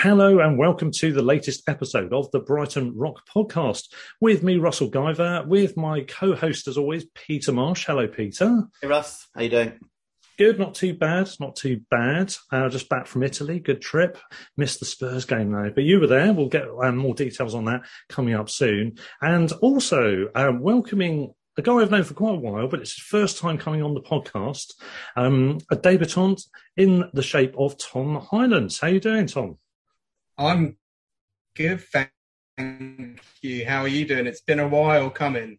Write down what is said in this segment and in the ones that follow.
Hello and welcome to the latest episode of the Brighton Rock Podcast with me, Russell Guyver, with my co-host as always, Peter Marsh. Hello, Peter. Hey, Russ. How you doing? Good, not too bad, not too bad. Uh, just back from Italy, good trip. Missed the Spurs game though, but you were there. We'll get um, more details on that coming up soon. And also um, welcoming a guy I've known for quite a while, but it's his first time coming on the podcast. Um, a debutant in the shape of Tom Hylands. How you doing, Tom? I'm good, thank you. How are you doing? It's been a while coming.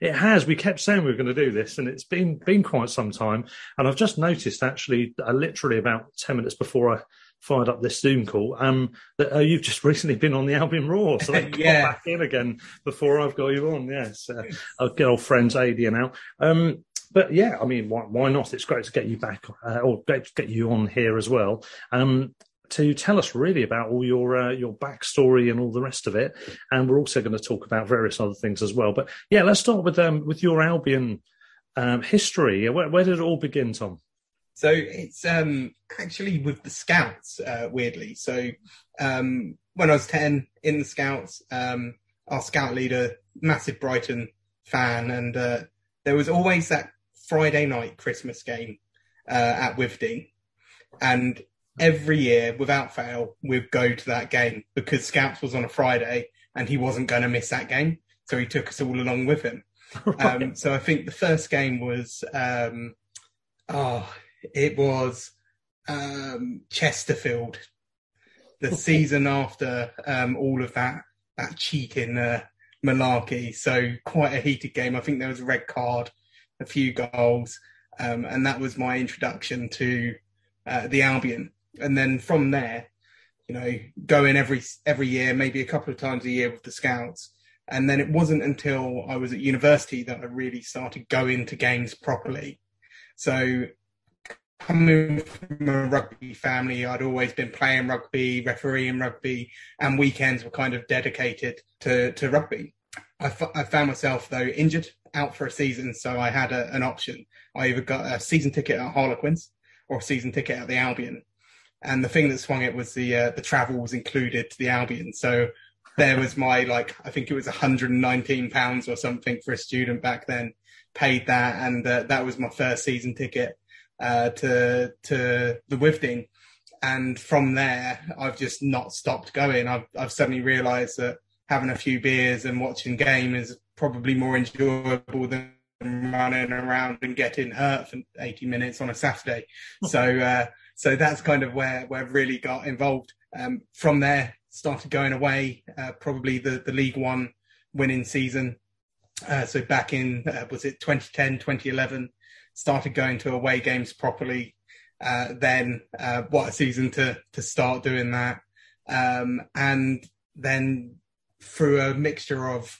It has. We kept saying we were going to do this, and it's been been quite some time. And I've just noticed, actually, uh, literally about ten minutes before I fired up this Zoom call, um, that uh, you've just recently been on the Albion Roar, so they yeah. back in again before I've got you on. Yes, uh, our good old friends Adi and Al. Um, but yeah, I mean, why, why not? It's great to get you back, uh, or great to get you on here as well. Um, to tell us really about all your uh, your backstory and all the rest of it. And we're also going to talk about various other things as well. But yeah, let's start with um, with your Albion um, history. Where, where, did it all begin, Tom? So it's um, actually with the Scouts, uh, weirdly. So um, when I was ten in the Scouts, um, our Scout leader, massive Brighton fan, and uh, there was always that Friday night Christmas game uh, at Withdean. And every year, without fail, we'd go to that game because Scouts was on a Friday and he wasn't going to miss that game. So he took us all along with him. Right. Um, so I think the first game was, um, oh, it was um, Chesterfield, the season after um, all of that that cheating uh, malarkey. So quite a heated game. I think there was a red card, a few goals, um, and that was my introduction to uh, the Albion and then from there, you know, going every every year, maybe a couple of times a year with the scouts. And then it wasn't until I was at university that I really started going to games properly. So coming from a rugby family, I'd always been playing rugby, refereeing rugby, and weekends were kind of dedicated to, to rugby. I, f- I found myself though injured out for a season, so I had a, an option. I either got a season ticket at Harlequins or a season ticket at the Albion and the thing that swung it was the uh, the travel was included to the Albion. So there was my like I think it was 119 pounds or something for a student back then. Paid that, and uh, that was my first season ticket uh, to to the Withdean. And from there, I've just not stopped going. I've I've suddenly realised that having a few beers and watching game is probably more enjoyable than running around and getting hurt for 80 minutes on a Saturday. So uh, so that's kind of where where really got involved. Um, from there, started going away. Uh, probably the the League One winning season. Uh, so back in uh, was it 2010, 2011, started going to away games properly. Uh, then uh, what a season to to start doing that, um, and then through a mixture of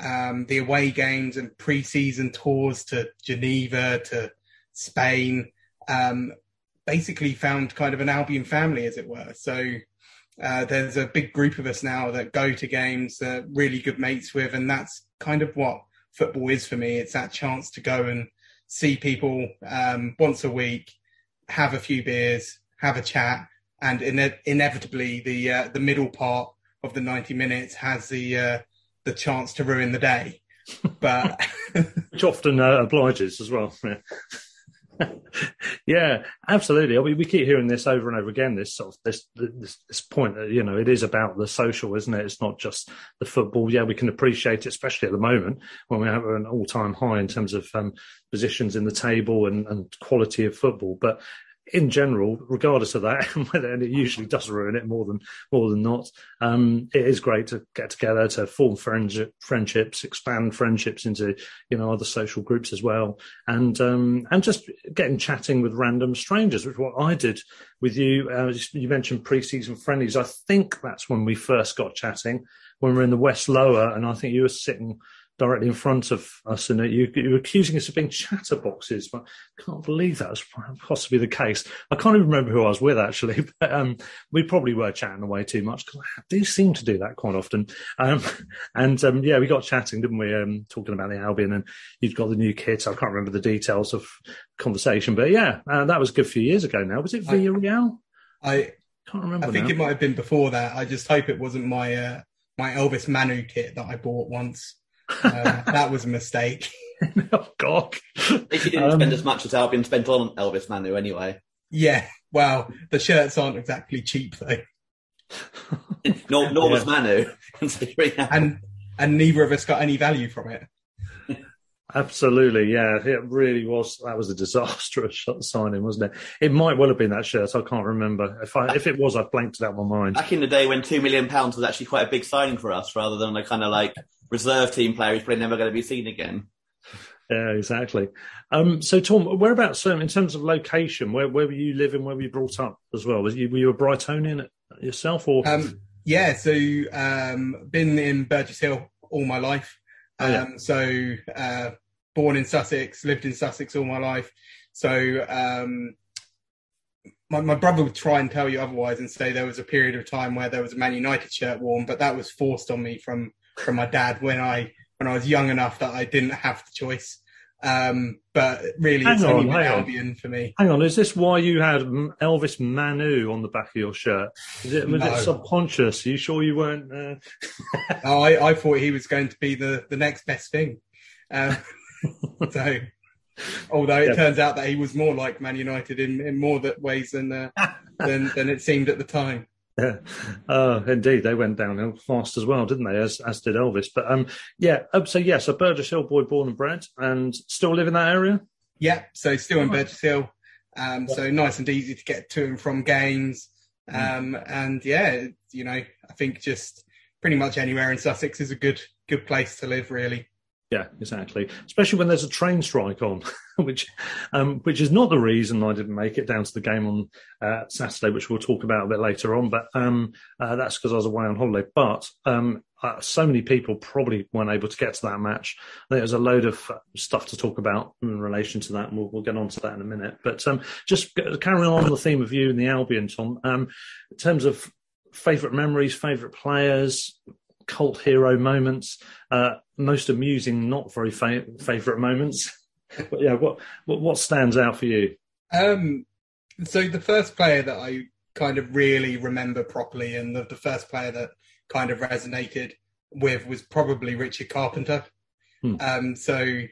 um, the away games and pre-season tours to Geneva to Spain, um, basically found kind of an Albion family, as it were. So uh, there's a big group of us now that go to games, that really good mates with, and that's kind of what football is for me. It's that chance to go and see people um, once a week, have a few beers, have a chat, and ine- inevitably the uh, the middle part of the 90 minutes has the uh, the chance to ruin the day. But which often uh, obliges as well. Yeah. Yeah, absolutely. I mean, we keep hearing this over and over again. This sort of this, this this point that you know it is about the social, isn't it? It's not just the football. Yeah, we can appreciate it, especially at the moment when we have an all time high in terms of um, positions in the table and, and quality of football. But in general, regardless of that, and it usually does ruin it more than more than not. Um, it is great to get together to form friendship, friendships, expand friendships into you know other social groups as well, and um, and just getting chatting with random strangers, which is what I did with you. Uh, you mentioned pre-season friendlies. I think that's when we first got chatting when we were in the West Lower, and I think you were sitting directly in front of us, and you, you were accusing us of being chatterboxes. But I can't believe that was possibly the case. I can't even remember who I was with actually, but um, we probably were chatting away too much because I do seem to do that quite often. Um, and um, yeah, we got chatting, didn't we? Um, talking about the Albion, and you'd got the new kit. I can't remember the details of conversation, but yeah, uh, that was a good few years ago now. Was it Villarreal? I can't remember. I think now. it might have been before that. I just hope it wasn't my uh, my Elvis Manu kit that I bought once. Uh, that was a mistake. oh God! If you didn't Um, spend as much as Albion spent on Elvis Manu anyway. Yeah, well, the shirts aren't exactly cheap though, Nor, nor was Manu, considering how and and neither of us got any value from it. Absolutely, yeah. It really was. That was a disastrous shot signing, wasn't it? It might well have been that shirt. I can't remember. If I if it was, I blanked it out of my mind. back in the day when two million pounds was actually quite a big signing for us, rather than a kind of like reserve team player who's probably never going to be seen again. Yeah, exactly. Um, so, Tom, whereabouts um, in terms of location? Where where were you living? Where were you brought up as well? Was you were you a Brightonian yourself, or Um, yeah, so um, been in Burgess Hill all my life. Oh, Um, yeah. So uh, born in Sussex, lived in Sussex all my life. So um, my, my brother would try and tell you otherwise and say there was a period of time where there was a Man United shirt worn, but that was forced on me from from my dad when I when I was young enough that I didn't have the choice. Um, but really, Hang it's on, only hang on. Albion for me. hang on, is this why you had Elvis Manu on the back of your shirt? Is it, was No. it subconscious? Are you sure you weren't? Uh... Oh, I, I thought he was going to be the, the next best thing. Um, so, although it Yeah. turns out that he was more like Man United in, in more that ways than, uh, than than it seemed at the time. Yeah, uh, indeed, they went downhill fast as well, didn't they? As as did Elvis. But um, yeah. uh, So yes, a Burgess Hill boy, born and bred, and still live in that area. Yeah, so still in Nice. Burgess Hill. Um, so nice and easy to get to and from games. Um, and yeah, you know, I think just pretty much anywhere in Sussex is a good good place to live, really. Yeah, exactly. Especially when there's a train strike on, which um, which is not the reason I didn't make it down to the game on uh, Saturday, which we'll talk about a bit later on. But um, uh, that's because I was away on holiday. But um, uh, so many people probably weren't able to get to that match. There's a load of uh, stuff to talk about in relation to that, and we'll, we'll get on to that in a minute. But um, just carrying on the theme of you and the Albion, Tom, um, in terms of favourite memories, favourite players, cult hero moments, uh, most amusing, not very fa- favourite moments. But yeah, what, what what stands out for you? Um, so the first player that I kind of really remember properly, and the, the first player that kind of resonated with was probably Richard Carpenter. Hmm. Um, so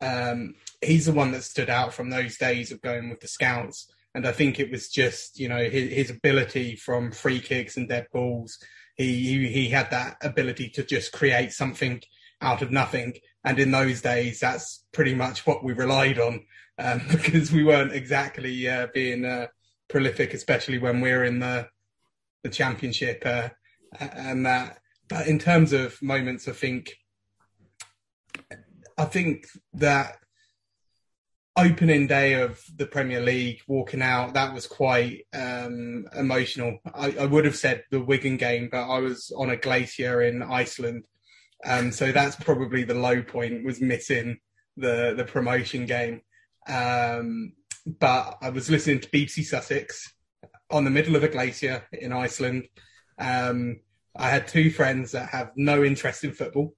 um, he's the one that stood out from those days of going with the Scouts, and I think it was just you know his, his ability from free kicks and dead balls. He, he had that ability to just create something out of nothing, and in those days, that's pretty much what we relied on um, because we weren't exactly uh, being uh, prolific, especially when we were in the the championship uh, and that. But in terms of moments, I think I think that opening day of the Premier League, walking out, that was quite um, emotional. I, I would have said the Wigan game, but I was on a glacier in Iceland, um, so that's probably the low point. Was missing the the promotion game. Um, but I was listening to BBC Sussex on the middle of a glacier in Iceland. Um, I had two friends that have no interest in football.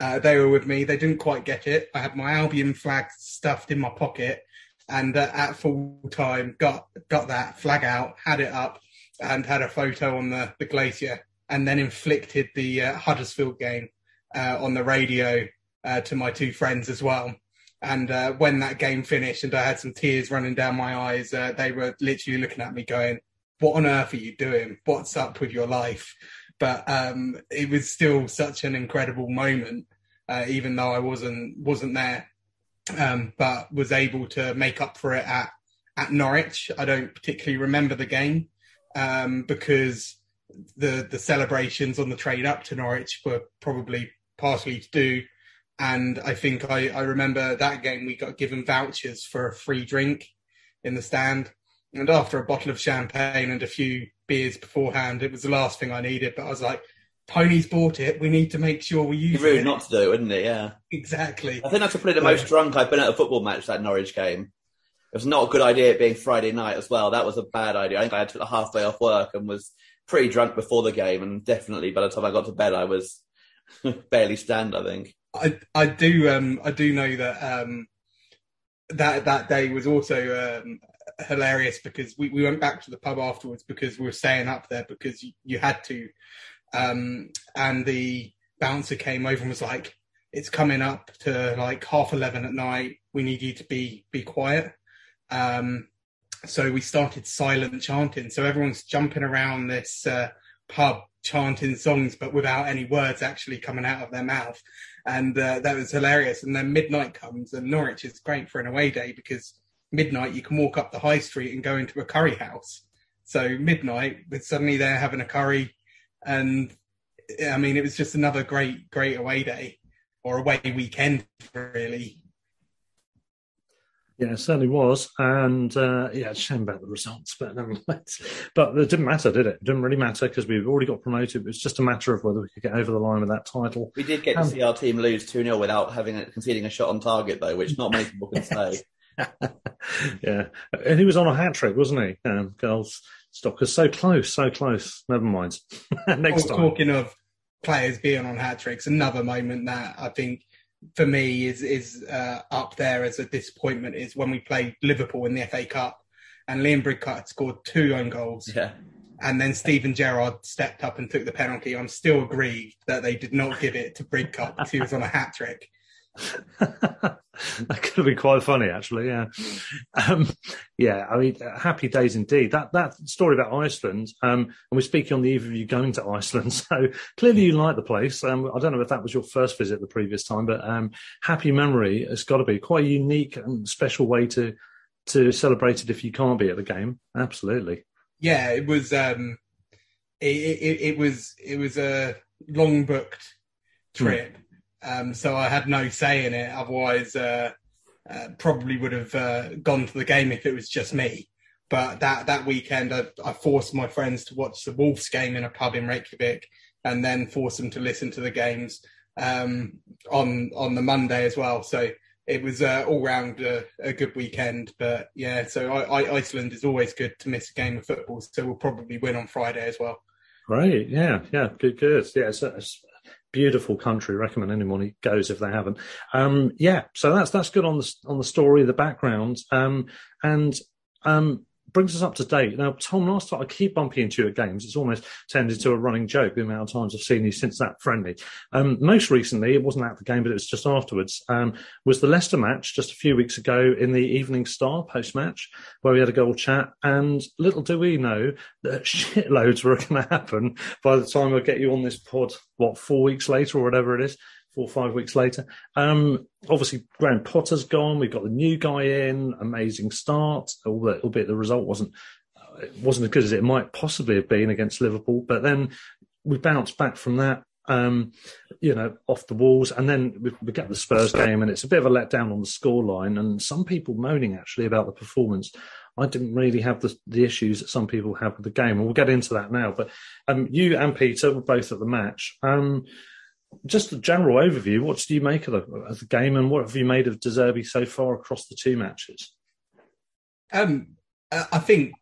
Uh, they were with me. They didn't quite get it. I had my Albion flag stuffed in my pocket, and uh, at full time got got that flag out, had it up, and had a photo on the, the glacier, and then inflicted the uh, Huddersfield game uh, on the radio uh, to my two friends as well. And uh, when that game finished, and I had some tears running down my eyes, they were literally looking at me, going, "What on earth are you doing? What's up with your life?" But um, it was still such an incredible moment, uh, even though I wasn't wasn't there, um, but was able to make up for it at at Norwich. I don't particularly remember the game um, because the the celebrations on the train up to Norwich were probably partially to do. And I think I, I remember that game we got given vouchers for a free drink in the stand. And after a bottle of champagne and a few beers beforehand. It was the last thing I needed, but I was like, Tony's bought it. We need to make sure we use rude it. not to do it, wouldn't it? Yeah. Exactly. I think that's probably the most drunk I've been at a football match, that Norwich game. It was not a good idea it being Friday night as well. That was a bad idea. I think I had took a half day off work and was pretty drunk before the game, and definitely by the time I got to bed, I was barely stand. I think. I I do um I do know that um that that day was also um hilarious because we, we went back to the pub afterwards because we were staying up there because you, you had to. Um, and the bouncer came over and was like, it's coming up to like half 11 at night. We need you to be, be quiet. Um, so we started silent chanting. So everyone's jumping around this, uh, pub chanting songs, but without any words actually coming out of their mouth. And, uh, that was hilarious. And then midnight comes and Norwich is great for an away day because midnight you can walk up the high street and go into a curry house. So midnight, but suddenly they're having a curry, and I mean it was just another great, great away day or away weekend, really. Yeah, it certainly was, and uh, yeah, it's shame about the results, but but it didn't matter, did it? It didn't really matter because we've already got promoted. It was just a matter of whether we could get over the line with that title. We did get um, to see our team lose two 0 without having conceding a shot on target, though, which not many people can say. yeah, and he was on a hat trick, wasn't he? Um, goals Stockers so close, so close. Never mind. Next time. Talking of players being on hat tricks, another moment that I think for me is is uh, up there as a disappointment is when we played Liverpool in the FA Cup, and Liam Bridcut scored two own goals. Yeah. And then Steven Gerrard stepped up and took the penalty. I'm still aggrieved that they did not give it to Bridcut because he was on a hat trick. that could have been quite funny, actually. Yeah, um, yeah. I mean, happy days indeed. That that story about Iceland, um, and we're speaking on the eve of you going to Iceland, so clearly you like the place. Um, I don't know if that was your first visit the previous time, but um, happy memory. It's got to be quite a unique and special way to to celebrate it if you can't be at the game. Absolutely. Yeah, it was. Um, it, it, it was it was a long booked trip. Mm um, so I had no say in it. Otherwise, uh, uh, probably would have uh, gone to the game if it was just me. But that that weekend, I, I, forced my friends to watch the Wolves game in a pub in Reykjavik, and then forced them to listen to the games um, on on the Monday as well. So it was uh, all round a, a, good weekend. But yeah, so I, I, Iceland is always good to miss a game of football. So we'll probably win on Friday as well. Great, yeah, yeah, good, good. Yeah, beautiful country. Recommend anyone who goes if they haven't. Um, yeah, so that's that's good on the on the story, the background, um, and um, brings us up to date. Now, Tom, last time I keep bumping into you at games. It's almost turned into a running joke the amount of times I've seen you since that friendly. Um, most recently, it wasn't at the game, but it was just afterwards, um, was the Leicester match just a few weeks ago in the Evening Star post match, where we had a goal chat. And little do we know that shitloads were going to happen by the time I get you on this pod, what, four weeks later or whatever it is four or five weeks later. Um, obviously, Graham Potter's gone. We've got the new guy in. Amazing start, albeit, albeit the result wasn't uh, it wasn't as good as it might possibly have been against Liverpool. But then we bounced back from that. Um, you know, off the walls, and then we, we, get the Spurs game, and it's a bit of a letdown on the scoreline. And some people moaning actually about the performance. I didn't really have the, the issues that some people have with the game, and we'll get into that now. But um, you and Peter were both at the match. Um, just a general overview. What do you make of the, of the, game, and what have you made of De Zerbi so far across the two matches? Um, I think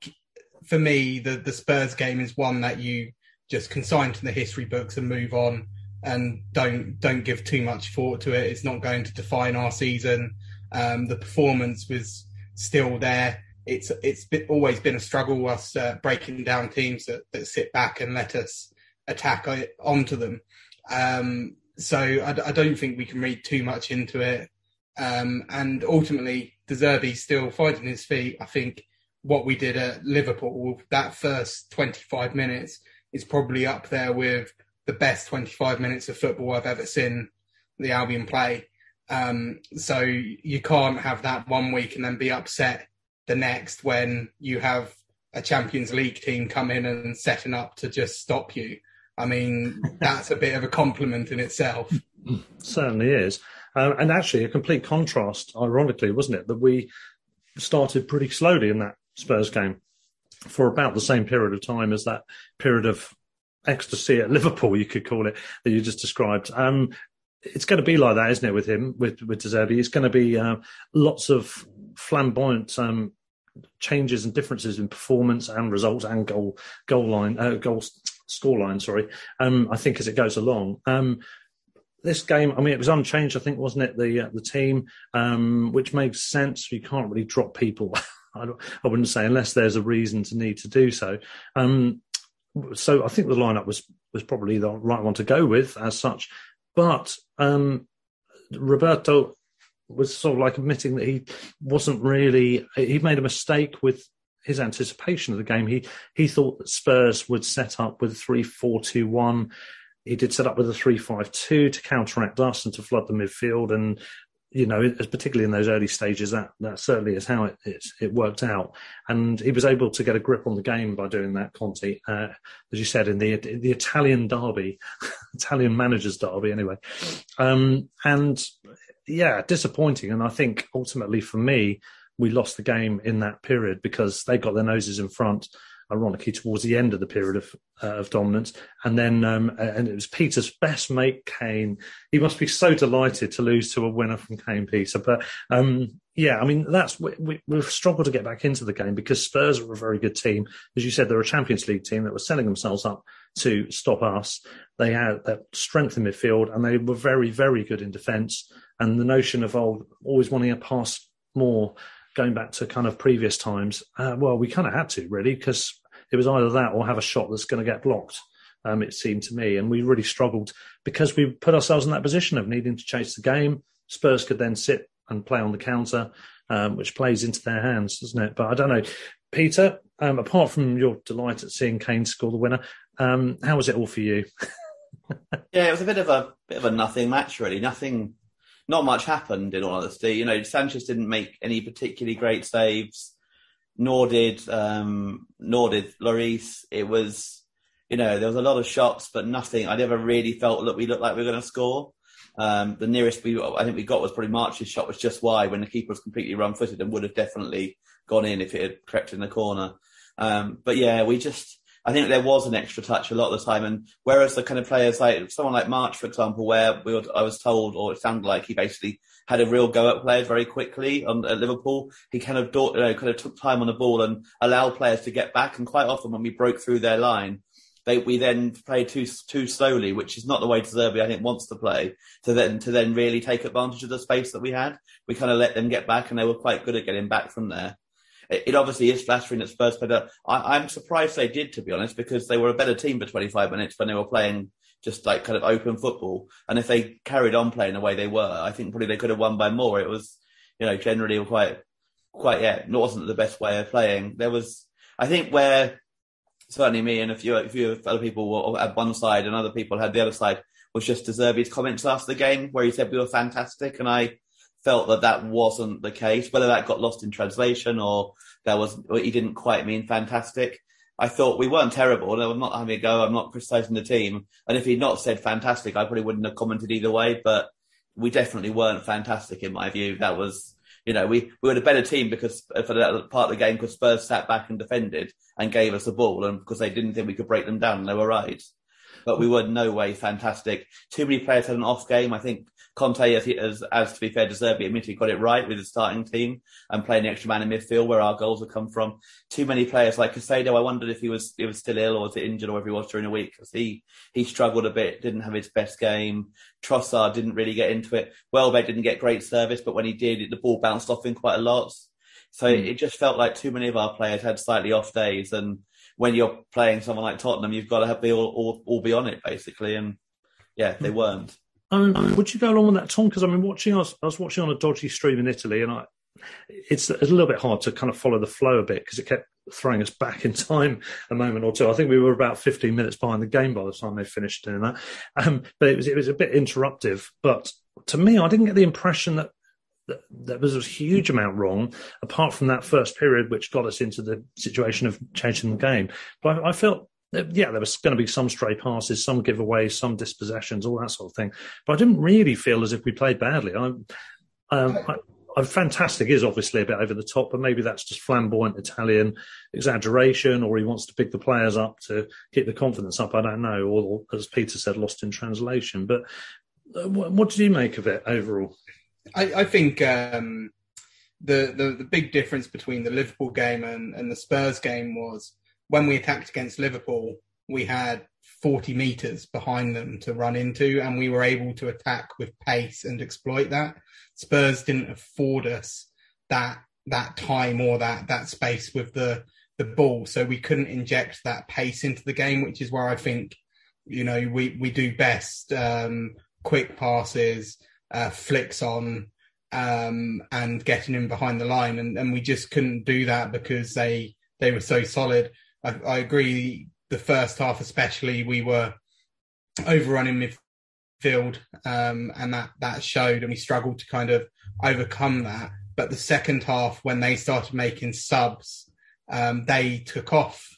for me, the the Spurs game is one that you just consign to the history books and move on, and don't don't give too much thought to it. It's not going to define our season. Um, the performance was still there. It's it's been, always been a struggle us uh, breaking down teams that, that sit back and let us attack onto them. Um, so I, I, don't think we can read too much into it. Um, and ultimately, De Zerbi still finding his feet. I think what we did at Liverpool, that first 25 minutes, is probably up there with the best 25 minutes of football I've ever seen the Albion play. Um, so you can't have that one week and then be upset the next when you have a Champions League team come in and setting up to just stop you. I mean, that's a bit of a compliment in itself. Certainly is. Um, and actually, a complete contrast, ironically, wasn't it, that we started pretty slowly in that Spurs game for about the same period of time as that period of ecstasy at Liverpool, you could call it, that you just described. Um, it's going to be like that, isn't it, with him, with with De Zerbi? It's going to be uh, lots of flamboyant um, changes and differences in performance and results and goal goal line uh, goal score line. Sorry, um, I think as it goes along. Um, this game, I mean, it was unchanged. I think, wasn't it? The uh, the team, um, which makes sense. You can't really drop people. I, I, wouldn't say unless there's a reason to need to do so. Um, so I think the lineup was was probably the right one to go with as such. But um, Roberto was sort of like admitting that he wasn't really he made a mistake with his anticipation of the game. He he thought that Spurs would set up with three four two one. He did set up with a three five two to counteract us and to flood the midfield. And you know, particularly in those early stages, that that certainly is how it it, worked out. And he was able to get a grip on the game by doing that. Conte, uh, as you said, in the the Italian derby, Italian managers derby, anyway. Um, and yeah, disappointing. And I think ultimately for me, we lost the game in that period because they got their noses in front ironically towards the end of the period of uh, of dominance. And then um, and it was Peter's best mate Kane. He must be so delighted to lose to a winner from Kane Peter. But um, yeah, I mean that's we, we, have struggled to get back into the game because Spurs are a very good team. As you said, they're a Champions League team that were setting themselves up to stop us. They had that strength in midfield and they were very very good in defence. And the notion of oh, always wanting to pass more going back to kind of previous times, uh, well, we kind of had to really because it was either that or have a shot that's going to get blocked. Um, it seemed to me, and we really struggled because we put ourselves in that position of needing to chase the game. Spurs could then sit and play on the counter, um, which plays into their hands, doesn't it? But I don't know, Peter. Um, apart from your delight at seeing Kane score the winner, um, how was it all for you? yeah, it was a bit of a bit of a nothing match, really. Nothing not much happened in all honesty. You know, Sanchez didn't make any particularly great saves, nor did um, nor did Lloris. It was, you know, there was a lot of shots, but nothing. I never really felt that we looked like we were going to score. Um, the nearest we I think we got was probably March's shot was just wide when the keeper was completely run footed and would have definitely gone in if it had crept in the corner. Um, but yeah, we just I think there was an extra touch a lot of the time. And whereas the kind of players like someone like March, for example, where we were, I was told, or it sounded like he basically had a real go at players very quickly on, at Liverpool. He kind of, you know, kind of took time on the ball and allowed players to get back. And quite often when we broke through their line, they, we then played too too slowly, which is not the way De Zerbi I think wants to play. To then to then really take advantage of the space that we had, we kind of let them get back, and they were quite good at getting back from there it, obviously is flattering that Spurs played. Uh, I'm surprised they did, to be honest, because they were a better team for 25 minutes when they were playing just like kind of open football. And if they carried on playing the way they were, I think probably they could have won by more. It was, you know, generally quite, quite, yeah, it wasn't the best way of playing. There was, I think where certainly me and a few, a few other people were at one side and other people had the other side was just Zerbi's comments after the game where he said we were fantastic. And I, felt that that wasn't the case, whether that got lost in translation or there was, or he didn't quite mean fantastic. I thought we weren't terrible. I'm not having a go. I'm not criticising the team. And if he'd not said fantastic, I probably wouldn't have commented either way. But we definitely weren't fantastic in my view. That was, you know, we, we were a better team because for that part of the game, because Spurs sat back and defended and gave us the ball and because they didn't think we could break them down. And they were right. but we were no way fantastic. Too many players had an off game. I think Conte, as, he, as, as to be fair, De Zerbi admittedly got it right with the starting team and playing the extra man in midfield where our goals would come from. Too many players like Caicedo. I wondered if he was he was still ill or was it injured or whatever he was during the week because he he struggled a bit, didn't have his best game. Trossard didn't really get into it. Welbeck didn't get great service, but when he did, the ball bounced off him quite a lot. So mm. it just felt like too many of our players had slightly off days and when you're playing someone like Tottenham, you've got to have be all, all, all be on it basically. And yeah, they weren't. Um, would you go along with that, Tom? Because I mean, watching I was, I was watching on a dodgy stream in Italy, and I, it's, it's a little bit hard to kind of follow the flow a bit because it kept throwing us back in time a moment or two. I think we were about 15 minutes behind the game by the time they finished doing that. Um, but it was it was a bit interruptive. But to me, I didn't get the impression that there was a huge amount wrong, apart from that first period, which got us into the situation of changing the game. But I, I felt, yeah, there was going to be some stray passes, some giveaways, some dispossessions, all that sort of thing. But I didn't really feel as if we played badly. I, um, I, I, fantastic is obviously a bit over the top, but maybe that's just flamboyant Italian exaggeration, or he wants to pick the players up to keep the confidence up. I don't know, or, or as Peter said, lost in translation. But uh, what, what did you make of it overall? I, I think um, the, the, the big difference between the Liverpool game and, and the Spurs game was when we attacked against Liverpool, we had 40 meters behind them to run into, and we were able to attack with pace and exploit that. Spurs didn't afford us that that time or that that space with the the ball, so we couldn't inject that pace into the game, which is where I think you know we we do best. Um, quick passes, uh, flicks on um, and getting him behind the line, and, and we just couldn't do that because they they were so solid. I, I agree. The first half, especially, we were overrunning midfield, um, and that that showed, and we struggled to kind of overcome that. But the second half, when they started making subs, um, they took off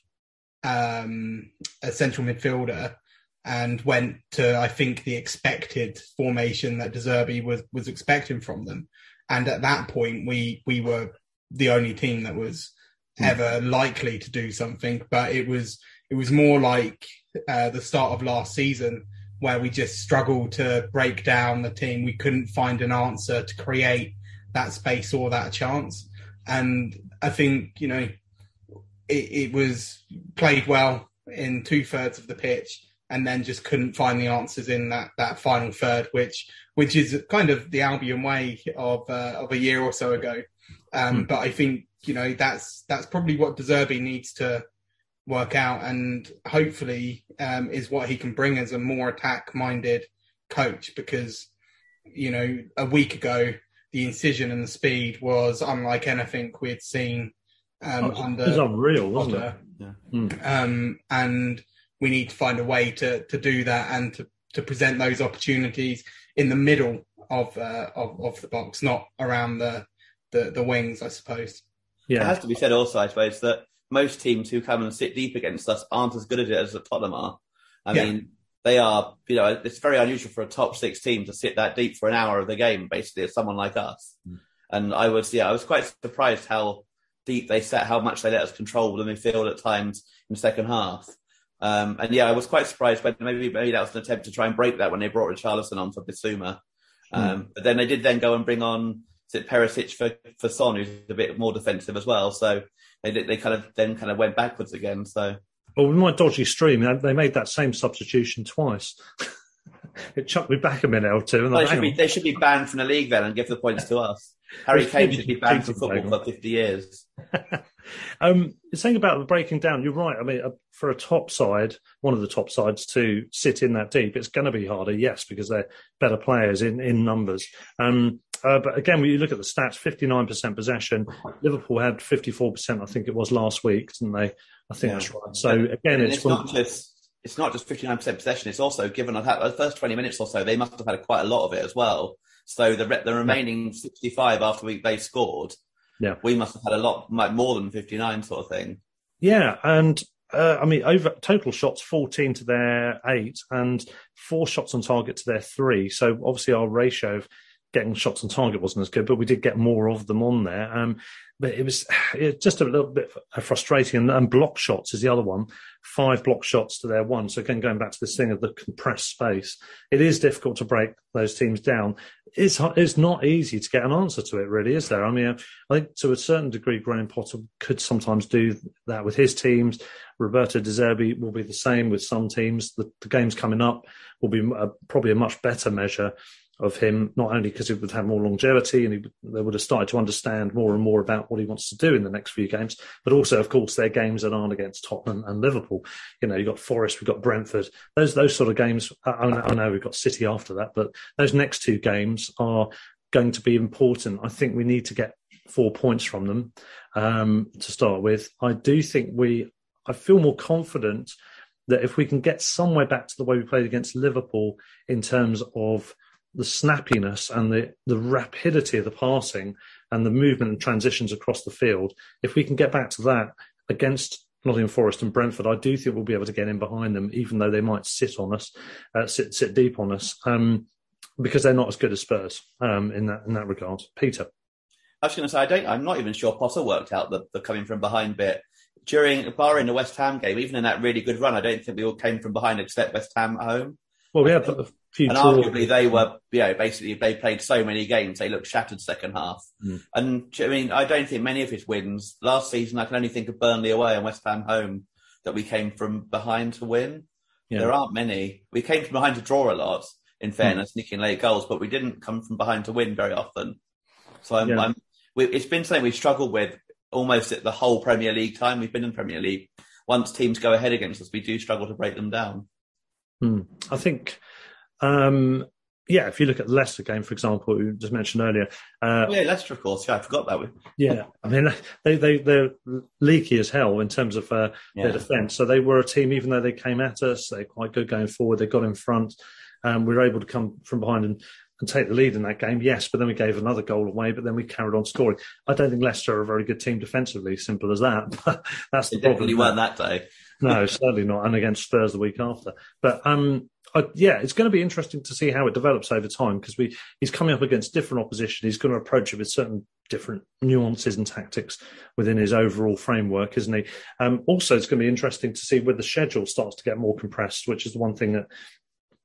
um, a central midfielder and went to I think the expected formation that De Zerbi was was expecting from them. And at that point, we we were the only team that was. Ever likely to do something. But it was it was more like uh, the start of last season where we just struggled to break down the team. We couldn't find an answer to create that space or that chance. And I think you know it, it was played well in two thirds of the pitch and then just couldn't find the answers in that that final third, which which is kind of the Albion way of uh, of a year or so ago. Um, mm. But I think you know that's that's probably what De Zerbi needs to work out, and hopefully um, is what he can bring as a more attack minded coach. Because you know a week ago the incision and the speed was unlike anything we had seen um, oh, under. It was unreal, wasn't it? Yeah. Mm. Um, and we need to find a way to to do that and to to present those opportunities in the middle of uh, of, of the box, not around the, the the wings, I suppose. Yeah, it has to be said also, I suppose, that most teams who come and sit deep against us aren't as good at it as the Tottenham are. I yeah. mean, they are, you know, it's very unusual for a top six team to sit that deep for an hour of the game, basically, as someone like us. Mm. And I was, yeah, I was quite surprised how deep they set, how much they let us control the midfield at times in the second half. Um, and yeah, I was quite surprised when maybe maybe that was an attempt to try and break that when they brought Richarlison on for Bissouma. Um, mm. But then they did then go and bring on is it Perisic for for Son, who's a bit more defensive as well. So they they kind of then kind of went backwards again. So well, with my dodgy stream, they made that same substitution twice. it chucked me back a minute or two. And well, they, should be, they should be banned from the league then and give the points to us. Harry Kane should be banned from football for 50 years. um, saying about the breaking down, you're right. I mean, uh, for a top side, one of the top sides to sit in that deep, it's going to be harder, yes, because they're better players in, in numbers. Um, uh, but again, when you look at the stats, 59% possession. Liverpool had 54%, I think it was last week, didn't they? I think yeah. that's right. So again, it's, it's not just it's not just 59% possession. It's also given the first 20 minutes or so, they must have had quite a lot of it as well. So the the remaining 65 after we, they scored, yeah, we must have had a lot like more than 59 sort of thing. Yeah, and uh, I mean, over total shots 14 to their eight, and four shots on target to their three. So obviously, our ratio of getting shots on target wasn't as good, but we did get more of them on there. Um, but it was, it just a little bit frustrating. And, and, block shots is the other one. Five block shots to their one. So again, going back to this thing of the compressed space, it is difficult to break those teams down. It's it's not easy to get an answer to it, really, is there? I mean, I think to a certain degree, Graham Potter could sometimes do that with his teams. Roberto De Zerbi will be the same with some teams. The, the games coming up will be a, probably a much better measure of him, not only because he would have more longevity and he, they would have started to understand more and more about what he wants to do in the next few games, but also, of course, their games that aren't against Tottenham and Liverpool. You know, you've got Forest, we've got Brentford. Those those sort of games. I, I know we've got City after that, but those next two games are going to be important. I think we need to get four points from them um, to start with. I do think we. I feel more confident that if we can get somewhere back to the way we played against Liverpool in terms of the snappiness and the, the rapidity of the passing and the movement and transitions across the field, if we can get back to that against Nottingham Forest and Brentford, I do think we'll be able to get in behind them, even though they might sit on us, uh, sit sit deep on us, um, because they're not as good as Spurs um, in that in that regard. Peter, I was going to say I don't. I'm not even sure Potter worked out the, the coming from behind bit during barring the West Ham game. Even in that really good run, I don't think we all came from behind except West Ham at home. Well, we had and arguably they were, you know, basically they played so many games they looked shattered second half. Mm. And I mean, I don't think many of his wins last season. I can only think of Burnley away and West Ham home that we came from behind to win. Yeah. There aren't many. We came from behind to draw a lot. In fairness, mm. nicking late goals, but we didn't come from behind to win very often. So I'm, yeah. I'm we, it's been something we've struggled with almost at the whole Premier League time we've been in Premier League. Once teams go ahead against us, we do struggle to break them down. Hmm. I think um, yeah, if you look at the Leicester game, for example, we just mentioned earlier. Uh, oh, yeah, Leicester, of course. Yeah, I forgot that one. yeah, I mean, they, they, they're leaky as hell in terms of uh, yeah. their defence. So they were a team, even though they came at us, they're quite good going forward. They got in front. Um, we were able to come from behind and, and take the lead in that game, yes, but then we gave another goal away, but then we carried on scoring. I don't think Leicester are a very good team defensively, simple as that. that's the they problem. definitely weren't that day. no, certainly not. And against Spurs the week after. But um, I, yeah, it's going to be interesting to see how it develops over time because we he's coming up against different opposition. He's going to approach it with certain different nuances and tactics within his overall framework, isn't he? Um, also, it's going to be interesting to see where the schedule starts to get more compressed, which is the one thing that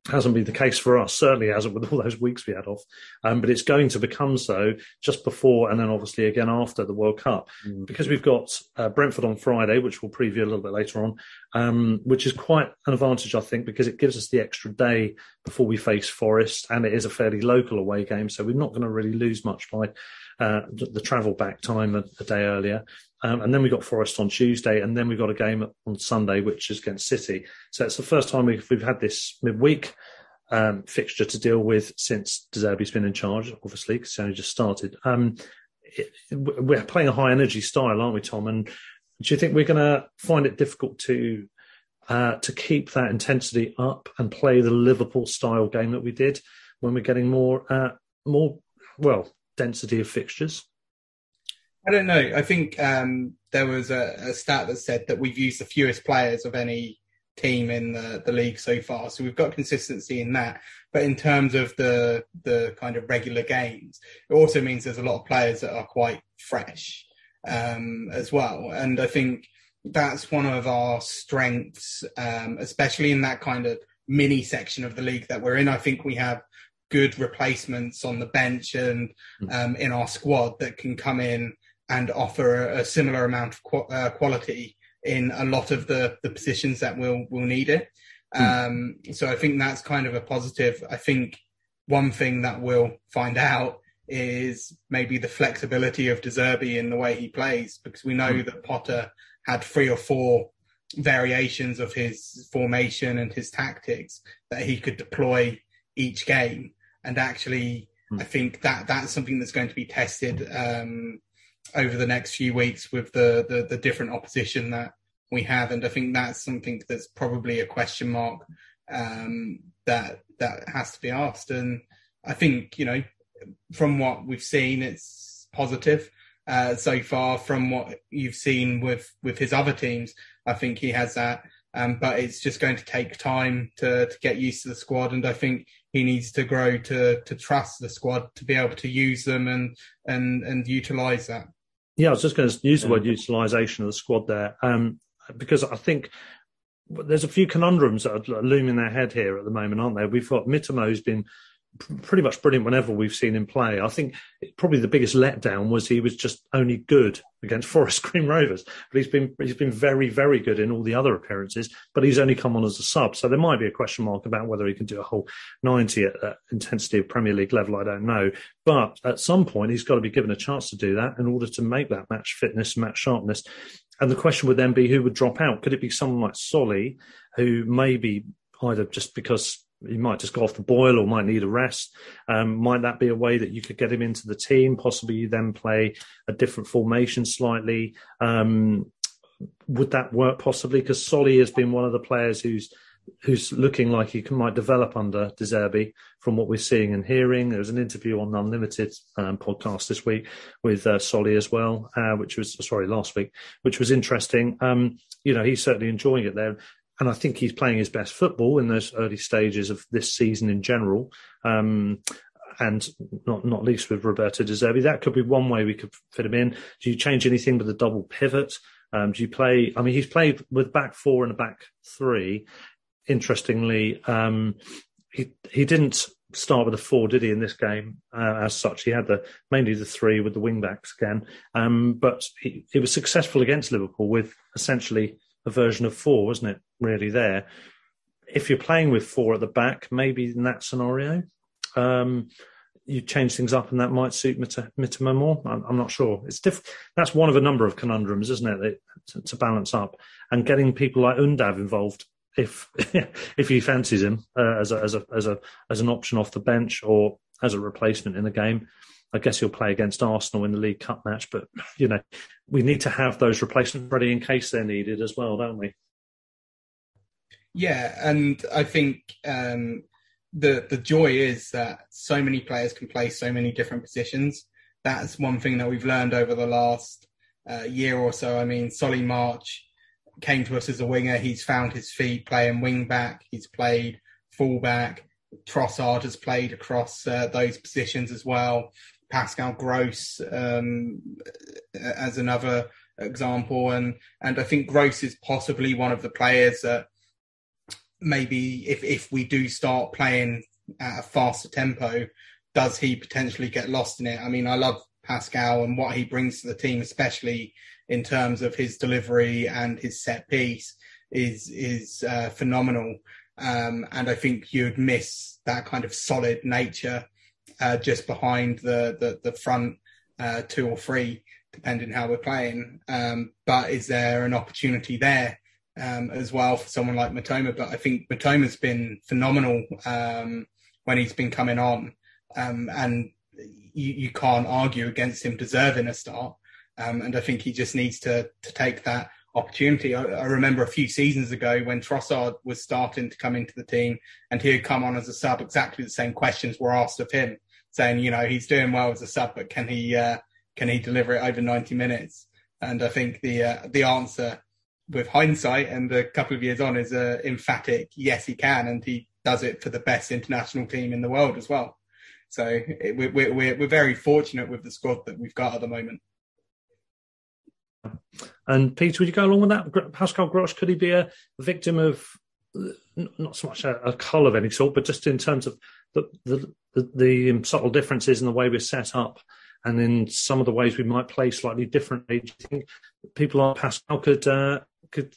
hasn't been the case for us. Certainly hasn't with all those weeks we had off. Um, but it's going to become so just before and then obviously again after the World Cup mm. because we've got uh, Brentford on Friday, which we'll preview a little bit later on, um, which is quite an advantage, I think, because it gives us the extra day before we face Forest and it is a fairly local away game. So we're not going to really lose much by uh, the travel back time a, a day earlier. Um, and then we got Forest on Tuesday, and then we got a game on Sunday, which is against City. So it's the first time we've, we've had this midweek um, fixture to deal with since De Zerbi's been in charge, obviously, because he only just started. Um, it, we're playing a high energy style, aren't we, Tom? And do you think we're going to find it difficult to uh, to keep that intensity up and play the Liverpool style game that we did when we're getting more uh, more well density of fixtures? I don't know. I think um, there was a, a, stat that said that we've used the fewest players of any team in the, the league so far. So we've got consistency in that. But in terms of the the kind of regular games, it also means there's a lot of players that are quite fresh um, as well. And I think that's one of our strengths, um, especially in that kind of mini section of the league that we're in. I think we have good replacements on the bench and hmm. um, in our squad that can come in and offer a, similar amount of qu- uh, quality in a lot of the, the positions that will will need it. Mm. Um, so I think that's kind of a positive. I think one thing that we'll find out is maybe the flexibility of De Zerbi in the way he plays, because we know mm. that Potter had three or four variations of his formation and his tactics that he could deploy each game. And actually, mm. I think that that's something that's going to be tested um, over the next few weeks with the, the, the different opposition that we have, and I think that's something that's probably a question mark um, that that has to be asked. And I think you know, from what we've seen, it's positive uh, so far. From what you've seen with with his other teams, I think he has that Um, but it's just going to take time to, to get used to the squad. And I think he needs to grow to, to trust the squad to be able to use them and, and, and utilize that. Yeah, I was just going to use the word utilisation of the squad there, um, because I think there's a few conundrums that are looming their head here at the moment, aren't there? We've got Mitoma who's been pretty much brilliant whenever we've seen him play. I think probably the biggest letdown was he was just only good against Forest Green Rovers, but he's been he's been very very good in all the other appearances. But he's only come on as a sub, so there might be a question mark about whether he can do a whole ninety at that intensity of Premier League level. I don't know, but at some point he's got to be given a chance to do that in order to make that match fitness, match sharpness. And the question would then be who would drop out? Could it be someone like Solly, who maybe either just because he might just go off the boil or might need a rest. Um, might that be a way that you could get him into the team? Possibly you then play a different formation slightly. Um, would that work possibly? Because Solly has been one of the players who's who's looking like he can, might develop under De Zerbi from what we're seeing and hearing. There was an interview on Unlimited um, podcast this week with uh, Solly as well, uh, which was sorry last week, which was interesting. Um, you know, he's certainly enjoying it there and I think he's playing his best football in those early stages of this season in general. Um, and not not least with Roberto De Zerbi. That could be one way we could fit him in. Do you change anything with the double pivot? Um, do you play? I mean, he's played with back four and a back three. Interestingly, um, he he didn't start with a four, did he? In this game, uh, as such, he had the mainly the three with the wing backs again. Um, but he, he was successful against Liverpool with essentially a version of four, wasn't it? Really, there. If you're playing with four at the back, maybe in that scenario, um, you change things up, and that might suit Mitoma more. I'm, I'm, not sure. It's diff- That's one of a number of conundrums, isn't it, to, to, balance up and getting people like Undav involved. If if he fancies him uh, as a as a as a as an option off the bench or as a replacement in the game, I guess he'll play against Arsenal in the League Cup match, but you know, we need to have those replacements ready in case they're needed as well, don't we? Yeah, and I think um, the the joy is that so many players can play so many different positions. That's one thing that we've learned over the last uh, year or so. I mean, Solly March came to us as a winger. He's found his feet playing wing back. He's played full back. Trossard has played across uh, those positions as well. Pascal Gross um, as another example, and and I think Gross is possibly one of the players that maybe if if we do start playing at a faster tempo, does he potentially get lost in it? I mean, I love Pascal and what he brings to the team, especially in terms of his delivery and his set piece, is is uh, phenomenal. Um, and I think you'd miss that kind of solid nature uh, just behind the the, the front uh, two or three, depending how we're playing. Um, but is there an opportunity there um, as well for someone like Mitoma? But I think Mitoma's been phenomenal um, when he's been coming on, um, and you, you, can't argue against him deserving a start. Um, and I think he just needs to to take that opportunity. I, I, remember a few seasons ago when Trossard was starting to come into the team and he had come on as a sub, exactly the same questions were asked of him, saying, you know, he's doing well as a sub, but can he, uh, can he deliver it over 90 minutes? And I think the, uh, the answer with hindsight and a couple of years on is a emphatic, yes, he can. And he does it for the best international team in the world as well. So it, we're, we're, we're very fortunate with the squad that we've got at the moment. And Peter, would you go along with that? Pascal Gross, could he be a victim of not so much a, a cull of any sort, but just in terms of the, the, the, the, subtle differences in the way we're set up and in some of the ways we might play slightly differently? Do you think people like Pascal could, uh, could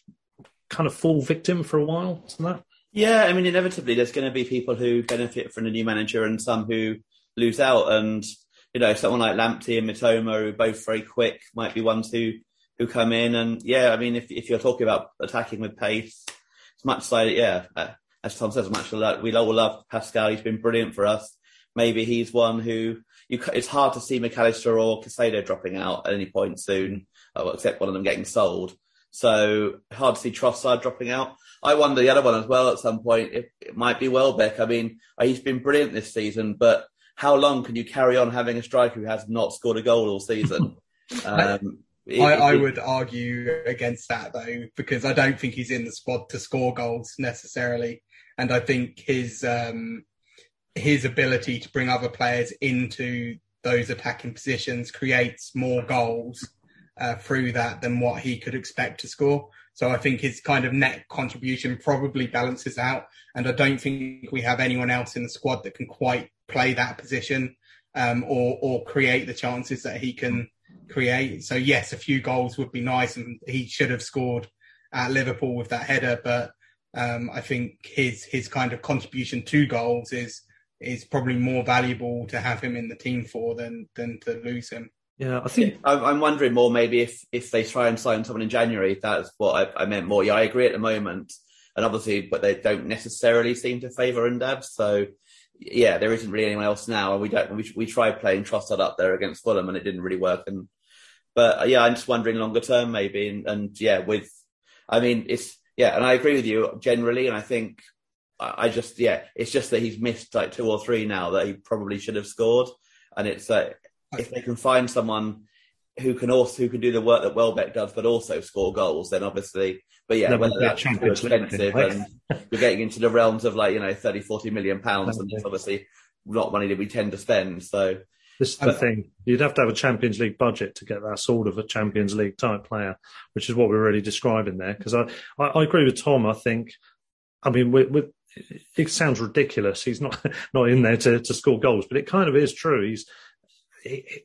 kind of fall victim for a while to that? Yeah, I mean, inevitably there's going to be people who benefit from a new manager and some who lose out. And, you know, someone like Lamptey and Mitoma, who are both very quick, might be ones who who come in and yeah, I mean, if if you're talking about attacking with pace, it's much like yeah, uh, as Tom says, much like we all love Pascal. He's been brilliant for us. Maybe he's one who you. It's hard to see McAllister or Caicedo dropping out at any point soon, uh, except one of them getting sold. So hard to see Trossard dropping out. I wonder the other one as well at some point. It, it might be Welbeck. I mean, uh, he's been brilliant this season, but how long can you carry on having a striker who has not scored a goal all season? Um, I, I would argue against that though, because I don't think he's in the squad to score goals necessarily, and I think his um, his ability to bring other players into those attacking positions creates more goals uh, through that than what he could expect to score. So I think his kind of net contribution probably balances out, and I don't think we have anyone else in the squad that can quite play that position um, or or create the chances that he can create. So yes, a few goals would be nice, and he should have scored at Liverpool with that header. But um, I think his his kind of contribution to goals is is probably more valuable to have him in the team for than than to lose him. Yeah, I think I'm I'm wondering more maybe if if they try and sign someone in January, that's what I, I meant more. Yeah, I agree at the moment, and obviously, but they don't necessarily seem to favour Undav. So yeah, there isn't really anyone else now, and we don't. We we tried playing Trossard up there against Fulham, and it didn't really work. And but yeah, I'm just wondering longer term maybe, and, and yeah, with I mean it's yeah, and I agree with you generally, and I think I just yeah, it's just that he's missed like two or three now that he probably should have scored, and it's uh, if they can find someone who can also who can do the work that Welbeck does, but also score goals, then obviously, but yeah, Then whether that's too expensive and you're getting into the realms of like you know 30, 40 million pounds, and it's obviously not money that we tend to spend. So This is the thing. You'd have to have a Champions League budget to get that sort of a Champions League type player, which is what we're really describing there. Because I, I, I agree with Tom. I think, I mean, with, with, it sounds ridiculous. He's not not in there to, to score goals, but it kind of is true. He's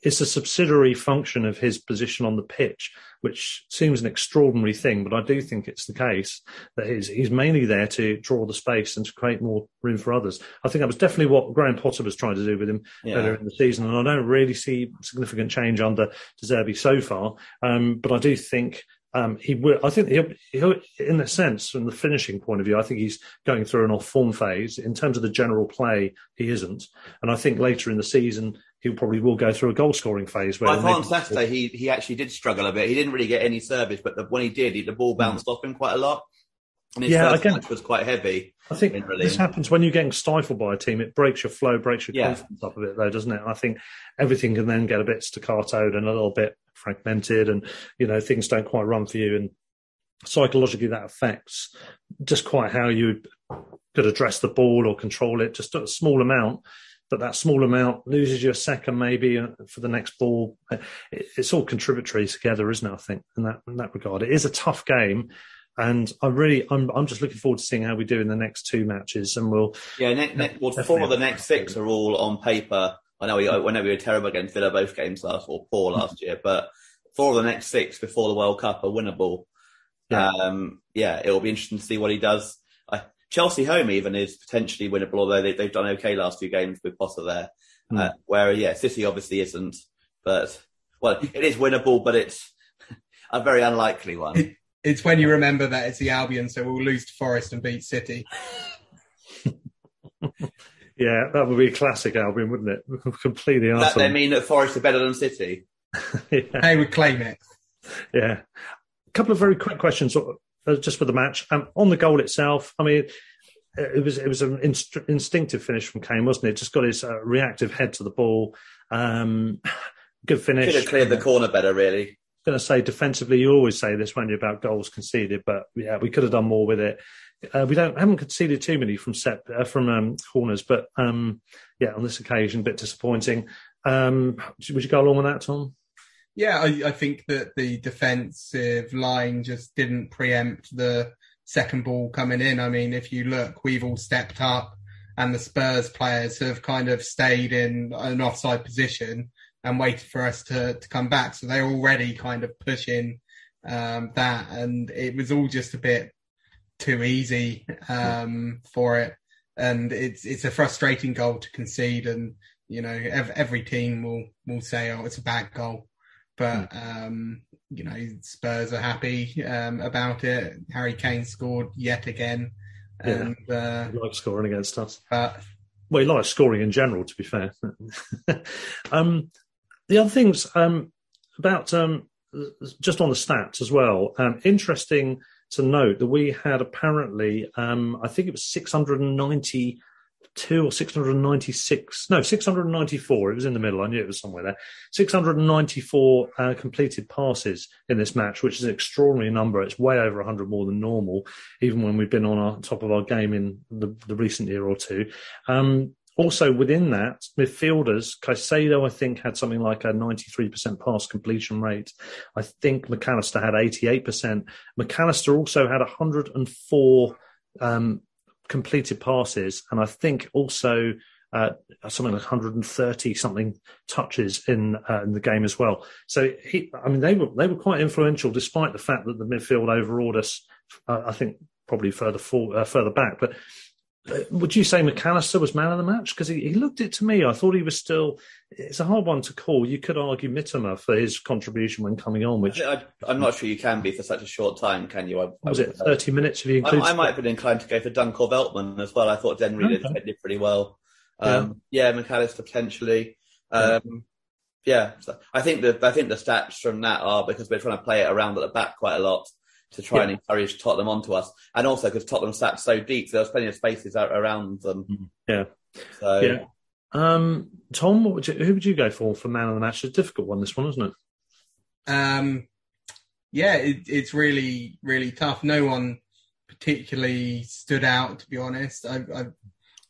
it's a subsidiary function of his position on the pitch, which seems an extraordinary thing, but I do think it's the case that he's, he's mainly there to draw the space and to create more room for others. I think that was definitely what Graham Potter was trying to do with him Yeah. earlier in the season, and I don't really see significant change under De Zerbi so far. Um, but I do think um, he will. I think he'll, he'll, in a sense, from the finishing point of view, I think he's going through an off-form phase. In terms of the general play, he isn't, and I think later in the season he probably will go through a goal-scoring phase. Where I thought on Saturday he he actually did struggle a bit. He didn't really get any service, but the, when he did, he, the ball bounced off him quite a lot. And his Hmm. Yeah, first again- touch was quite heavy. I think this happens when you're getting stifled by a team. It breaks your flow, breaks your Yeah. confidence up a bit, though, doesn't it? I think everything can then get a bit staccatoed and a little bit fragmented, and you know things don't quite run for you. And psychologically, that affects just quite how you could address the ball or control it. Just a small amount, but that small amount loses you a second maybe uh, for the next ball. It's all contributory together, isn't it? I think in that in that regard, it is a tough game. And I really, I'm, I'm just looking forward to seeing how we do in the next two matches, and we'll Yeah, ne- ne- well, four of the next six are all on paper. I know we, I know we were terrible against Villa both games last or poor last year, but four of the next six before the World Cup are winnable. Yeah. Um, yeah, it'll be interesting to see what he does. I, Chelsea home even is potentially winnable, although they, they've done okay last few games with Potter there. Hmm. Uh, where yeah, City obviously isn't, but well, it is winnable, but it's a very unlikely one. It's when you remember that it's the Albion, so we'll lose to Forest and beat City. Yeah, that would be a classic Albion, wouldn't it? Completely Does that awesome. then mean that Forest are better than City? yeah, They would claim it. yeah. A couple of very quick questions, just for the match. Um, on the goal itself, I mean, it was it was an inst- instinctive finish from Kane, wasn't it? Just got his uh, reactive head to the ball. Um, good finish. Should have cleared the corner better, really. I was going to say defensively, you always say this when you're about goals conceded, but yeah, we could have done more with it. Uh, we don't haven't conceded too many from set uh, from um, corners, but um, yeah, on this occasion, a bit disappointing. Um, would you go along with that, Tom? Yeah, I, I think that the defensive line just didn't preempt the second ball coming in. I mean, if you look, we've all stepped up, and the Spurs players have kind of stayed in an offside position and waited for us to, to come back. So they're already kind of pushing um, that, and it was all just a bit too easy um, for it. And it's it's a frustrating goal to concede, and you know ev- every team will will say, "Oh, it's a bad goal." But um, you know Spurs are happy um, about it. Harry Kane scored yet again, and uh, He likes scoring against us. but Well, he likes scoring in general, to be fair. um, the other things um, about um, just on the stats as well. Um, interesting to note that we had apparently, um, I think it was 690 two or 696 no 694 it was in the middle. I knew it was somewhere there. 694 uh, completed passes in this match which is an extraordinary number. It's way over 100 more than normal even when we've been on our top of our game in the, the recent year or two. Um, also within that, midfielders, Caicedo, I think, had something like a 93% pass completion rate. I think McAllister had 88%. McAllister also had 104 um, completed passes, and I think also uh, something like 130 something touches in uh, in the game as well. So he, I mean, they were they were quite influential, despite the fact that the midfield overawed us. Uh, I think probably further for, uh, further back, but would you say McAllister was man of the match? Because he, he, looked it to me. I thought he was still. It's a hard one to call. You could argue Mitoma for his contribution when coming on, which I, am not sure you can be for such a short time, can you? I, was it thirty minutes? If you I, I, might have been inclined to go for Dunk or Veltman as well. I thought Denry okay. did, did, pretty well. Um, yeah. yeah, McAllister potentially. Um, yeah. yeah so I think the I think the stats from that are because we're trying to play it around at the back quite a lot to try yeah. and encourage Tottenham onto us, and also because Tottenham sat so deep, so there was plenty of spaces around them. Mm-hmm. Yeah. So yeah. Um, Tom, would you, who would you go for for man of the match? It's a difficult one, this one, isn't it? Um, yeah, it, it's really really tough. No one particularly stood out, to be honest. I, I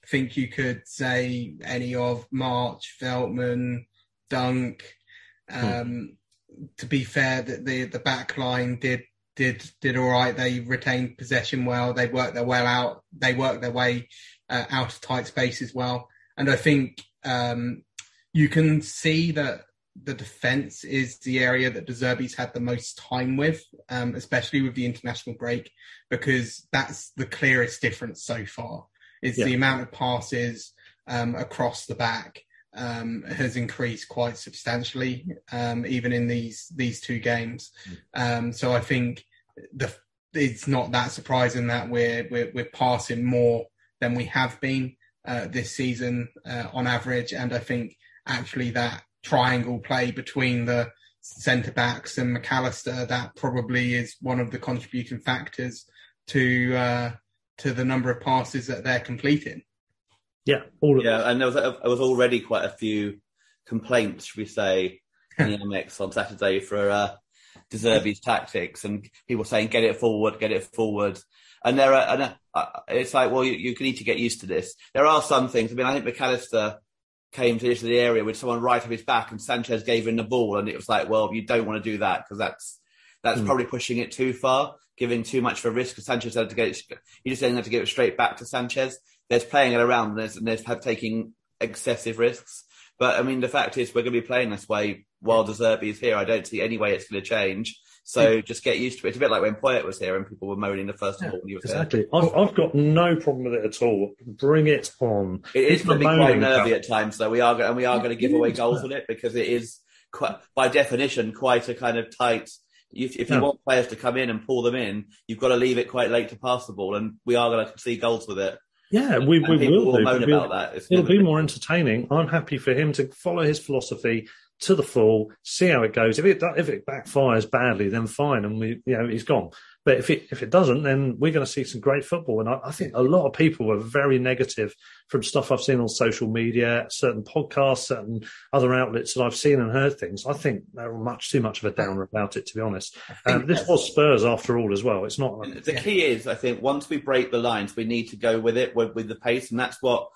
think you could say any of March, Veltman, Dunk. Hmm. Um, hmm. To be fair, that the the back line did did did all right. They retained possession well. They worked their well out. They worked their way uh, out of tight spaces well. And I think um, you can see that the defence is the area that De Zerbi's had the most time with, um, especially with the international break, because that's the clearest difference so far. Is yeah. the amount of passes um, across the back um, has increased quite substantially, um, even in these these two games. Mm. Um, so I think the, it's not that surprising that we're, we're, we're passing more than we have been uh, this season uh, on average, and I think actually that triangle play between the centre backs and McAllister that probably is one of the contributing factors to uh, to the number of passes that they're completing. Yeah, yeah, and there was there was already quite a few complaints, should we say, in the Amex on Saturday for uh, De Zerbi's tactics, and people saying get it forward, get it forward. And there are, and uh, it's like, well, you, you need to get used to this. There are some things. I mean, I think McAllister came to the area with someone right up his back, and Sanchez gave him the ball, and it was like, well, you don't want to do that because that's that's mm. probably pushing it too far, giving too much of a risk. Because Sanchez had to get it, you just had to give it straight back to Sanchez there's playing it around and there's, and there's taking excessive risks. But I mean, the fact is, we're going to be playing this way while De Zerbi is here. I don't see any way it's going to change. So just get used to it. It's a bit like when Poyet was here and people were moaning the first yeah, of all when he was exactly. I've, I've, got no problem with it at all. Bring it on. It is going to be quite nervy at times, though. We are and we are going to give away goals with it because it is quite, by definition, quite a kind of tight. If, if you yeah. want players to come in and pull them in, you've got to leave it quite late to pass the ball, and we are going to see goals with it. Yeah, we, we will, do. Moan about that. It's it'll be more entertaining. I'm happy for him to follow his philosophy to the full, see how it goes. If it if it backfires badly, then fine, and we you know he's gone. But if it if it doesn't, then we're going to see some great football. And I, I, think a lot of people were very negative from stuff I've seen on social media, certain podcasts, certain other outlets that I've seen and heard things. I think they're much too much of a downer about it, to be honest. Um, this was Spurs after all as well. It's not. The key is, I think, once we break the lines, we need to go with it with, with the pace, and that's what.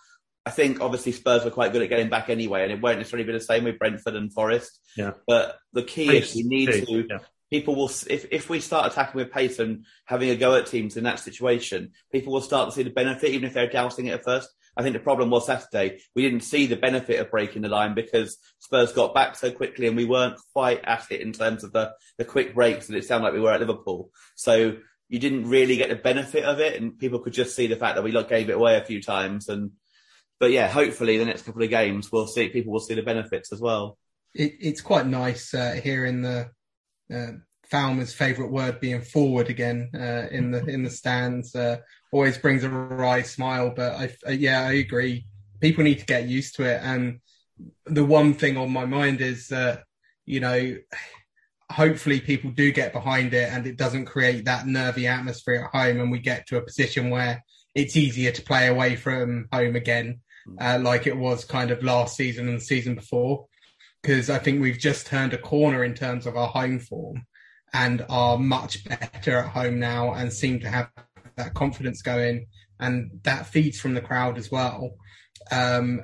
I think obviously Spurs were quite good at getting back anyway, and it won't necessarily be the same with Brentford and Forest. Yeah. But the key pace, is we need pace, to yeah people will if if we start attacking with pace and having a go at teams in that situation, people will start to see the benefit, even if they're doubting it at first. I think the problem was Saturday we didn't see the benefit of breaking the line because Spurs got back so quickly and we weren't quite at it in terms of the the quick breaks and it sounded like we were at Liverpool. So you didn't really get the benefit of it, and people could just see the fact that we gave it away a few times. And but yeah, hopefully the next couple of games we'll see people will see the benefits as well. It, it's quite nice uh, hearing the uh, Falmer's favourite word being forward again uh, in the in the stands uh, always brings a wry smile. But I, yeah, I agree. People need to get used to it. And the one thing on my mind is that you know, hopefully people do get behind it, and it doesn't create that nervy atmosphere at home, and we get to a position where it's easier to play away from home again, uh, like it was kind of last season and the season before. Because I think we've just turned a corner in terms of our home form and are much better at home now and seem to have that confidence going. And that feeds from the crowd as well. Um,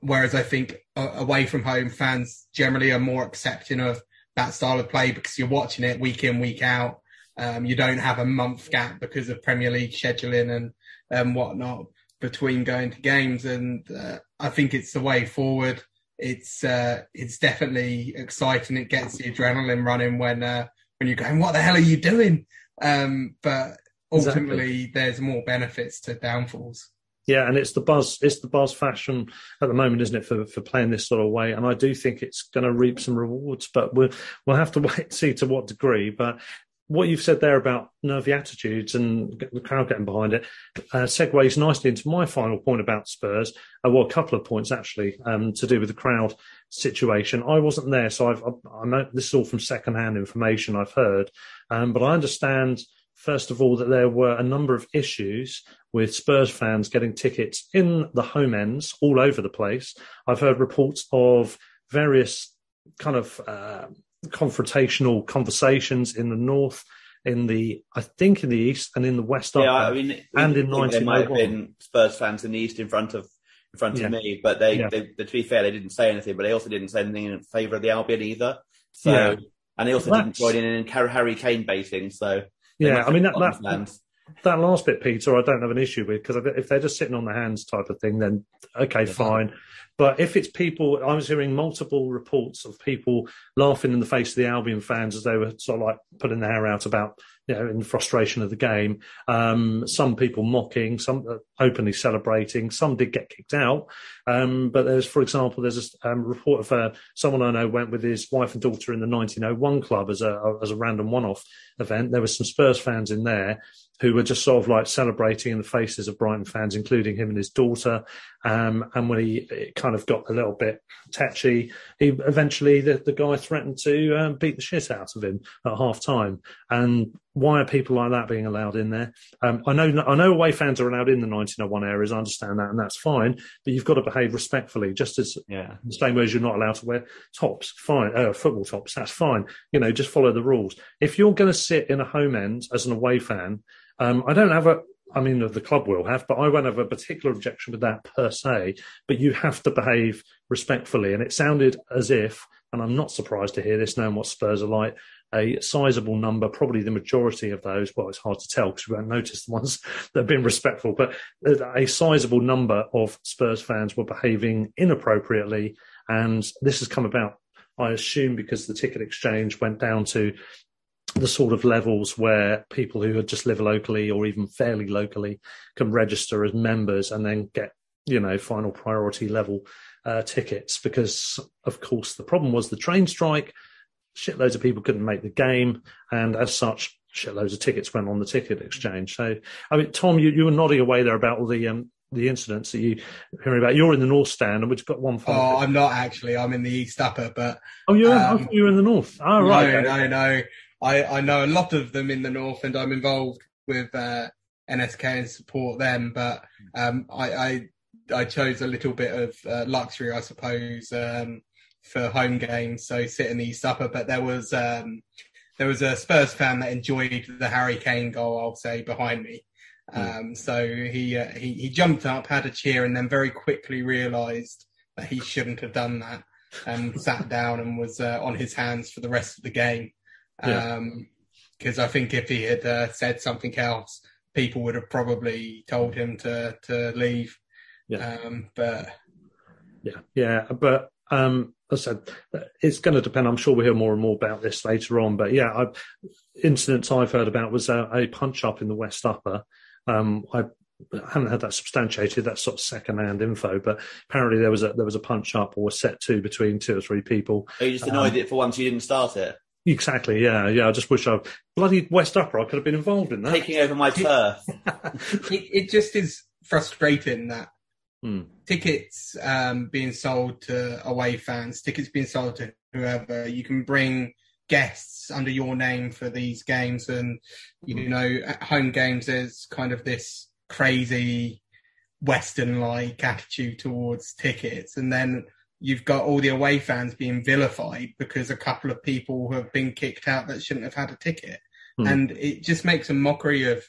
whereas I think uh, away from home, fans generally are more accepting of that style of play because you're watching it week in, week out. Um, you don't have a month gap because of Premier League scheduling and and whatnot between going to games. And uh, I think it's the way forward. It's uh, it's definitely exciting. It gets the adrenaline running when uh, when you're going, "What the hell are you doing?" Um, but ultimately, exactly. there's more benefits to downfalls. Yeah, and it's the buzz. It's the buzz fashion at the moment, isn't it, for for playing this sort of way? And I do think it's going to reap some rewards, but we'll we'll have to wait and see to what degree. But what you've said there about nervy attitudes and the crowd getting behind it uh, segues nicely into my final point about Spurs. Uh, well, a couple of points actually um, to do with the crowd situation. I wasn't there, so I've, I, I this is all from second-hand information I've heard, um, but I understand first of all that there were a number of issues with Spurs fans getting tickets in the home ends all over the place. I've heard reports of various kind of uh, confrontational conversations in the north, in the I think in the east and in the west. Yeah, I mean, and in nineteen might have been Spurs fans in the east in front of in front yeah. of me, but they, yeah. they, they, to be fair, they didn't say anything, but they also didn't say anything in favour of the Albion either. So, yeah. and they also That's... didn't join in in Harry Kane baiting. So, yeah, I mean that, that that last bit, Peter, I don't have an issue with because if they're just sitting on their hands type of thing, then okay, yeah. fine. But if it's people, I was hearing multiple reports of people laughing in the face of the Albion fans as they were sort of like putting their hair out about, you know, in frustration of the game. Um, some people mocking, some openly celebrating, some did get kicked out. Um, but there's, for example, there's a um, report of uh, someone I know went with his wife and daughter in the 1901 club as a, as a random one-off event. There were some Spurs fans in there who were just sort of like celebrating in the faces of Brighton fans, including him and his daughter. Um, and when he kind of got a little bit touchy, he eventually the, the guy threatened to um, beat the shit out of him at half time. And why are people like that being allowed in there? Um, I know I know away fans are allowed in the 1901 areas. I understand that, and that's fine. But you've got to behave respectfully, just as yeah. the same way as you're not allowed to wear tops. Fine, uh, football tops. That's fine. You know, just follow the rules. If you're going to sit in a home end as an away fan um, I don't have a, I mean, the club will have, but I won't have a particular objection with that per se. But you have to behave respectfully. And it sounded as if, and I'm not surprised to hear this, knowing what Spurs are like, a sizable number, probably the majority of those. Well, it's hard to tell because we won't notice the ones that have been respectful, but a sizable number of Spurs fans were behaving inappropriately. And this has come about I assume because the ticket exchange went down to the sort of levels where people who just live locally or even fairly locally can register as members and then get you know final priority level uh, tickets because of course the problem was the train strike shitloads of people couldn't make the game and as such shitloads of tickets went on the ticket exchange so i mean tom you, you were nodding away there about all the um, the incidents that you hearing about. You're in the north stand, and we've got one. Oh, I'm not actually. I'm in the east upper, but oh, you're um, you're in the north. Oh, right. No, no, no. I, I know a lot of them in the north, and I'm involved with uh, NSC and support them. But um, I, I, I chose a little bit of uh, luxury, I suppose, um, for home games. So sit in the East Upper. But there was um, there was a Spurs fan that enjoyed the Harry Kane goal. I'll say behind me. Hmm. Um, so he, uh, he he jumped up, had a cheer, and then very quickly realised that he shouldn't have done that, and sat down and was uh, on his hands for the rest of the game. Because um, I think if he had uh, said something else, people would have probably told him to to leave. Yeah. Um, but yeah, yeah, but um, as I said, it's going to depend. I'm sure we'll hear more and more about this later on. But yeah, I've, incidents I've heard about was a, a punch up in the West Upper. Um, I haven't had that substantiated. That's sort of second-hand info, but apparently there was a there was a punch up or a set two between two or three people. Are you just annoyed um, that for once you didn't start it? Exactly. Yeah. Yeah. I just wish I bloody West Upper. I could have been involved in that. Taking over my turf. it, it, just is frustrating that hmm. tickets um, being sold to away fans, tickets being sold to whoever. You can bring guests under your name for these games, and you hmm. know, at home games, there's kind of this crazy Western like attitude towards tickets, and then you've got all the away fans being vilified because a couple of people have been kicked out that shouldn't have had a ticket, mm. and it just makes a mockery of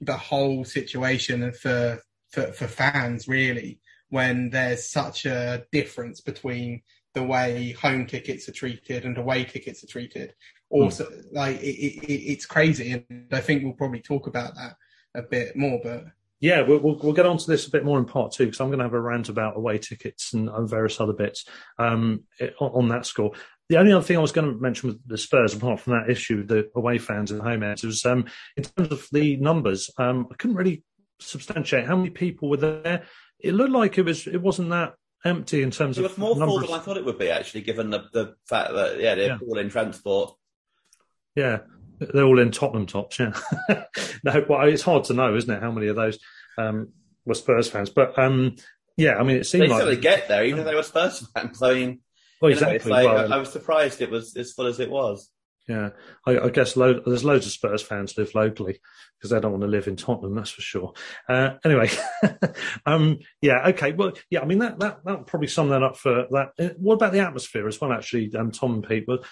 the whole situation for for, for fans really when there's such a difference between the way home tickets are treated and away tickets are treated. Also, mm. like it, it, it's crazy, and I think we'll probably talk about that a bit more. But yeah, we'll, we'll, we'll get onto this a bit more in part two because I'm going to have a rant about away tickets and, and various other bits um, on, on, that score. The only other thing I was going to mention with the Spurs, apart from that issue, the away fans and home fans, was um, in terms of the numbers. Um, I couldn't really substantiate how many people were there. It looked like it was it wasn't that empty in terms it of. It was more numbers. full than I thought it would be, actually, given the, the fact that yeah they're yeah. all in transport. Yeah, they're all in Tottenham tops. Yeah, no, well, it's hard to know, isn't it? How many of those um, were Spurs fans? But um, yeah, I mean, it seemed they like they get there, even if they were Spurs fans. I mean, well, exactly. Know, like, well, I was surprised it was as full as it was. Yeah, I, I guess lo- there's loads of Spurs fans live locally because they don't want to live in Tottenham, that's for sure. Uh, anyway, um, yeah, okay, well, yeah, I mean that that that probably sum that up for that. Uh, what about the atmosphere as well? Actually, um, Tom and Pete, what,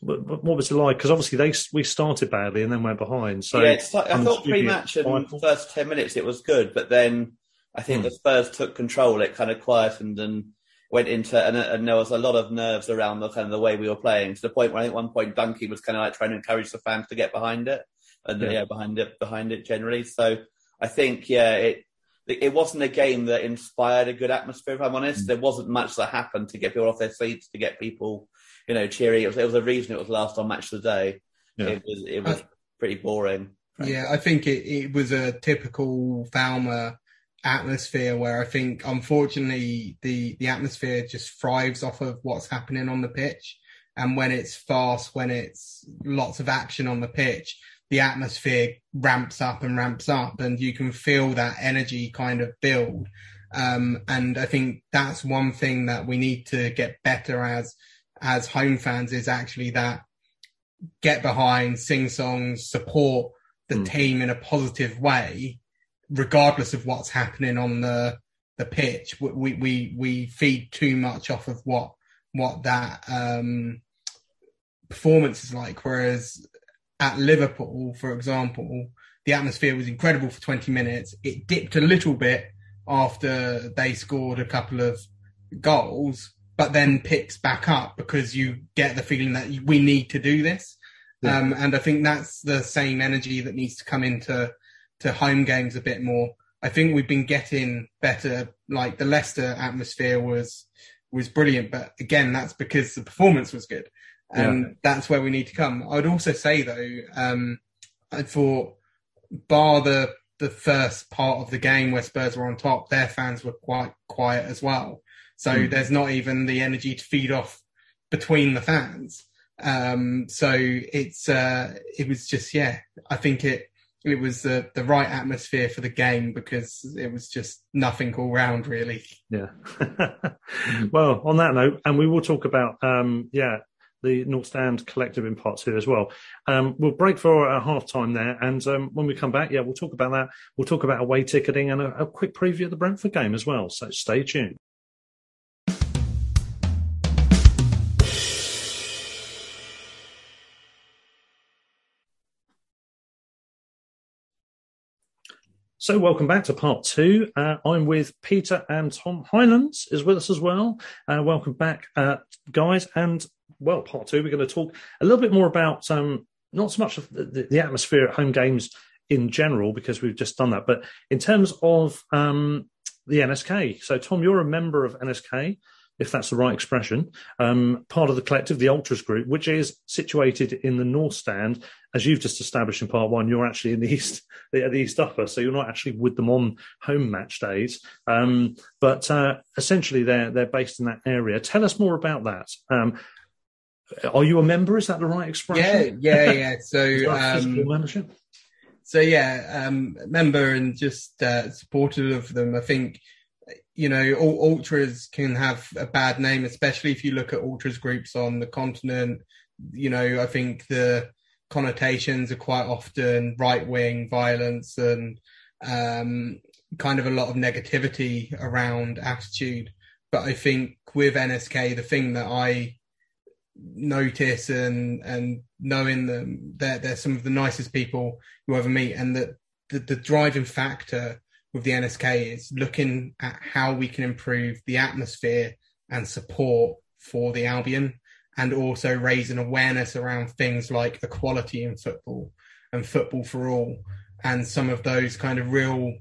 what, what was it like? Because obviously they we started badly and then went behind. So yeah, like, I thought pre-match and first ten minutes it was good, but then I think hmm. the Spurs took control. It kind of quietened and went into and, and, there was a lot of nerves around the kind of the way we were playing to the point where I think one point Dunkey was kind of like trying to encourage the fans to get behind it and yeah, yeah behind it behind it generally. So I think yeah it it wasn't a game that inspired a good atmosphere. If I'm honest, mm. there wasn't much that happened to get people off their seats to get people you know cheery. It was, it was a reason it was last on match of the day. Yeah. It was it was pretty boring. Frankly. Yeah, I think it, it was a typical Falmer atmosphere where I think unfortunately the the atmosphere just thrives off of what's happening on the pitch. And when it's fast, when it's lots of action on the pitch, the atmosphere ramps up and ramps up and you can feel that energy kind of build. Um, and I think that's one thing that we need to get better as, as home fans is actually that get behind, sing songs, support the mm. team in a positive way regardless of what's happening on the the pitch. We we we feed too much off of what what that um, performance is like. Whereas at Liverpool, for example, the atmosphere was incredible for 20 minutes. It dipped a little bit after they scored a couple of goals, but then picks back up because you get the feeling that we need to do this. Yeah. Um, and I think that's the same energy that needs to come into to home games a bit more. I think we've been getting better. Like the Leicester atmosphere was was brilliant, but again, that's because the performance was good, and yeah. that's where we need to come. I'd also say though, um, I thought, bar the the first part of the game where Spurs were on top, their fans were quite quiet as well. So mm. there's not even the energy to feed off between the fans. Um, so it's uh, it was just yeah, I think it it was the the right atmosphere for the game because it was just nothing all round really. Yeah. well, on that note, and we will talk about um, yeah the North Stand Collective in part two as well. Um, we'll break for a half time there, and um, when we come back, yeah, we'll talk about that. We'll talk about away ticketing and a, a quick preview of the Brentford game as well. So stay tuned. So, welcome back to part two. Uh, I'm with Peter and Tom Hylands is with us as well. Uh, welcome back, uh, guys. And well, part two, we're going to talk a little bit more about um, not so much of the, the, atmosphere at home games in general, because we've just done that, but in terms of um, the NSC. So, Tom, you're a member of NSC if that's the right expression, um, part of the collective, the Ultras group, which is situated in the North Stand. As you've just established in part one, you're actually in the East, the, the East Upper, so you're not actually with them on home match days. Um, but uh, essentially, they're they're based in that area. Tell us more about that. Um, are you a member? Is that the right expression? Yeah, yeah, yeah. So um, membership. So yeah, um, member and just uh, supportive of them. I think you know, all ultras can have a bad name, especially if you look at ultras groups on the continent. You know, I think the connotations are quite often right wing violence and um, kind of a lot of negativity around attitude. But I think with NSC, the thing that I notice and and knowing them, they're, they're some of the nicest people you ever meet, and that the, the driving factor with the NSC is looking at how we can improve the atmosphere and support for the Albion and also raise an awareness around things like equality in football and football for all and some of those kind of real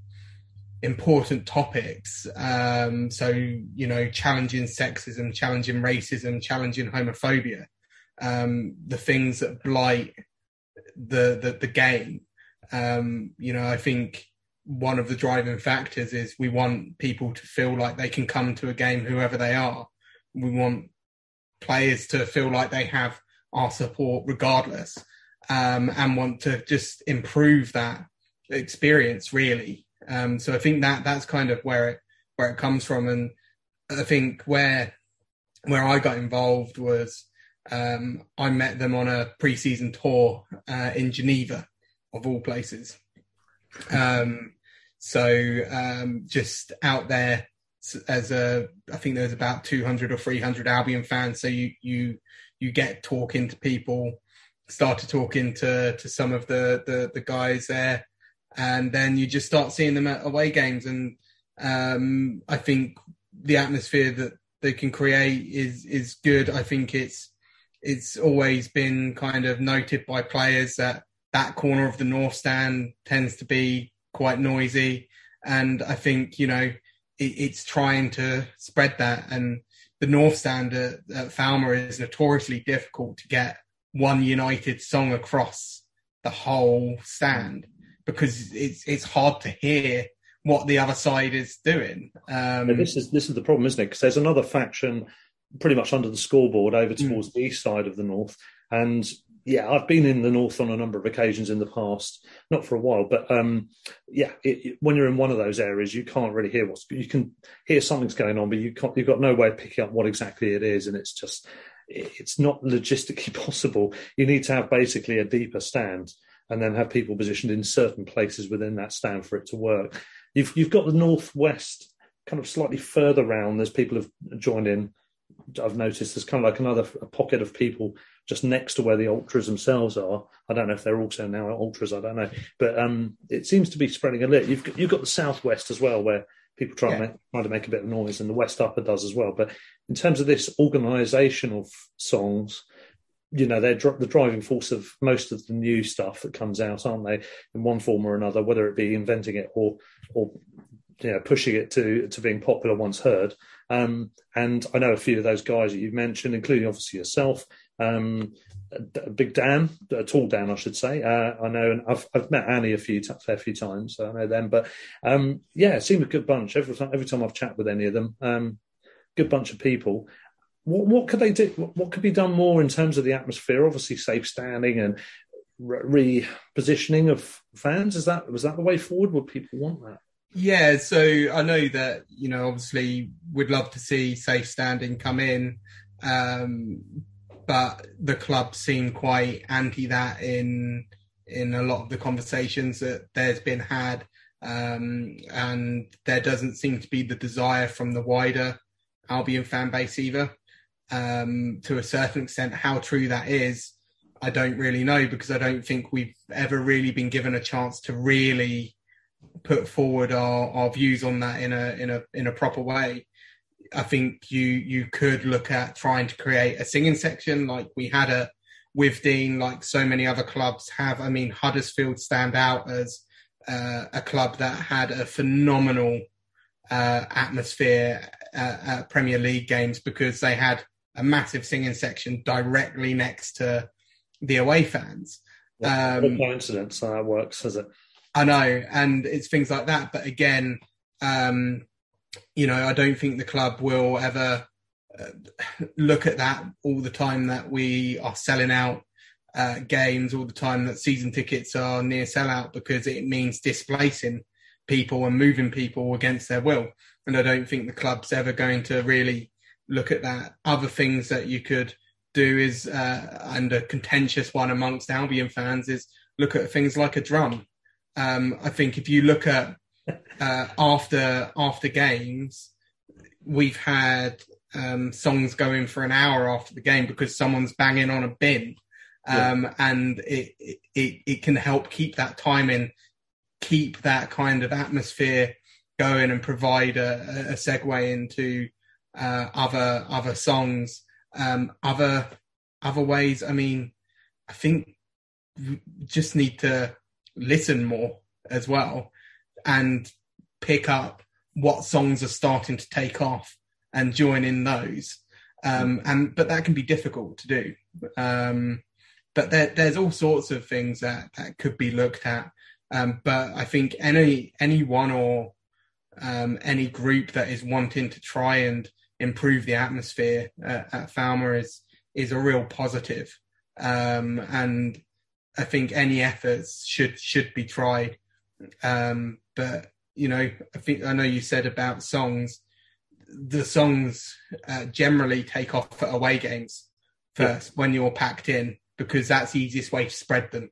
important topics. Um, so, you know, challenging sexism, challenging racism, challenging homophobia, um, the things that blight the, the, the game. Um, you know, I think one of the driving factors is we want people to feel like they can come to a game whoever they are. We want players to feel like they have our support regardless um, and want to just improve that experience really. Um, so I think that that's kind of where it where it comes from, and I think where where I got involved was um, I met them on a pre-season tour uh, in Geneva, of all places. Um, so um, just out there as a, I think there's about 200 or 300 Albion fans. So you you you get talking to people, started talking to to some of the the, the guys there, and then you just start seeing them at away games. And um, I think the atmosphere that they can create is is good. I think it's it's always been kind of noted by players that that corner of the north stand tends to be quite noisy, and I think you know it, it's trying to spread that. And the north stand at, at Falmer is notoriously difficult to get one united song across the whole stand because it's it's hard to hear what the other side is doing. Um, this is this is the problem, isn't it? Because there's another faction pretty much under the scoreboard over hmm. towards mm. the east side of the north, and yeah, I've been in the north on a number of occasions in the past, not for a while, but um, yeah, it, it, when you're in one of those areas, you can't really hear what's you can hear something's going on, but you can't you've got no way of picking up what exactly it is, and it's just it's not logistically possible. You need to have basically a deeper stand and then have people positioned in certain places within that stand for it to work. You've you've got the northwest kind of slightly further round. There's people have joined in. I've noticed there's kind of like another pocket of people just next to where the ultras themselves are. I don't know if they're also now ultras. I don't know, but um, it seems to be spreading a little. You've got, you've got the southwest as well, where people try, yeah. to make, try to make a bit of noise, and the west upper does as well. But in terms of this organisation of songs, you know they're dr- the driving force of most of the new stuff that comes out, aren't they? In one form or another, whether it be inventing it or or you know pushing it to to being popular once heard. Um, and I know a few of those guys that you've mentioned, including obviously yourself. Um, Big Dan, a tall Dan, I should say. Uh, I know, and I've I've met Annie a few fair few times, so I know them. But um, yeah, it seemed a good bunch. Every time every time I've chatted with any of them, um, good bunch of people what, what could they do? What could be done more in terms of the atmosphere? Obviously, safe standing and repositioning of fans. Is that was that the way forward? Would people want that? Yeah, so I know that you know obviously we'd love to see safe standing come in, um, but the club seem quite anti that in in a lot of the conversations that there's been had, um, and there doesn't seem to be the desire from the wider Albion fan base either um, to a certain extent. How true that is, I don't really know because I don't think we've ever really been given a chance to really put forward our, our views on that in a in a in a proper way. I think you you could look at trying to create a singing section like we had a Withdean, like so many other clubs have. I mean, Huddersfield stand out as uh, a club that had a phenomenal uh, atmosphere uh, at Premier League games because they had a massive singing section directly next to the away fans. Yeah, um, coincidence how that works, has it? I know, and it's things like that. But again, um, you know, I don't think the club will ever uh, look at that all the time that we are selling out uh, games, all the time that season tickets are near sellout, because it means displacing people and moving people against their will. And I don't think the club's ever going to really look at that. Other things that you could do is, uh, and a contentious one amongst Albion fans is look at things like a drum. Um, I think if you look at uh, after after games, we've had um, songs going for an hour after the game because someone's banging on a bin, um, yeah. and it, it it can help keep that time in, keep that kind of atmosphere going, and provide a, a segue into uh, other other songs, um, other other ways. I mean, I think we just need to listen more as well and pick up what songs are starting to take off and join in those. Um, and but that can be difficult to do. Um, but there, there's all sorts of things that, that could be looked at. Um, but I think any anyone or um, any group that is wanting to try and improve the atmosphere at, at Falmer is is a real positive. Um, and I think any efforts should should be tried. Um, but you know, I think I know you said about songs. The songs uh, generally take off at away games first yeah. when you're packed in because that's the easiest way to spread them.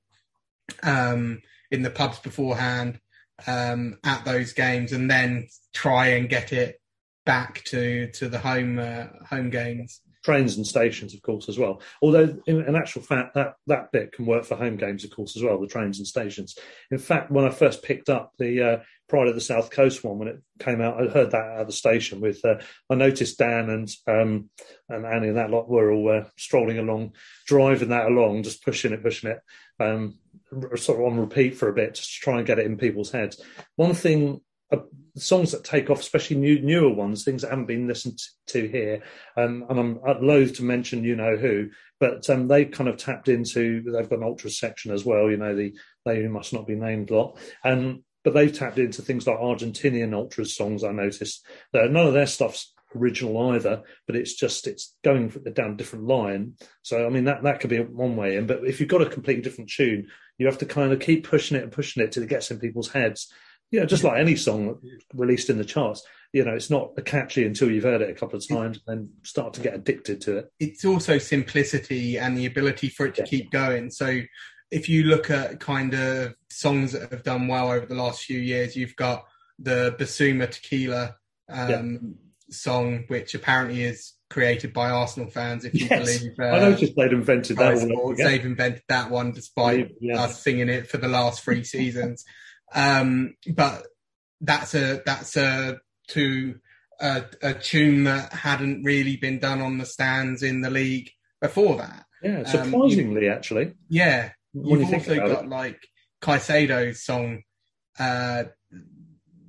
Um, in the pubs beforehand, um, at those games, and then try and get it back to to the home uh, home games trains and stations, of course, as well. Although, in, in, actual fact, that, that bit can work for home games, of course, as well, the trains and stations. In fact, when I first picked up the uh, Pride of the South Coast one, when it came out, I heard that at the station with, uh, I noticed Dan and um, and Annie and that lot were all uh, strolling along, driving that along, just pushing it, pushing it, um, sort of on repeat for a bit, just to try and get it in people's heads. One thing uh, songs that take off, especially new, newer ones, things that haven't been listened to here. Um, and I'm loath to mention you know who, but um, they've kind of tapped into. They've got an ultra section as well. You know the they must not be named lot, and but they've tapped into things like Argentinian ultras songs. I noticed that none of their stuff's original either, but it's just it's going down a different line. So I mean that that could be one way in. But if you've got a completely different tune, you have to kind of keep pushing it and pushing it till it gets in people's heads you know, just like any song released in the charts, you know, it's not catchy until you've heard it a couple of times and then start to get addicted to it. It's also simplicity and the ability for it to yeah. keep going. So if you look at kind of songs that have done well over the last few years, you've got the Basuma Tequila um, yeah. song, which apparently is created by Arsenal fans. If you yes. believe, uh, I noticed they'd invented that one. They've invented that one despite yeah. us singing it for the last three seasons. Um, but that's a that's a to a, a, tune that hadn't really been done on the stands in the league before that. Yeah, surprisingly, um, actually. Yeah, when you've you also got it. like Caicedo's song uh,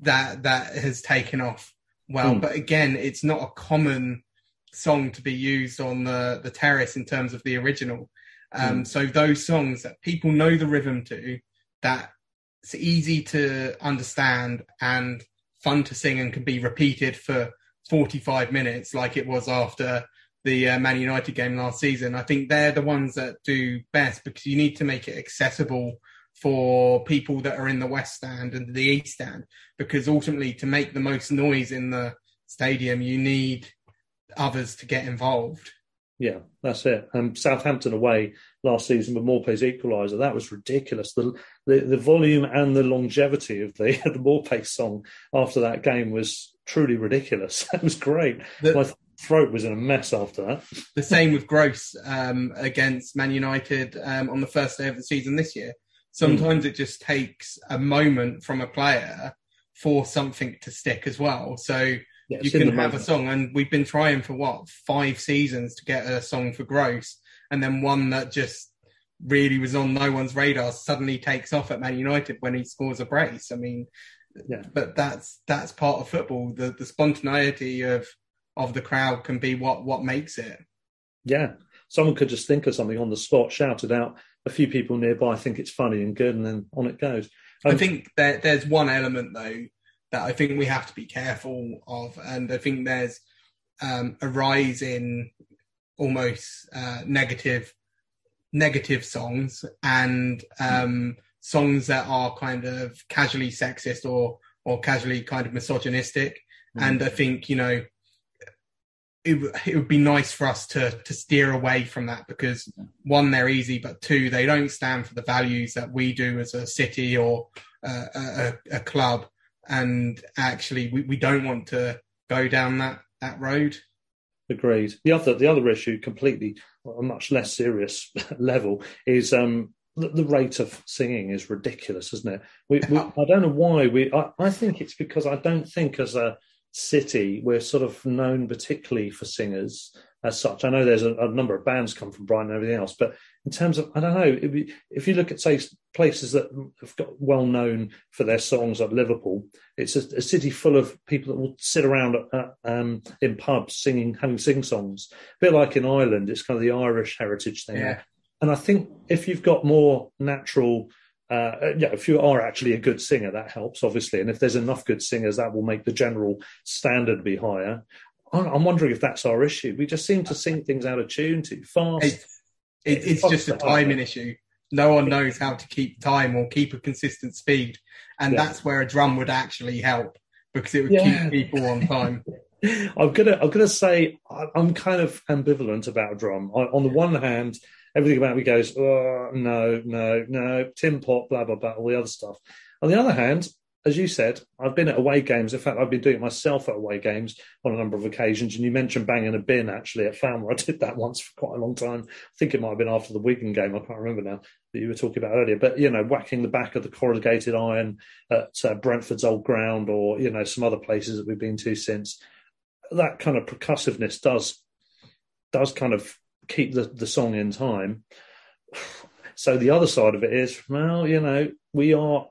that that has taken off well, mm. but again, it's not a common song to be used on the the terrace in terms of the original. Um, mm. So those songs that people know the rhythm to, that it's easy to understand and fun to sing and can be repeated for 45 minutes like it was after the uh, Man United game last season. I think they're the ones that do best because you need to make it accessible for people that are in the West Stand and the East Stand because ultimately to make the most noise in the stadium you need others to get involved. Yeah, that's it. Um, Southampton away last season with Maupay's equaliser. That was ridiculous. The, the, the volume and the longevity of the the Maupay song after that game was truly ridiculous. That was great. The, My throat was in a mess after that. The same with Gross um, against Man United um, on the first day of the season this year. Sometimes mm. it just takes a moment from a player for something to stick as well. So yeah, you can have a song, and we've been trying for what five seasons to get a song for Gross, and then one that just really was on no one's radar suddenly takes off at Man United when he scores a brace. I mean, yeah. but that's that's part of football. The the spontaneity of of the crowd can be what what makes it. Yeah, someone could just think of something on the spot, shout it out. A few people nearby think it's funny and good, and then on it goes. Um, I think there, there's one element though that I think we have to be careful of. And I think there's um, a rise in almost uh, negative negative songs and um, songs that are kind of casually sexist or or casually kind of misogynistic. Mm. And I think you know it, it would be nice for us to to steer away from that because one they're easy, but two they don't stand for the values that we do as a city or uh, a, a club, and actually we, we don't want to go down that that road. Agreed. The other the other issue, completely a much less serious level, is um, the, the, rate of singing is ridiculous, isn't it? We, we, I don't know why we. I, I think it's because I don't think as a city we're sort of known particularly for singers as such. I know there's a, a, number of bands come from Brighton and everything else, but in terms of, I don't know, if, if you look at, say, places that have got well known for their songs like Liverpool, it's a, a city full of people that will sit around at, um, in pubs singing, having sing songs. A bit like in Ireland, it's kind of the Irish heritage thing. Yeah. And I think if you've got more natural, uh, yeah, if you are actually a good singer, that helps, obviously. And if there's enough good singers, that will make the general standard be higher. I'm wondering if that's our issue. We just seem to sing things out of tune too fast. It, it, it's just a timing issue. No one knows how to keep time or keep a consistent speed, and yeah. that's where a drum would actually help because it would yeah. keep people on time. I'm gonna I'm gonna say I'm kind of ambivalent about a drum. On the one hand, everything about me goes, oh, no, no, no, tin pot, blah blah blah, all the other stuff. On the other hand, as you said, I've been at away games. In fact, I've been doing it myself at away games on a number of occasions. And you mentioned banging a bin actually at Falmer. I did that once for quite a long time. I think it might have been after the Wigan game. I can't remember now that you were talking about earlier. But you know, whacking the back of the corrugated iron at uh, Brentford's old ground, or you know, some other places that we've been to since. That kind of percussiveness does does kind of keep the, the song in time. So the other side of it is, well, you know, we are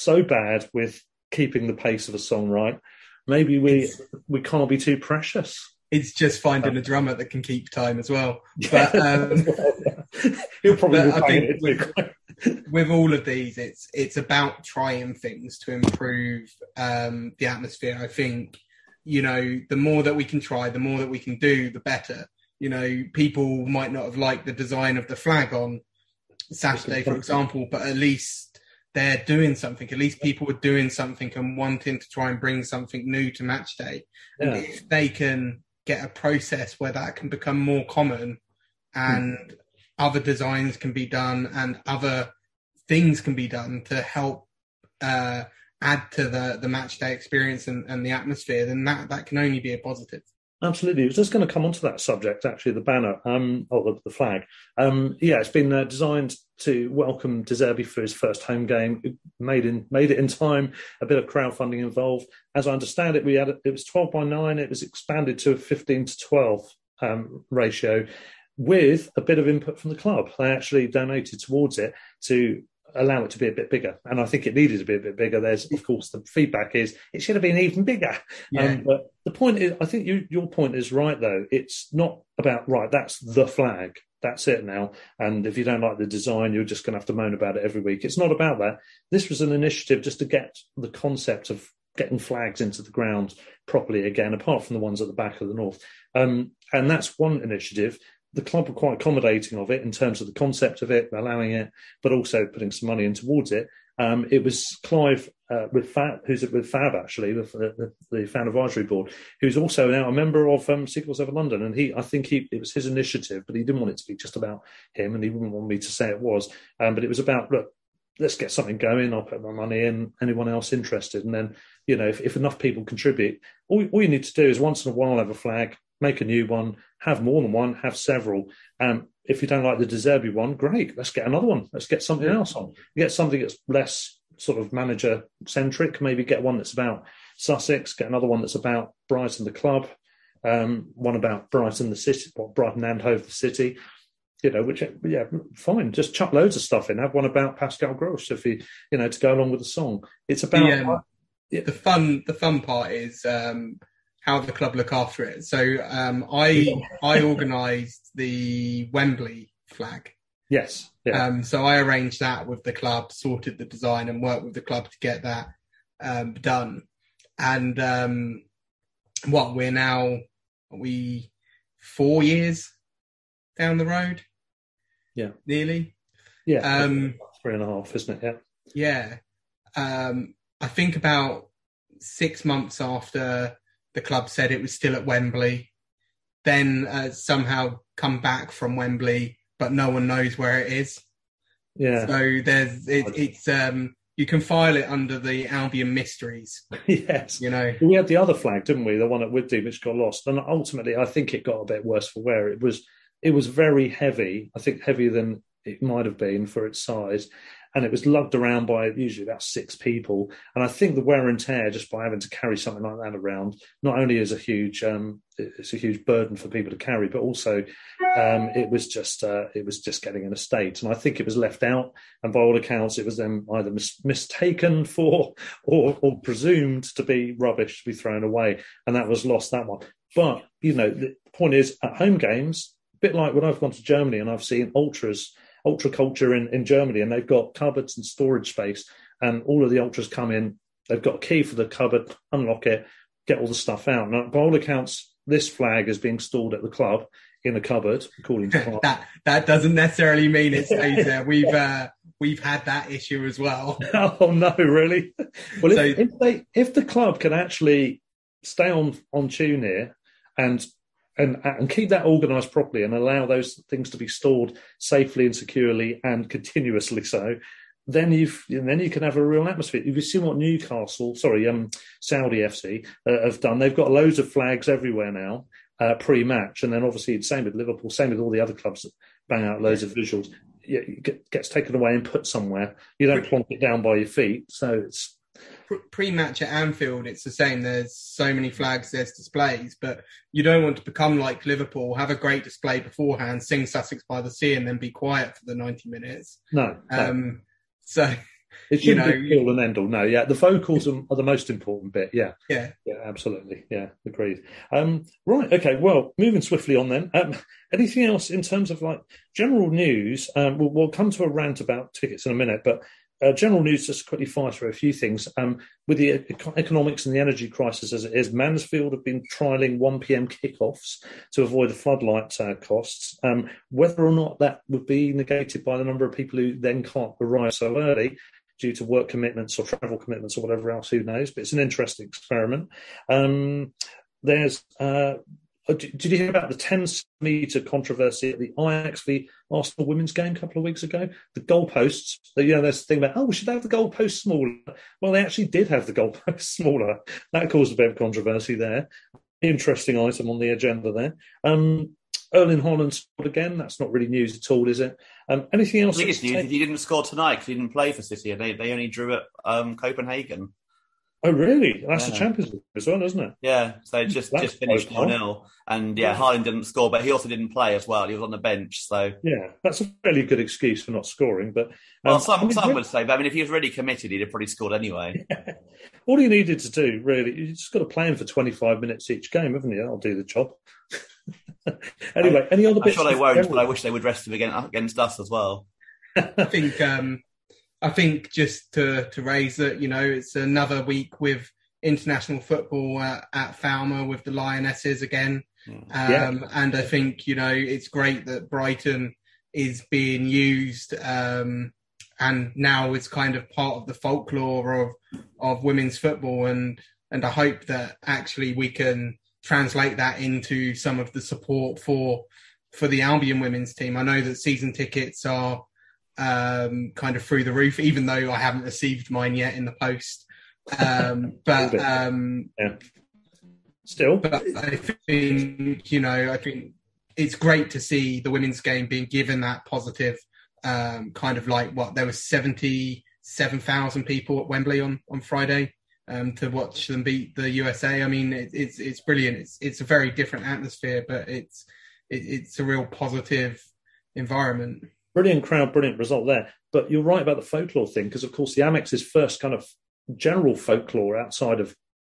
so bad with keeping the pace of a song right. Maybe we it's, we can't be too precious. It's just finding a drummer that can keep time as well. But um, he'll probably. I think with, with, all of these, it's it's about trying things to improve um, the atmosphere. I think you know the more that we can try, the more that we can do, the better. You know, people might not have liked the design of the flag on Saturday, for example, but at least they're doing something. At least people are doing something and wanting to try and bring something new to match day. Yeah. And if they can get a process where that can become more common and other designs can be done and other things can be done to help uh, add to the, the match day experience and, and the atmosphere, then that, that can only be a positive. Absolutely. I was just going to come onto that subject, actually, the banner, um, or the, the flag. Um, yeah, it's been uh, designed to welcome De Zerbi for his first home game. It made in made it in time. A bit of crowdfunding involved. As I understand it, we had it was twelve by nine. It was expanded to a fifteen to twelve um, ratio, with a bit of input from the club. They actually donated towards it to allow it to be a bit bigger. And I think it needed to be a bit bigger. There's, of course, the feedback is it should have been even bigger. Yeah. Um, but the point is, I think you, your point is right, though. It's not about, right, that's the flag. That's it now. And if you don't like the design, you're just going to have to moan about it every week. It's not about that. This was an initiative just to get the concept of getting flags into the ground properly again, apart from the ones at the back of the north. Um, and that's one initiative the club were quite accommodating of it in terms of the concept of it, allowing it, but also putting some money in towards it. Um, it was Clive uh, with Fab, who's with Fab actually, the, the, the, fan advisory board, who's also now a member of um, Seagulls Over London, and he, I think he, it was his initiative, but he didn't want it to be just about him, and he wouldn't want me to say it was, um, but it was about look, let's get something going. I'll put my money in. Anyone else interested? And then, you know, if, if enough people contribute, all, all, you need to do is once in a while have a flag, make a new one, have more than one, have several. Um, if you don't like the De Zerbi one, great, let's get another one. Let's get something else on. Get something that's less sort of manager centric. Maybe get one that's about Sussex. Get another one that's about Brighton the club. Um, one about Brighton the city, well, Brighton and Hove the city. You know, which yeah, fine. Just chuck loads of stuff in. Have one about Pascal Gross if you you know to go along with the song. It's about the, um, the fun. The fun part is. Um, how the club look after it. So um, I I organised the Wembley flag. Yes. Yeah. Um, so I arranged that with the club, sorted the design, and worked with the club to get that um, done. And um, what we're now we four years down the road. Yeah. Nearly. Yeah. Um, three and a half, isn't it? Yeah. Yeah. Um, I think about six months after the club said it was still at Wembley, then uh, somehow come back from Wembley, but no one knows where it is. Yeah. So there's it, it's um you can file it under the Albion mysteries. yes. You know, we had the other flag, didn't we? The one at Withdean, which got lost, and ultimately, I think it got a bit worse for wear. It was it was very heavy. I think heavier than it might have been for its size, and it was lugged around by usually about six people. And I think the wear and tear just by having to carry something like that around not only is a huge um, it's a huge burden for people to carry, but also um, it was just uh, it was just getting in a state. And I think it was left out, and by all accounts, it was then either mis- mistaken for or, or presumed to be rubbish to be thrown away, and that was lost that one. But you know, the point is, at home games, a bit like when I've gone to Germany and I've seen ultras ultra culture in, in Germany, and they've got cupboards and storage space, and all of the ultras come in. They've got a key for the cupboard, unlock it, get all the stuff out. Now, by all accounts, this flag is being stored at the club in a cupboard, according to that. That doesn't necessarily mean it stays there. We've uh, we've had that issue as well. oh no, really? Well, so, if, if they if the club can actually stay on on tune here and and and keep that organised properly and allow those things to be stored safely and securely and continuously so, then you've then you can have a real atmosphere. If You've seen what Newcastle, sorry, um, Saudi FC uh, have done. They've got loads of flags everywhere now uh, pre-match, and then obviously the same with Liverpool, same with all the other clubs that bang out loads of visuals. It gets taken away and put somewhere. You don't plonk it down by your feet, so it's pre-match at Anfield, it's the same. There's so many flags, there's displays, but you don't want to become like Liverpool, have a great display beforehand, sing Sussex by the Sea, and then be quiet for the 90 minutes. No. Um, so it should you know, be kill and end all. No, yeah, the vocals are, are, the most important bit. Yeah, yeah, yeah, absolutely. Yeah, agreed. Um, right, okay. Well, moving swiftly on then. Um, anything else in terms of like general news? Um, we'll, we'll, come to a rant about tickets in a minute, but uh, general news, just quickly fire through a few things. Um, with the economics and the energy crisis as it is, Mansfield have been trialling 1 p.m. kickoffs to avoid the floodlight uh, costs. Um, whether or not that would be negated by the number of people who then can't arrive so early due to work commitments or travel commitments or whatever else, who knows? But it's an interesting experiment. Um, there's uh, did you hear about the 10 metre controversy at the Ajax v Arsenal women's game a couple of weeks ago? The goalposts, you know, there's a thing about, oh, we should have the goalposts smaller. Well, they actually did have the goalposts smaller. That caused a bit of controversy there. Interesting item on the agenda there. Um, Erling Haaland scored again. That's not really news at all, is it? Um, anything else? I think it's news. He didn't score tonight because he didn't play for City and they, they only drew at um, Copenhagen. Oh, really? That's yeah. the Champions League as well, isn't it? Yeah, so just That's just finished 1 0. And yeah, Haaland didn't score, but he also didn't play as well. He was on the bench. So yeah, that's a fairly good excuse for not scoring. But um, well, some, I mean, some would say, but I mean, if he was really committed, he'd have probably scored anyway. Yeah. All he needed to do, really, you just got to play him for 25 minutes each game, haven't you? That'll do the job. anyway, any other I'm bits? I'm sure they won't, but I wish they would rest him against, against us as well. I think um, I think just to to raise that, you know, it's another week with international football at, at Falmer with the Lionesses again. Um, yeah. And I think, you know, it's great that Brighton is being used um, and now it's kind of part of the folklore of, of women's football. And, and I hope that actually we can translate that into some of the support for for the Albion women's team. I know that season tickets are um, kind of through the roof, even though I haven't received mine yet in the post. Um, but um, yeah. still, but I think you know, I think it's great to see the women's game being given that positive um, kind of like what there was seventy seven thousand people at Wembley on on Friday. Um, to watch them beat the USA. I mean, it, it's it's brilliant. It's it's a very different atmosphere, but it's it, it's a real positive environment. Brilliant crowd, brilliant result there. But you're right about the folklore thing because, of course, the Amex's first kind of general folklore outside of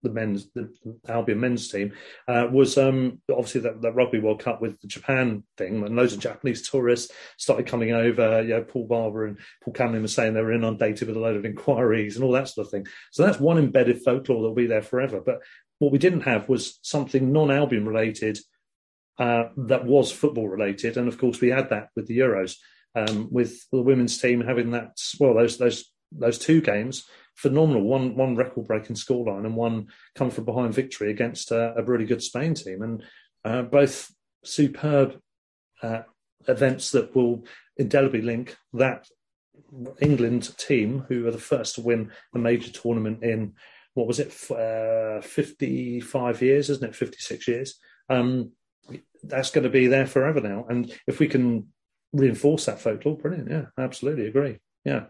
the men's the Albion men's team uh, was um, obviously that, the, Rugby World Cup with the Japan thing, and loads of Japanese tourists started coming over. You know, Paul Barber and Paul Camillin were saying they were inundated with a load of inquiries and all that sort of thing. So that's one embedded folklore that'll be there forever. But what we didn't have was something non-Albion related uh, that was football related, and of course we had that with the Euros, um, with the women's team having that. Well, those those those two games phenomenal. One one record breaking scoreline and one come from behind victory against a, a really good Spain team, and uh, both superb uh, events that will indelibly link that England team who are the first to win a major tournament in what was it, uh, 55 years, isn't it? 56 years. Um, that's going to be there forever now. And if we can reinforce that folklore, brilliant. Yeah, absolutely agree. Yeah.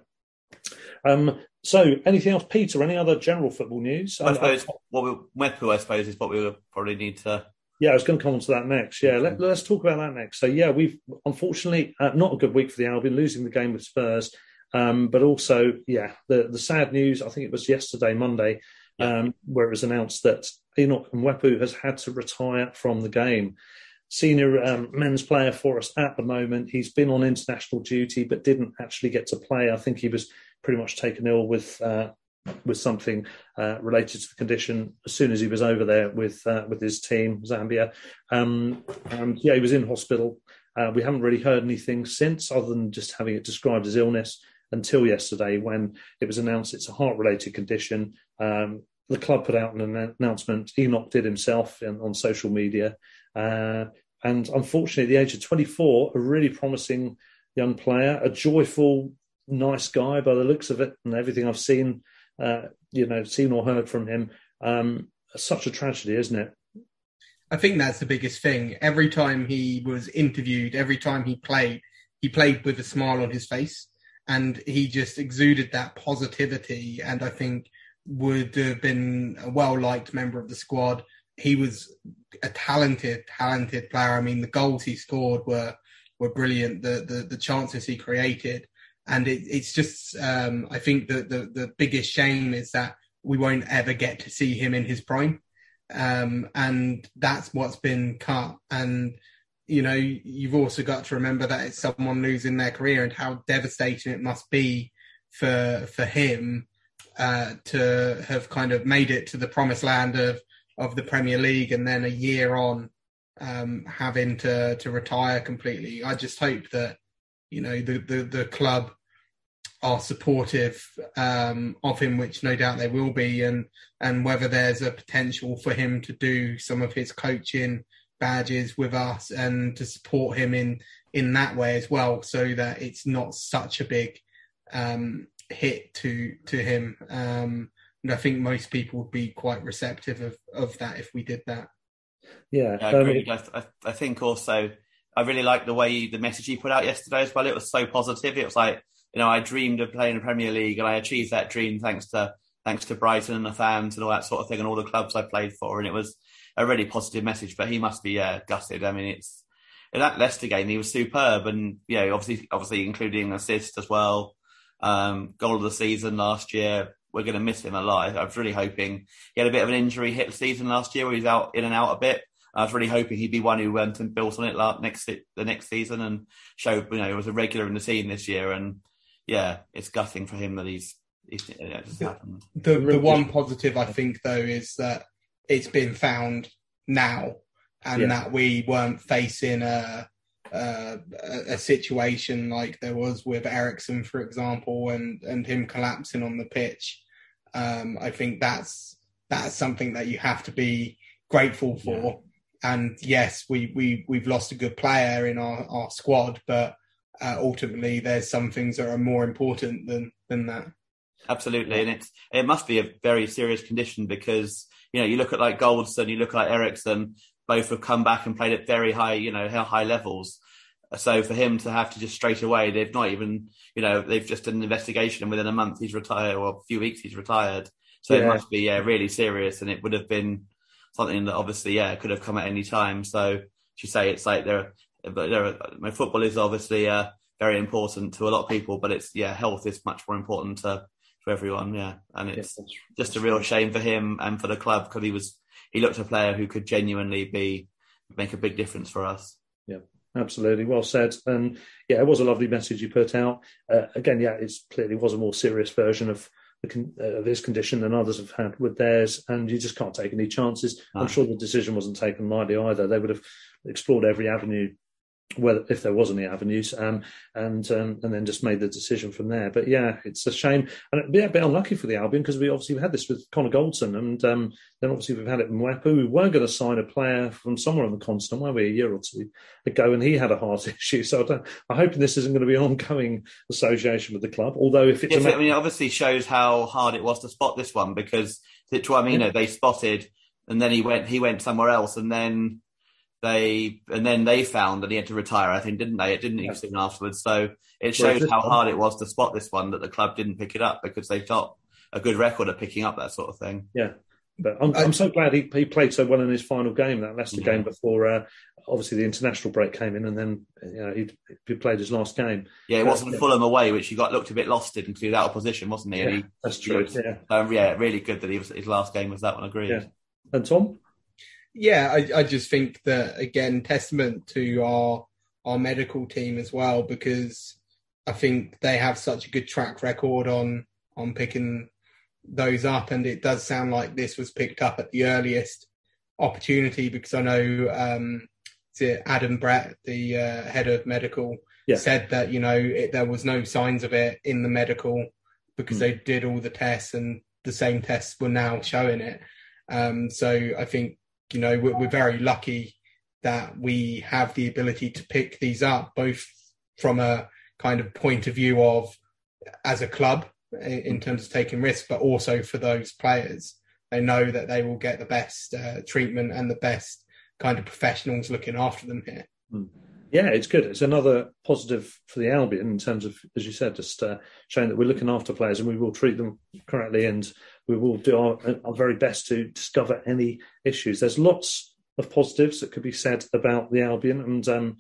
Um, so, anything else, Peter? Any other general football news? I, suppose I, what we, Mwepu, I suppose, is what we will probably need to. Yeah, I was going to come on to that next. Yeah, let, us talk about that next. So, yeah, we've unfortunately uh, not a good week for the Albion, losing the game with Spurs. Um, but also, yeah, the the sad news. I think it was yesterday, Monday, um, where it was announced that Enoch Mwepu has had to retire from the game. Senior um, men's player for us at the moment. He's been on international duty, but didn't actually get to play. I think he was pretty much taken ill with uh, with something uh, related to the condition as soon as he was over there with uh, with his team Zambia. Um, and yeah, he was in hospital. Uh, we haven't really heard anything since, other than just having it described as illness until yesterday when it was announced it's a heart related condition. Um, the club put out an announcement. Enoch did himself in, on social media. Uh, and unfortunately, at the age of 24, a really promising young player, a joyful, nice guy by the looks of it, and everything I've seen, uh, you know, seen or heard from him. Um, such a tragedy, isn't it? I think that's the biggest thing. Every time he was interviewed, every time he played, he played with a smile on his face and he just exuded that positivity. And I think would have been a well liked member of the squad. He was a talented, talented player. I mean, the goals he scored were were brilliant. The the, the chances he created, and it, it's just um, I think the, the the biggest shame is that we won't ever get to see him in his prime, um, and that's what's been cut. And you know, you've also got to remember that it's someone losing their career and how devastating it must be for for him uh, to have kind of made it to the promised land of of the Premier League and then a year on um, having to to retire completely. I just hope that you know the the, the club are supportive um, of him, which no doubt they will be, and and whether there's a potential for him to do some of his coaching badges with us and to support him in in that way as well, so that it's not such a big um, hit to to him. Um, and I think most people would be quite receptive of of that if we did that. Yeah, yeah I, agree. Um, I, I think also I really like the way the message he put out yesterday as well. It was so positive. It was like you know I dreamed of playing in the Premier League and I achieved that dream thanks to thanks to Brighton and the fans and all that sort of thing and all the clubs I played for. And it was a really positive message. But he must be uh, gutted. I mean, it's in that Leicester game he was superb, and yeah, obviously, obviously including assist as well. Um, goal of the season last year. We're going to miss him a lot. I was really hoping he had a bit of an injury hit the season last year where he's out in and out a bit. I was really hoping he'd be one who um, went and built on it next the next season and showed you know he was a regular in the team this year. And yeah, it's gutting for him that he's. he's the, the, the one positive I think though is that it's been found now, and yeah. that we weren't facing a, a, a situation like there was with Eriksen, for example, and and him collapsing on the pitch. Um, I think that's that's something that you have to be grateful for. Yeah. And yes, we we we've lost a good player in our, our squad, but uh, ultimately there's some things that are more important than than that. Absolutely, and it's it must be a very serious condition because you know, you look at like Goldson, you look at like Eriksen, both have come back and played at very high, you know, high levels. So for him to have to just straight away, they've not even, you know, they've just done an investigation and within a month he's retired or a few weeks he's retired. So yeah. it must be, yeah, really serious. And it would have been something that obviously, yeah, could have come at any time. So you say it's like there, but there, my football is obviously uh, very important to a lot of people, but it's yeah, health is much more important to for everyone. Yeah, and it's just a real shame for him and for the club because he was he looked a player who could genuinely be make a big difference for us. Yeah, absolutely. Well said. And yeah, it was a lovely message you put out. Uh, again, yeah, it clearly was a more serious version of uh, of his condition than others have had with theirs, and you just can't take any chances. I'm sure the decision wasn't taken lightly either. They would have explored every avenue whether if there was any avenues, um, and um, and then just made the decision from there. But yeah, it's a shame, and it'd be a bit unlucky for the Albion because we obviously had this with Connor Goldson, and um, then obviously we've had it in Mwepu. We were going to sign a player from somewhere on the continent, were we, a year or two ago, and he had a heart issue. So I I'm hoping this isn't going to be an ongoing association with the club. Although if it's, yes, I mean, it obviously shows how hard it was to spot this one because Tuamino yeah. they spotted, and then he went he went somewhere else, and then they and then they found that he had to retire. I think, didn't they? It didn't yeah. soon afterwards. So it shows how hard it was to spot this one that the club didn't pick it up because they've got a good record of picking up that sort of thing. Yeah, but I'm, I'm so glad he, he played so well in his final game, that Leicester yeah. game before. Uh, obviously, the international break came in, and then you know he, he played his last game. Yeah, it wasn't Fulham away, which he got looked a bit lost in because he was out of position, wasn't he? Yeah, he, that's true. yeah, um, yeah, really good that he was, his last game was that one. Agreed. Yeah. And Tom yeah, I, I just think that again, testament to our our medical team as well, because I think they have such a good track record on on picking those up, and it does sound like this was picked up at the earliest opportunity because I know um, Adam Brett, the uh, head of medical, yeah. said that you know it, there was no signs of it in the medical because mm. they did all the tests and the same tests were now showing it. Um, so I think you know, we're, we're very lucky that we have the ability to pick these up, both from a kind of point of view of as a club in terms of taking risks, but also for those players. They know that they will get the best uh, treatment and the best kind of professionals looking after them here. Hmm. Yeah, it's good. It's another positive for the Albion in terms of, as you said, just uh, showing that we're looking after players and we will treat them correctly and we will do our, our very best to discover any issues. There's lots of positives that could be said about the Albion, and um,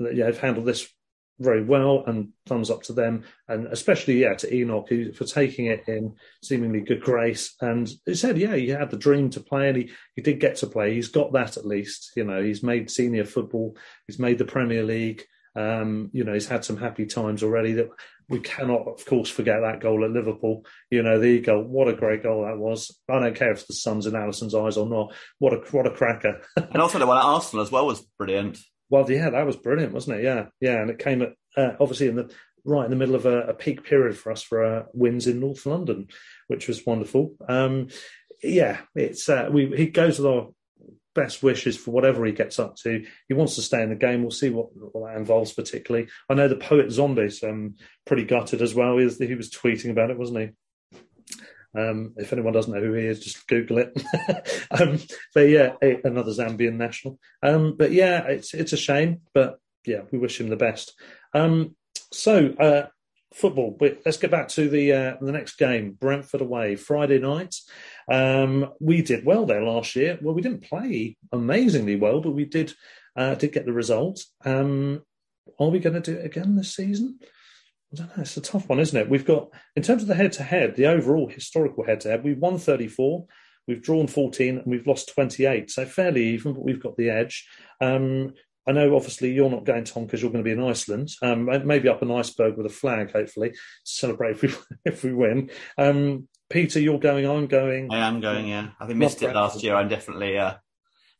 yeah, they've handled this very well, and thumbs up to them, and especially yeah to Enoch who, for taking it in seemingly good grace. And he said, yeah, he had the dream to play, and he he did get to play. He's got that at least. You know, he's made senior football, he's made the Premier League. Um, you know, he's had some happy times already. That we cannot, of course, forget that goal at Liverpool. You know, the goal. What a great goal that was. I don't care if the sun's in Alisson's eyes or not. What a what a cracker. and also the one at Arsenal as well was brilliant. Well, yeah, that was brilliant, wasn't it? Yeah, yeah, and it came at uh, obviously in the right in the middle of a, a peak period for us for uh, wins in North London, which was wonderful. Um, yeah, it's uh, we he goes with our best wishes for whatever he gets up to. He wants to stay in the game. We'll see what, what that involves, particularly. I know the poet Zombies um, pretty gutted as well. He was, he was tweeting about it, wasn't he? Um, if anyone doesn't know who he is, just Google it. um, but yeah, another Zambian national. Um, but yeah, it's it's a shame, but yeah, we wish him the best. Um, so uh, football. Let's get back to the uh, the next game, Brentford away, Friday night. Um, we did well there last year. Well, we didn't play amazingly well, but we did uh, did get the result. Um, are we going to do it again this season? I don't know. It's a tough one, isn't it? We've got in terms of the head to head, the overall historical head to head, we've won 34. We've drawn 14 and we've lost 28. So fairly even, but we've got the edge. Um, I know, obviously, you're not going, Tom, because you're going to be in Iceland. Um, maybe up an iceberg with a flag, hopefully, to celebrate if we if we win. Um, Peter, you're going. I'm going. I am going. Yeah, I think missed it last year. I'm definitely uh,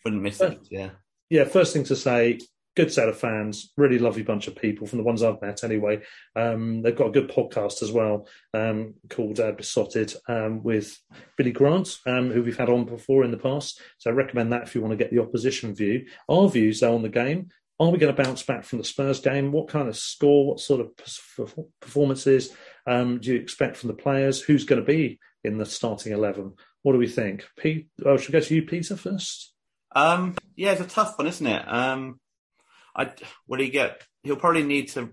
wouldn't miss it. Yeah. Yeah. First thing to say, good set of fans, really lovely bunch of people from the ones I've met anyway. Um, they've got a good podcast as well um, called uh, Beesotted um, with Billy Grant, um, who we've had on before in the past. So I recommend that if you want to get the opposition view. Our views though on the game. Are we going to bounce back from the Spurs game? What kind of score? What sort of performances um, do you expect from the players? Who's going to be in the starting 11? What do we think? Pete, oh, should we go to you, Peter, first? Um, yeah, it's a tough one, isn't it? Um, I will he get? He'll probably need to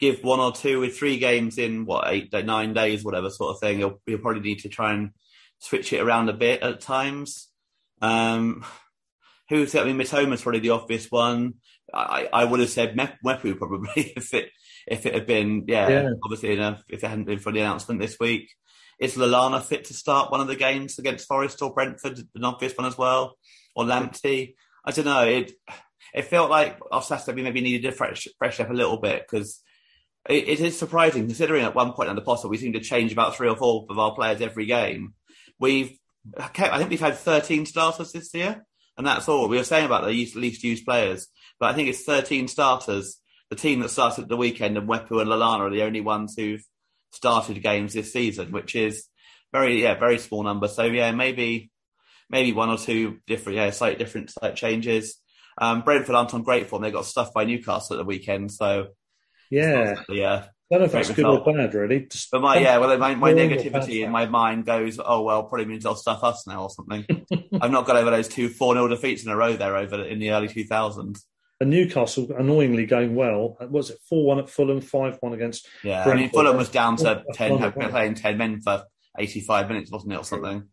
give one or two with three games in what eight, nine days, whatever sort of thing. He'll, he'll probably need to try and switch it around a bit at times. Um, who's I mean, Mitoma's probably the obvious one. I, I would have said Mwepu probably if it if it had been yeah, yeah. obviously enough if it hadn't been for the announcement this week. Is Lallana fit to start one of the games against Forest or Brentford? An obvious one as well, or Lamptey. I don't know. It it felt like Osasta maybe needed to fresh, fresh up a little bit because it, it is surprising considering at one point under Potter we seem to change about three or four of our players every game. We've, I think we've had 13 starters this year, and that's all. We were saying about the least used players, but I think it's 13 starters. The team that started the weekend and Mwepu and Lallana are the only ones who've started games this season, which is very, yeah, very small number. So yeah, maybe, maybe one or two different, yeah, slight different, slight changes. Um, Brentford aren't on great form. They got stuffed by Newcastle at the weekend, so yeah, yeah. I don't know if that's good or bad, really. Just but my yeah, well, my, my negativity in my mind goes, oh well, probably means they'll stuff us now or something. I've not got over those two four 0 defeats in a row there over in the early two thousands. And Newcastle annoyingly going well. Was it four one at Fulham, five one against? Yeah, Brentford. I mean Fulham was down to ten, playing ten men for eighty five minutes, wasn't it, or something?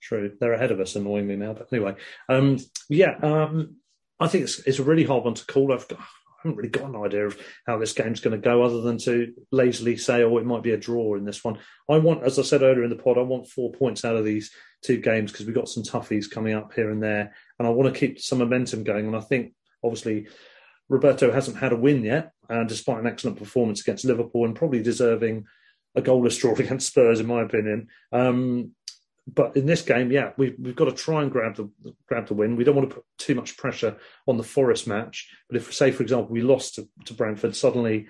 True, they're ahead of us annoyingly now. But anyway, um, yeah, um, I think it's it's a really hard one to call. I've got, I haven't really got an idea of how this game's going to go, other than to lazily say, "Oh, it might be a draw in this one." I want, as I said earlier in the pod, I want four points out of these two games because we've got some toughies coming up here and there, and I want to keep some momentum going. And I think, obviously, Roberto hasn't had a win yet, uh, despite an excellent performance against Liverpool, and probably deserving a goalless draw against Spurs, in my opinion. Um, but in this game, yeah, we've, we've got to try and grab the grab the win. We don't want to put too much pressure on the Forest match. But if, say, for example, we lost to, to Brentford, suddenly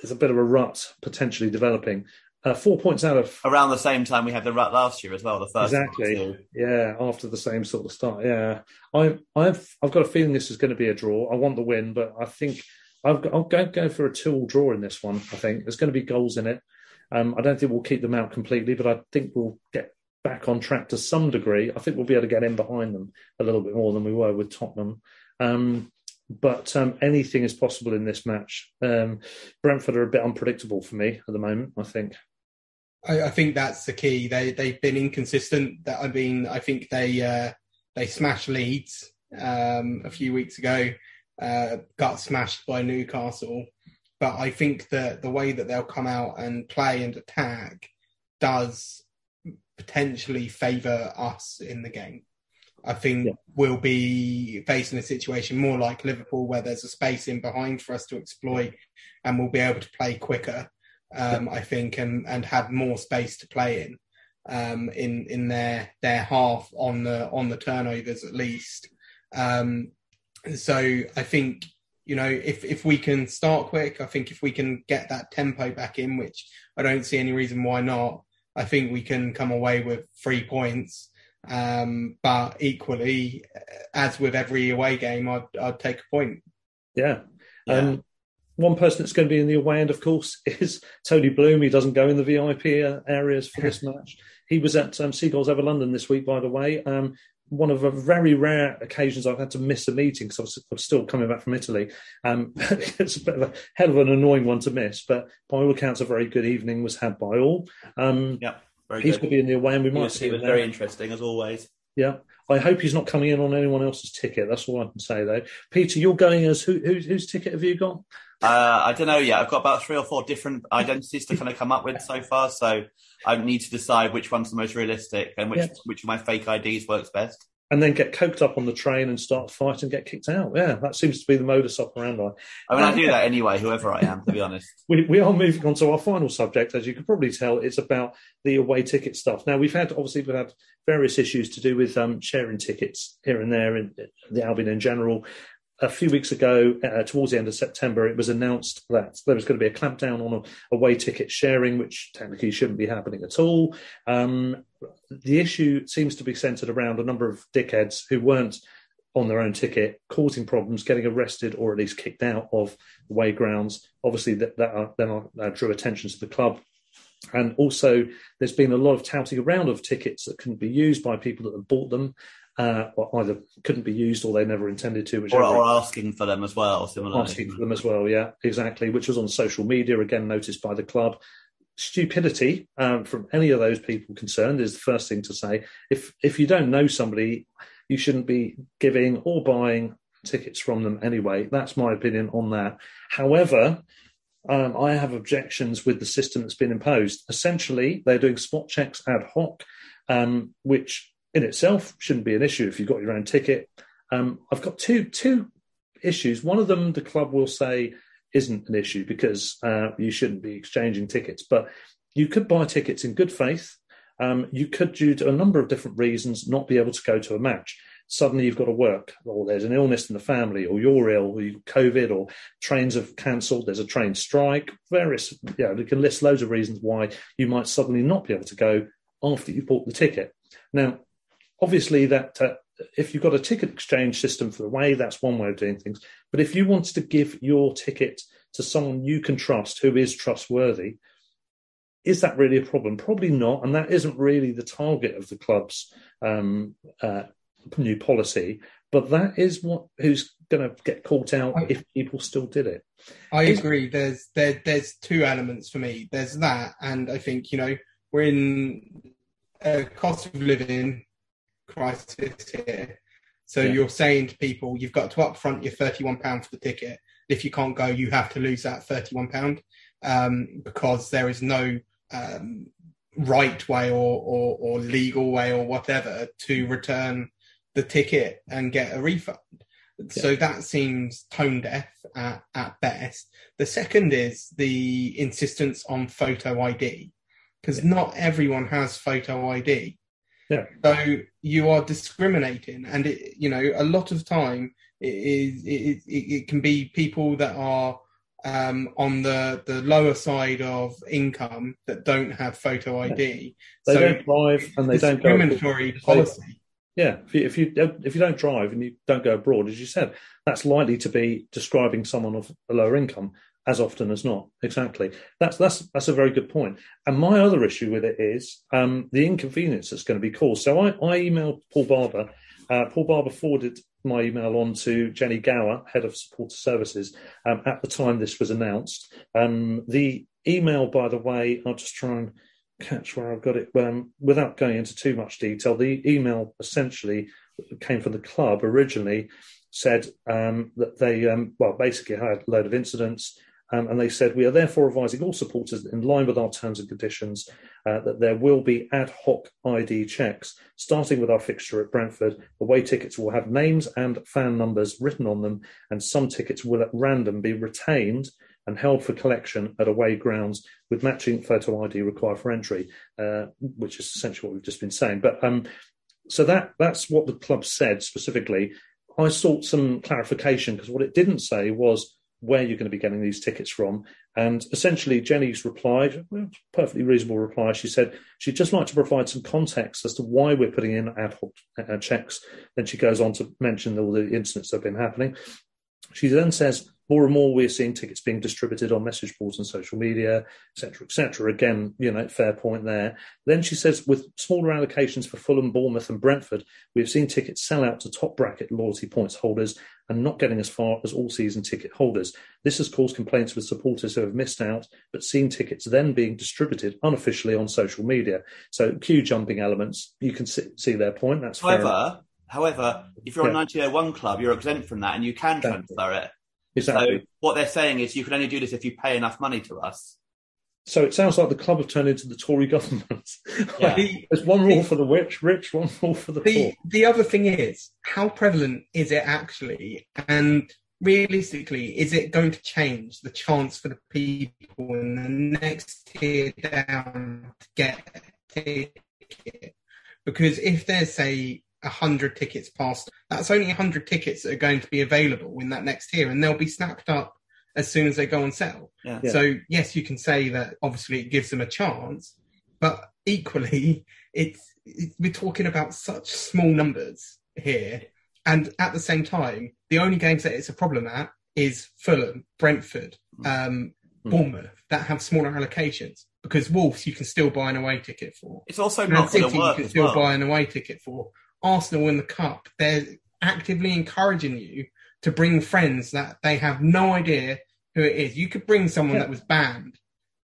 there's a bit of a rut potentially developing. Uh, four points out of around the same time we had the rut last year as well. The first exactly, yeah, after the same sort of start. Yeah, I, I've I've got a feeling this is going to be a draw. I want the win, but I think I've got, I'll go go for a two-all draw in this one. I think there's going to be goals in it. Um, I don't think we'll keep them out completely, but I think we'll get back on track to some degree. I think we'll be able to get in behind them a little bit more than we were with Tottenham. Um, but um, anything is possible in this match. Um, Brentford are a bit unpredictable for me at the moment. I think. I, I, think that's the key. They they've been inconsistent. That I mean, I think they uh, they smashed Leeds um, a few weeks ago. Uh, got smashed by Newcastle, but I think that the way that they'll come out and play and attack does potentially favour us in the game. I think yeah. we'll be facing a situation more like Liverpool, where there's a space in behind for us to exploit, and we'll be able to play quicker. Um, I think, and and have more space to play in, um, in in their their half on the on the turnovers at least. Um, so I think you know if if we can start quick, I think if we can get that tempo back in, which I don't see any reason why not, I think we can come away with three points. Um, but equally, as with every away game, I'd, I'd take a point. Yeah. yeah. Um, one person that's going to be in the away end, of course, is Tony Bloom. He doesn't go in the VIP areas for this match. He was at um, Seagulls Over London this week, by the way. Um, one of the very rare occasions I've had to miss a meeting because I was, I was still coming back from Italy. Um, it's a bit of a hell of an annoying one to miss, but by all accounts, a very good evening was had by all. Um, yeah, he's going to be in the away, and we might see. It was very interesting as always. Yeah, I hope he's not coming in on anyone else's ticket. That's all I can say, though. Peter, you're going as who, who whose ticket have you got? Uh, I don't know yet. I've got about three or four different identities to kind of come up with so far. So I need to decide which one's the most realistic and which which of my fake IDs works best. And then get coked up on the train and start fight and get kicked out. Yeah, that seems to be the modus operandi. I mean, I do that anyway, whoever I am, to be honest. we, we are moving on to our final subject. As you can probably tell, it's about the away ticket stuff. Now, we've had, obviously, we've had various issues to do with um, sharing tickets here and there in the Albion in general a few weeks ago, uh, towards the end of September, it was announced that there was going to be a clampdown on away ticket sharing, which technically shouldn't be happening at all. Um, the issue seems to be centred around a number of dickheads who weren't on their own ticket, causing problems, getting arrested or at least kicked out of away grounds. Obviously, that, that are, then uh, drew attention to the club. And also, there's been a lot of touting around of tickets that couldn't be used by people that have bought them uh, either couldn't be used or they never intended to. Or, or, asking for them as well, similarly. Asking for them as well, yeah, exactly, which was on social media, again noticed by the club. Stupidity um, from any of those people concerned is the first thing to say. If if you don't know somebody, you shouldn't be giving or buying tickets from them anyway. That's my opinion on that. However, um, I have objections with the system that's been imposed. Essentially, they're doing spot checks ad hoc, um, which in itself shouldn't be an issue if you've got your own ticket. Um, I've got two two issues. One of them, the club will say isn't an issue because uh, you shouldn't be exchanging tickets, but you could buy tickets in good faith. Um, you could, due to a number of different reasons, not be able to go to a match. suddenly you've got to work, or there's an illness in the family, or you're ill, or you've COVID, or trains have cancelled, there's a train strike, various, you know, you can list loads of reasons why you might suddenly not be able to go after you bought the ticket. Now, obviously, that uh, if you've got a ticket exchange system for the way, that's one way of doing things. But if you wanted to give your ticket to someone you can trust who is trustworthy, is that really a problem? Probably not, and that isn't really the target of the club's um, uh, new policy. But that is what who's going to get caught out I, if people still did it. I is, agree. There's there there's two elements for me. There's that, and I think you know we're in a cost of living crisis here. So yeah. you're saying to people, you've got to upfront your thirty-one pound for the ticket. If you can't go, you have to lose that thirty-one pound um, because there is no um, right way or, or, or legal way or whatever to return the ticket and get a refund. Yeah. So that seems tone deaf at, at best. The second is the insistence on photo ID, because yeah. not everyone has photo ID. Yeah. So you are discriminating, and it, you know, a lot of time it is it, it, it can be people that are um, on the, the lower side of income that don't have photo ID. They so don't drive and they don't go. Discriminatory policy. Yeah, if you, if you if you don't drive and you don't go abroad, as you said, that's likely to be describing someone of a lower income as often as not. Exactly. That's that's that's a very good point. And my other issue with it is um, the inconvenience that's going to be caused. So I, I emailed Paul Barber. Uh, Paul Barber forwarded my email on to Jenny Gower, head of supporter services, um, at the time this was announced. Um, the email, by the way, I'll just try and catch where I've got it um, without going into too much detail. The email essentially came from the club originally, said um, that they, um, well, basically had a load of incidents. Um, and they said, We are therefore advising all supporters in line with our terms and conditions uh, that there will be ad hoc ID checks, starting with our fixture at Brentford. Away tickets will have names and fan numbers written on them, and some tickets will at random be retained and held for collection at away grounds with matching photo ID required for entry, uh, which is essentially what we've just been saying. But um, so that that's what the club said specifically. I sought some clarification because what it didn't say was where you're going to be getting these tickets from. And essentially, Jenny's replied, perfectly reasonable reply. She said she'd just like to provide some context as to why we're putting in ad hoc uh, checks. Then she goes on to mention all the incidents that have been happening. She then says, more and more we're seeing tickets being distributed on message boards and social media, etc., etc. Again, you know, fair point there. Then she says, with smaller allocations for Fulham, Bournemouth, and Brentford, we've seen tickets sell out to top bracket loyalty points holders and not getting as far as all season ticket holders. This has caused complaints with supporters who have missed out, but seen tickets then being distributed unofficially on social media. So, queue jumping elements, you can see, see their point. That's however. However, if you're yeah. a 1901 club, you're exempt from that and you can transfer it. Exactly. So what they're saying is you can only do this if you pay enough money to us. So it sounds like the club have turned into the Tory government. Yeah. There's one rule for the rich, rich, one rule for the, the poor. The other thing is, how prevalent is it actually? And realistically, is it going to change the chance for the people in the next tier down to get a ticket? Because if there's, say, 100 tickets passed, that's only 100 tickets that are going to be available in that next tier, and they'll be snapped up as soon as they go on sale. Yeah. So, yes, you can say that obviously it gives them a chance, but equally, it's, it's we're talking about such small numbers here. And at the same time, the only games that it's a problem at is Fulham, Brentford, mm. um, mm. Bournemouth that have smaller allocations. Because Wolves, you can still buy an away ticket for. It's also not City, you can still well. buy an away ticket for. Arsenal in the cup, they're actively encouraging you to bring friends that they have no idea who it is. You could bring someone yeah. that was banned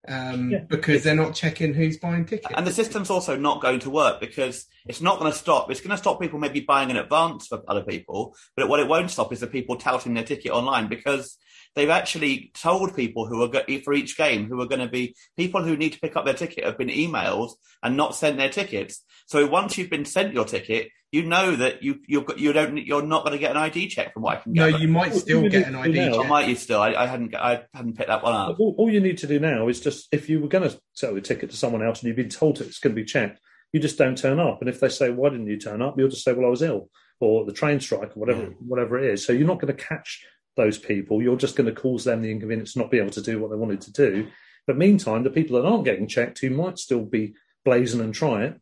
um, yeah. because they're not checking who's buying tickets. And the system's also not going to work because it's not going to stop. It's going to stop people maybe buying in advance for other people, but what it won't stop is the people touting their ticket online because they've actually told people who are for each game who are going to be people who need to pick up their ticket have been emailed and not sent their tickets. So once you've been sent your ticket, you know that you you you don't you're not going to get an ID check from what I can get. No, you might still get an ID check. Or might you still? I, I, hadn't I hadn't picked that one up. All, all, you need to do now is just if you were going to sell a ticket to someone else and you've been told it's going to be checked, you just don't turn up. And if they say, "Why didn't you turn up?" You'll just say, "Well, I was ill," or the train strike, or whatever, hmm. whatever it is. So you're not going to catch those people. You're just going to cause them the inconvenience not be able to do what they wanted to do. But meantime, the people that aren't getting checked, who might still be blazing and try it,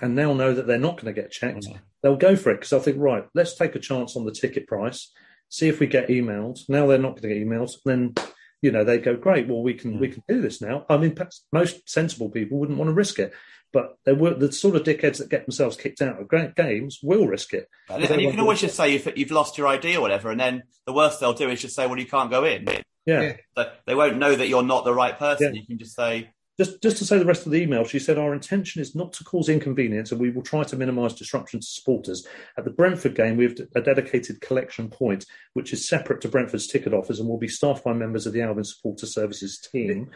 and now know that they're not going to get checked, mm. they'll go for it because they'll think, right, let's take a chance on the ticket price, see if we get emailed. Now they're not going to get emails. Then, you know, they go, great, well, we can mm. we can do this now. I mean, perhaps most sensible people wouldn't want to risk it. But there were the sort of dickheads that get themselves kicked out of great games will risk it. And, and you can always just say you've, you've lost your ID or whatever, and then the worst they'll do is just say, "Well, you can't go in." Yeah. Yeah. So they won't know that you're not the right person. Yeah. You can just say, Just, just to say the rest of the email, she said, Our intention is not to cause inconvenience and we will try to minimise disruption to supporters. At the Brentford game, we have a dedicated collection point, which is separate to Brentford's ticket offers and will be staffed by members of the Albion Supporter Services team.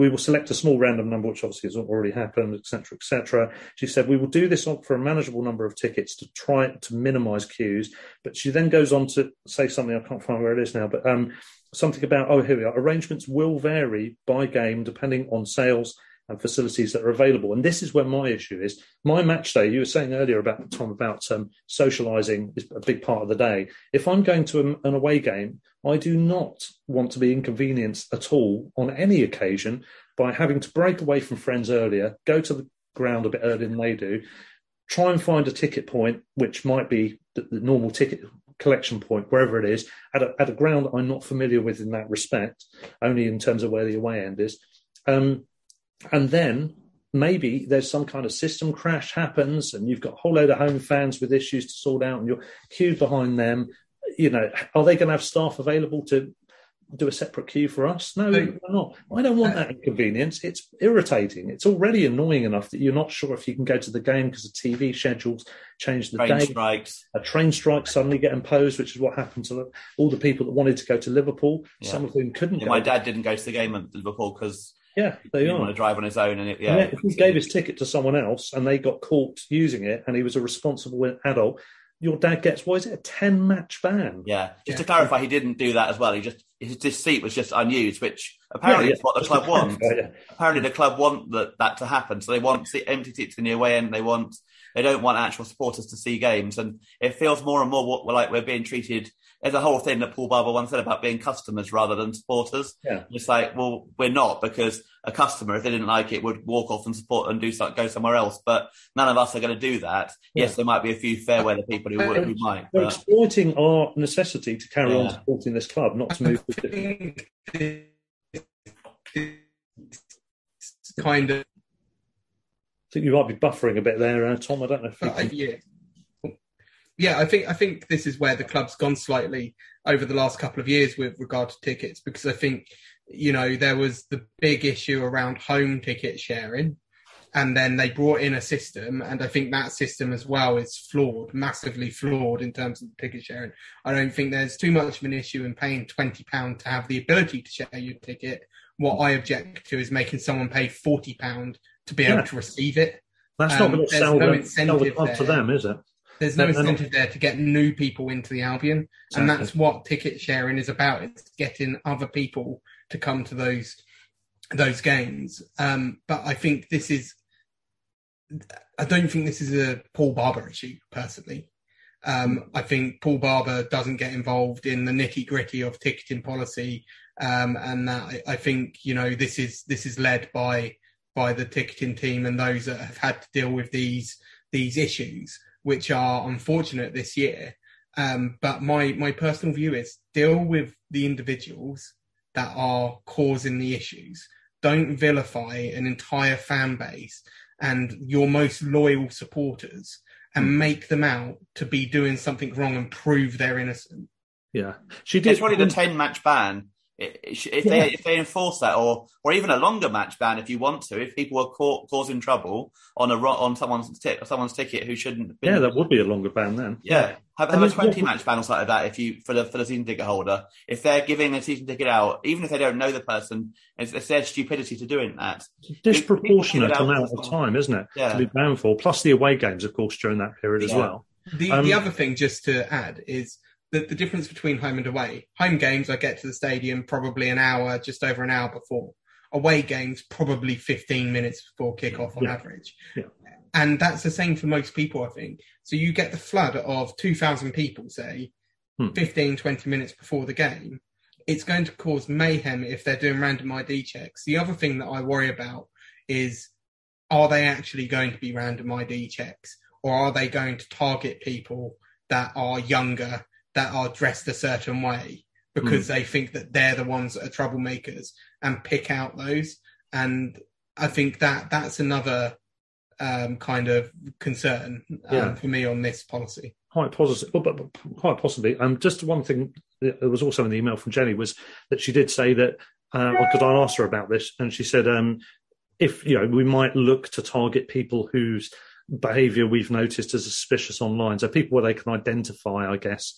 We will select a small random number, which obviously has already happened, etc., etc. She said we will do this for a manageable number of tickets to try to minimise queues. But she then goes on to say something I can't find where it is now, but um, something about oh here we are. Arrangements will vary by game depending on sales and facilities that are available. And this is where my issue is. My match day, you were saying earlier about Tom about um, socialising is a big part of the day. If I'm going to an away game, I do not want to be inconvenienced at all on any occasion by having to break away from friends earlier, go to the ground a bit earlier than they do, try and find a ticket point, which might be the, the normal ticket collection point, wherever it is, at a, at a ground I'm not familiar with in that respect, only in terms of where the away end is. Um, and then maybe there's some kind of system crash happens and you've got a whole load of home fans with issues to sort out and you're queued behind them. You know, are they going to have staff available to do a separate queue for us? No, not. I don't want that inconvenience. It's irritating. It's already annoying enough that you're not sure if you can go to the game because the TV schedules change the train day strikes. a train strike suddenly get imposed, which is what happened to all the people that wanted to go to Liverpool. Yeah. Some of whom couldn't Yeah, go. my dad didn't go to the game at Liverpool because yeah, they didn't are. want to drive on his own. And it, Yeah. yeah, if he gave his ticket to someone else and they got caught using it, and he was a responsible adult, your dad gets what is it a ten match ban? Yeah, just Yeah. to clarify, he didn't do that as well. He just his, his seat was just unused, which apparently Yeah, is what the club to wants. clarify, yeah. Apparently, the club want that that to happen. So they want se- empty seats in the away end. They want they don't want actual supporters to see games, and it feels more and more what like we're being treated. There's a whole thing that Paul Barber once said about being customers rather than supporters. Yeah. It's like, well, we're not because a customer, if they didn't like it, would walk off and support and do something, go somewhere else. But none of us are going to do that. Yes, there might be a few fair weather people who would, who might. We're But exploiting our necessity to carry on supporting this club, not to move. I it's kind of I think you might be buffering a bit there, uh, Tom. I don't know if you Uh, can... yeah. Yeah, I think I think this is where the club's gone slightly over the last couple of years with regard to tickets because I think you know there was the big issue around home ticket sharing and then they brought in a system and I think that system as well is flawed, massively flawed in terms of ticket sharing. I don't think there's too much of an issue in paying 20 pound to have the ability to share your ticket. What I object to is making someone pay 40 pound to be Yeah. able to receive it. That's um, not going to sell, no them, sell the incentive club to them, is it? There's no they're incentive there to get new people into the Albion, and that's what ticket sharing is about. It's getting other people to come to those those games. Um, but I think this is, I don't think this is a Paul Barber issue personally. Um, I think Paul Barber doesn't get involved in the nitty gritty of ticketing policy, um, and that I, I think you know this is this is led by by the ticketing team and those that have had to deal with these these issues, which are unfortunate this year. Um, but my my personal view is deal with the individuals that are causing the issues. Don't vilify an entire fan base and your most loyal supporters and make them out to be doing something wrong and prove they're innocent. Yeah, she did. it's probably the ten match ban. It- it If Yeah. they if they enforce that, or or even a longer match ban, if you want to, if people are caught causing trouble on a on someone's ti- someone's ticket who shouldn't. Have been, yeah, that would be a longer ban then. Yeah, have, have a twenty what- match ban or something like that. If you for the for the season ticket holder, if they're giving a season ticket out, even if they don't know the person, it's, it's their stupidity to doing that. disproportionate People- amount of time, isn't it? Yeah. To be banned for. Plus the away games, of course, during that period as well. The Um, the other thing, just to add, is that the difference between home and away. Home games, I get to the stadium probably an hour, just over an hour before. Away games, probably 15 minutes before kickoff on Yeah. average. Yeah. and that's the same for most people, I think. So you get the flood of 2,000 people, say, Hmm. 15, 20 minutes before the game. It's going to cause mayhem if they're doing random ID checks. The other thing that I worry about is are they actually going to be random ID checks or are they going to target people that are younger, that are dressed a certain way because they think that they're the ones that are troublemakers and pick out those? And I think that that's another um, kind of concern um, Yeah. for me on this policy. quite positive, well, but, but quite possibly. Um, just one thing that was also in the email from Jenny was that she did say that because I asked her about this, and she said um, if you know we might look to target people whose behaviour we've noticed as suspicious online, so people where they can identify, I guess.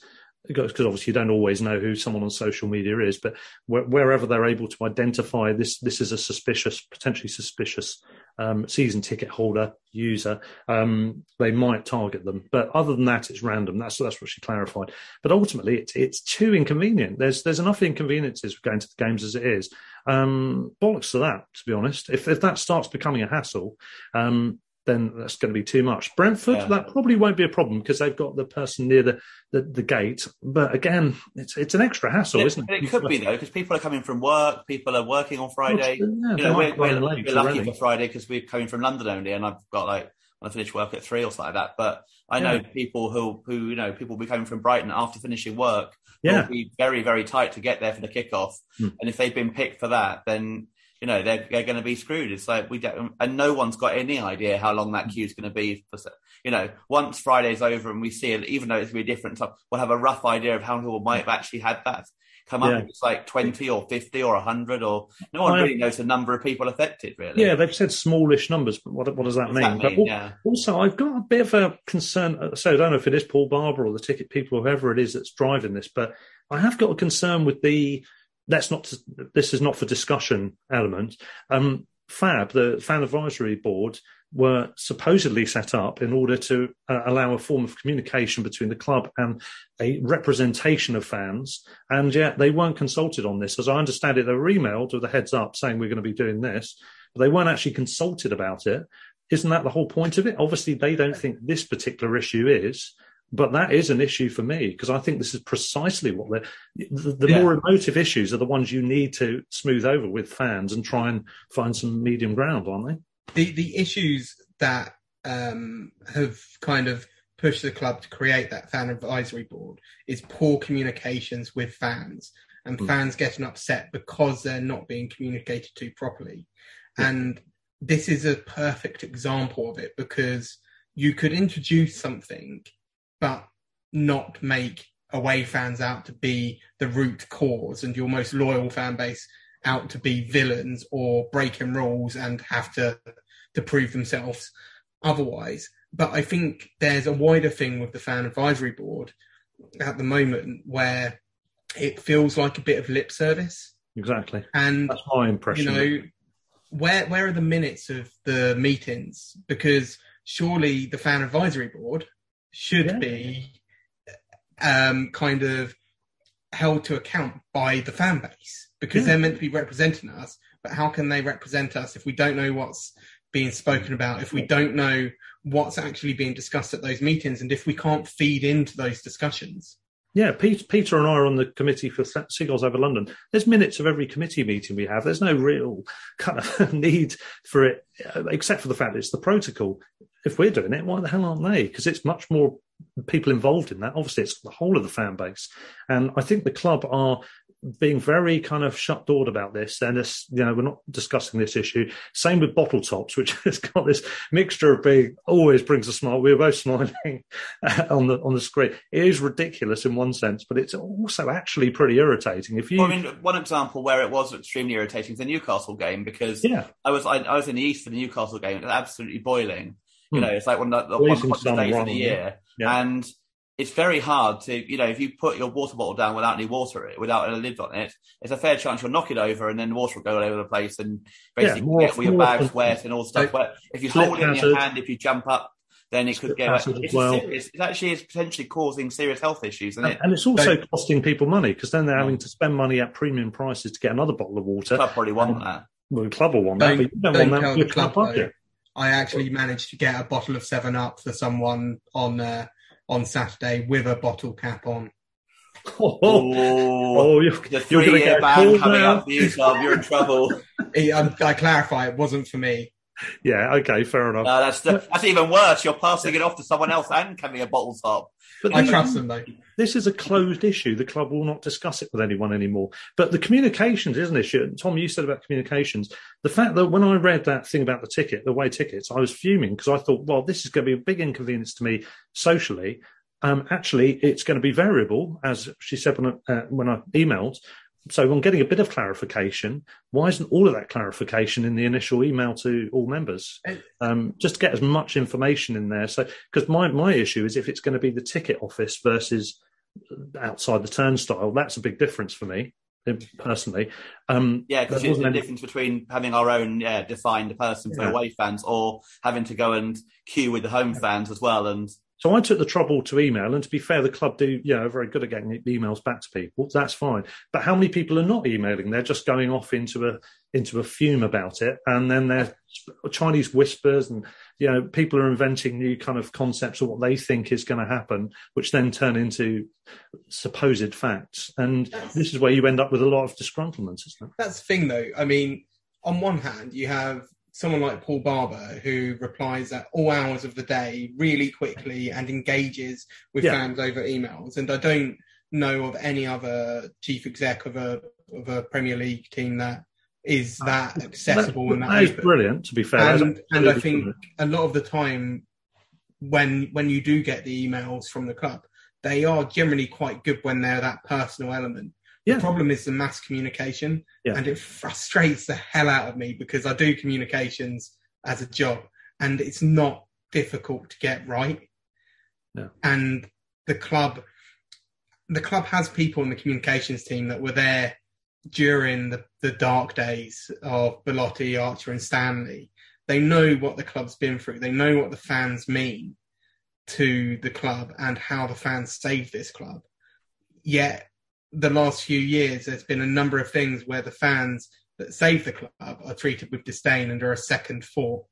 Because obviously you don't always know who someone on social media is, but where, wherever they're able to identify this, this is a suspicious, potentially suspicious um, season ticket holder user, um, they might target them. But other than that, it's random. That's that's what she clarified. But ultimately, it's it's too inconvenient. There's there's enough inconveniences with going to the games as it is. Um, bollocks to that, to be honest. If if that starts becoming a hassle, um, then that's going to be too much. Brentford, Yeah. that probably won't be a problem because they've got the person near the, the, the gate. But again, it's it's an extra hassle, It, isn't it? it could be though, because people are coming from work, people are working on Friday. Yeah, you know, we're, we're, late we're lucky for Friday because we're coming from London only, and I've got like when I finish work at three or something like that. But I know Yeah. people who who you know people will be coming from Brighton after finishing work. Yeah. will be very very tight to get there for the kickoff, Hmm. and if they've been picked for that, then you know they're they're going to be screwed. It's like we don't, and no one's got any idea how long that queue's going to be. For, you know, once Friday's over and we see it, even though it's going to be a different time, we'll have a rough idea of how many people might have actually had that come up. Yeah. It's like twenty or fifty or hundred, or no one I- really knows the number of people affected. Really, Yeah, they've said smallish numbers, but what, what does that What does mean? that mean? Yeah. Also, I've got a bit of a concern. uh, So I don't know if it is Paul Barber or the ticket people, or whoever it is that's driving this, but I have got a concern with the. That's not. This is not for discussion element. Um, Fab, the fan advisory board, were supposedly set up in order to uh, allow a form of communication between the club and a representation of fans, and yet they weren't consulted on this. As I understand it, they were emailed with a heads up saying we're going to be doing this, but they weren't actually consulted about it. Isn't that the whole point of it? Obviously, they don't think this particular issue is, but that is an issue for me because I think this is precisely what. The, the Yeah. more emotive issues are the ones you need to smooth over with fans and try and find some medium ground, aren't they? the the issues that um, have kind of pushed the club to create that fan advisory board is poor communications with fans and Mm. fans getting upset because they're not being communicated to properly. And this is a perfect example of it because you could introduce something but not make away fans out to be the root cause and your most loyal fan base out to be villains or breaking rules and have to to prove themselves otherwise. But I think there's a wider thing with the fan advisory board at the moment where it feels like a bit of lip service. Exactly. And That's my impression. you know, where where are the minutes of the meetings? Because surely the fan advisory board should Yeah. be um, kind of held to account by the fan base because Yeah. they're meant to be representing us. But how can they represent us if we don't know what's being spoken about, if we don't know what's actually being discussed at those meetings, and if we can't feed into those discussions? Yeah, Peter, Peter and I are on the committee for Se- Seagulls Over London. There's minutes of every committee meeting we have. There's no real kind of need for it, uh, except for the fact it's the protocol. If we're doing it, why the hell aren't they? Because it's much more people involved in that. Obviously, it's the whole of the fan base, and I think the club are being very kind of shut doored about this. And this, you know, we're not discussing this issue. Same with bottle tops, which has got this mixture of being always brings a smile. We were both smiling on the on the screen. It is ridiculous in one sense, but it's also actually pretty irritating. If you, Well, I mean, one example where it was extremely irritating is the Newcastle game because yeah, I was I, I was in the east for the Newcastle game. It was absolutely boiling. You Hmm. know, it's like one of the, one of the Blazing hottest sun days of the year, yeah. and it's very hard to you know if you put your water bottle down without any water without a lid on it, it's a fair chance you'll knock it over and then the water will go all over the place and basically Yeah, more- get all your bags wet and all stuff Slip- wet. If you hold it in your hand, if you jump up, then it could Slip get wet. It's, well. serious, it actually is potentially causing serious health issues, isn't and, it? and it's also So- costing people money because then they're having to spend money at premium prices to get another bottle of water. Club probably want that. Well, the club will want that, but you don't, don't want that for your club club, budget. I actually managed to get a bottle of Seven Up for someone on uh, on Saturday with a bottle cap on. Oh, Oh, you're, the you're going to three-year get ban coming now. up for you, Tom. You're in trouble. I, I clarify, it wasn't for me. Yeah, okay, fair enough. No, that's that's even worse. You're passing it off to someone else and coming a bottle top. But I this- trust them though. this is a closed issue. The club will not discuss it with anyone anymore. But the communications is an issue. Tom, you said about communications. The fact that when I read that thing about the ticket, the way tickets, I was fuming because I thought, well, this is going to be a big inconvenience to me socially. Um, actually, it's going to be variable, as she said when I, uh, when I emailed. So I'm getting a bit of clarification. Why isn't all of that clarification in the initial email to all members? Um, just to get as much information in there. So, because my, my issue is if it's going to be the ticket office versus outside the turnstile, that's a big difference for me eh, personally. Um, Yeah, because it's the any- difference between having our own yeah defined person for Yeah. away fans or having to go and queue with the home fans as well. And So I took the trouble to email, and to be fair, the club do, you know, very good at getting emails back to people. That's fine. But how many people are not emailing? They're just going off into a into a fume about it, and then they're Chinese whispers, and you know, people are inventing new kind of concepts of what they think is going to happen, which then turn into supposed facts. And this is where you end up with a lot of disgruntlement, isn't it? That's the thing, though. I mean, on one hand, you have someone like Paul Barber who replies at all hours of the day really quickly and engages with Yeah. fans over emails. And I don't know of any other chief exec of a of a Premier League team that is that uh, accessible That- and that, that is brilliant. To be fair, and, and I think brilliant. a lot of the time when when you do get the emails from the club, they are generally quite good when they're that personal element. Yeah. The problem is the mass communication, Yeah. and it frustrates the hell out of me because I do communications as a job, and it's not difficult to get right. And the club, the club has people in the communications team that were there during the, the dark days of Bellotti, Archer, and Stanley. They know what the club's been through. They know what the fans mean to the club and how the fans saved this club. Yet, the last few years, there's been a number of things where the fans that saved the club are treated with disdain and are a second thought.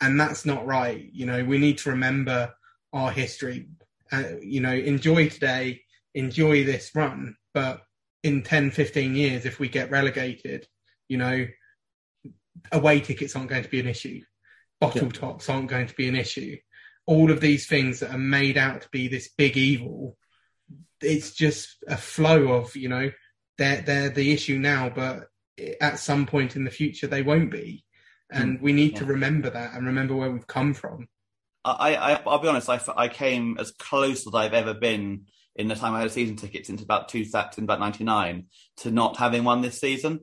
And that's not right. You know, we need to remember our history. Uh, you know, enjoy today, enjoy this run, but in 10, 15 years, if we get relegated, you know, away tickets aren't going to be an issue. Bottle tops aren't going to be an issue. All of these things that are made out to be this big evil, it's just a flow of, you know, they're, they're the issue now, but at some point in the future, they won't be. And hmm. we need to remember that and remember where we've come from. I, I I'll be honest, I, I came as close as I've ever been in the time I had a season ticket since about two sets in about ninety nine to not having one this season.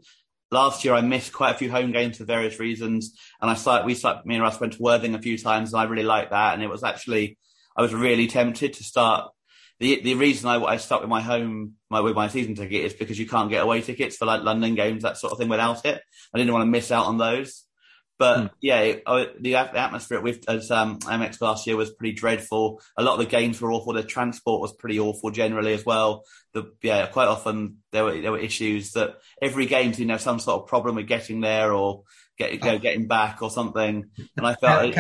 Last year I missed quite a few home games for various reasons, and I started, we started, me and Russ went to Worthing a few times, and I really liked that. And it was actually I was really tempted to start. The the reason I, I stuck with my home my with my season ticket is because you can't get away tickets for like London games that sort of thing without it. I didn't want to miss out on those. But yeah, it, oh, the, at- the atmosphere with as um, Amex last year was pretty dreadful. A lot of the games were awful. The transport was pretty awful generally as well. The yeah, quite often there were there were issues that every game seemed to have some sort of problem with getting there or get, you know, getting back or something. And I felt it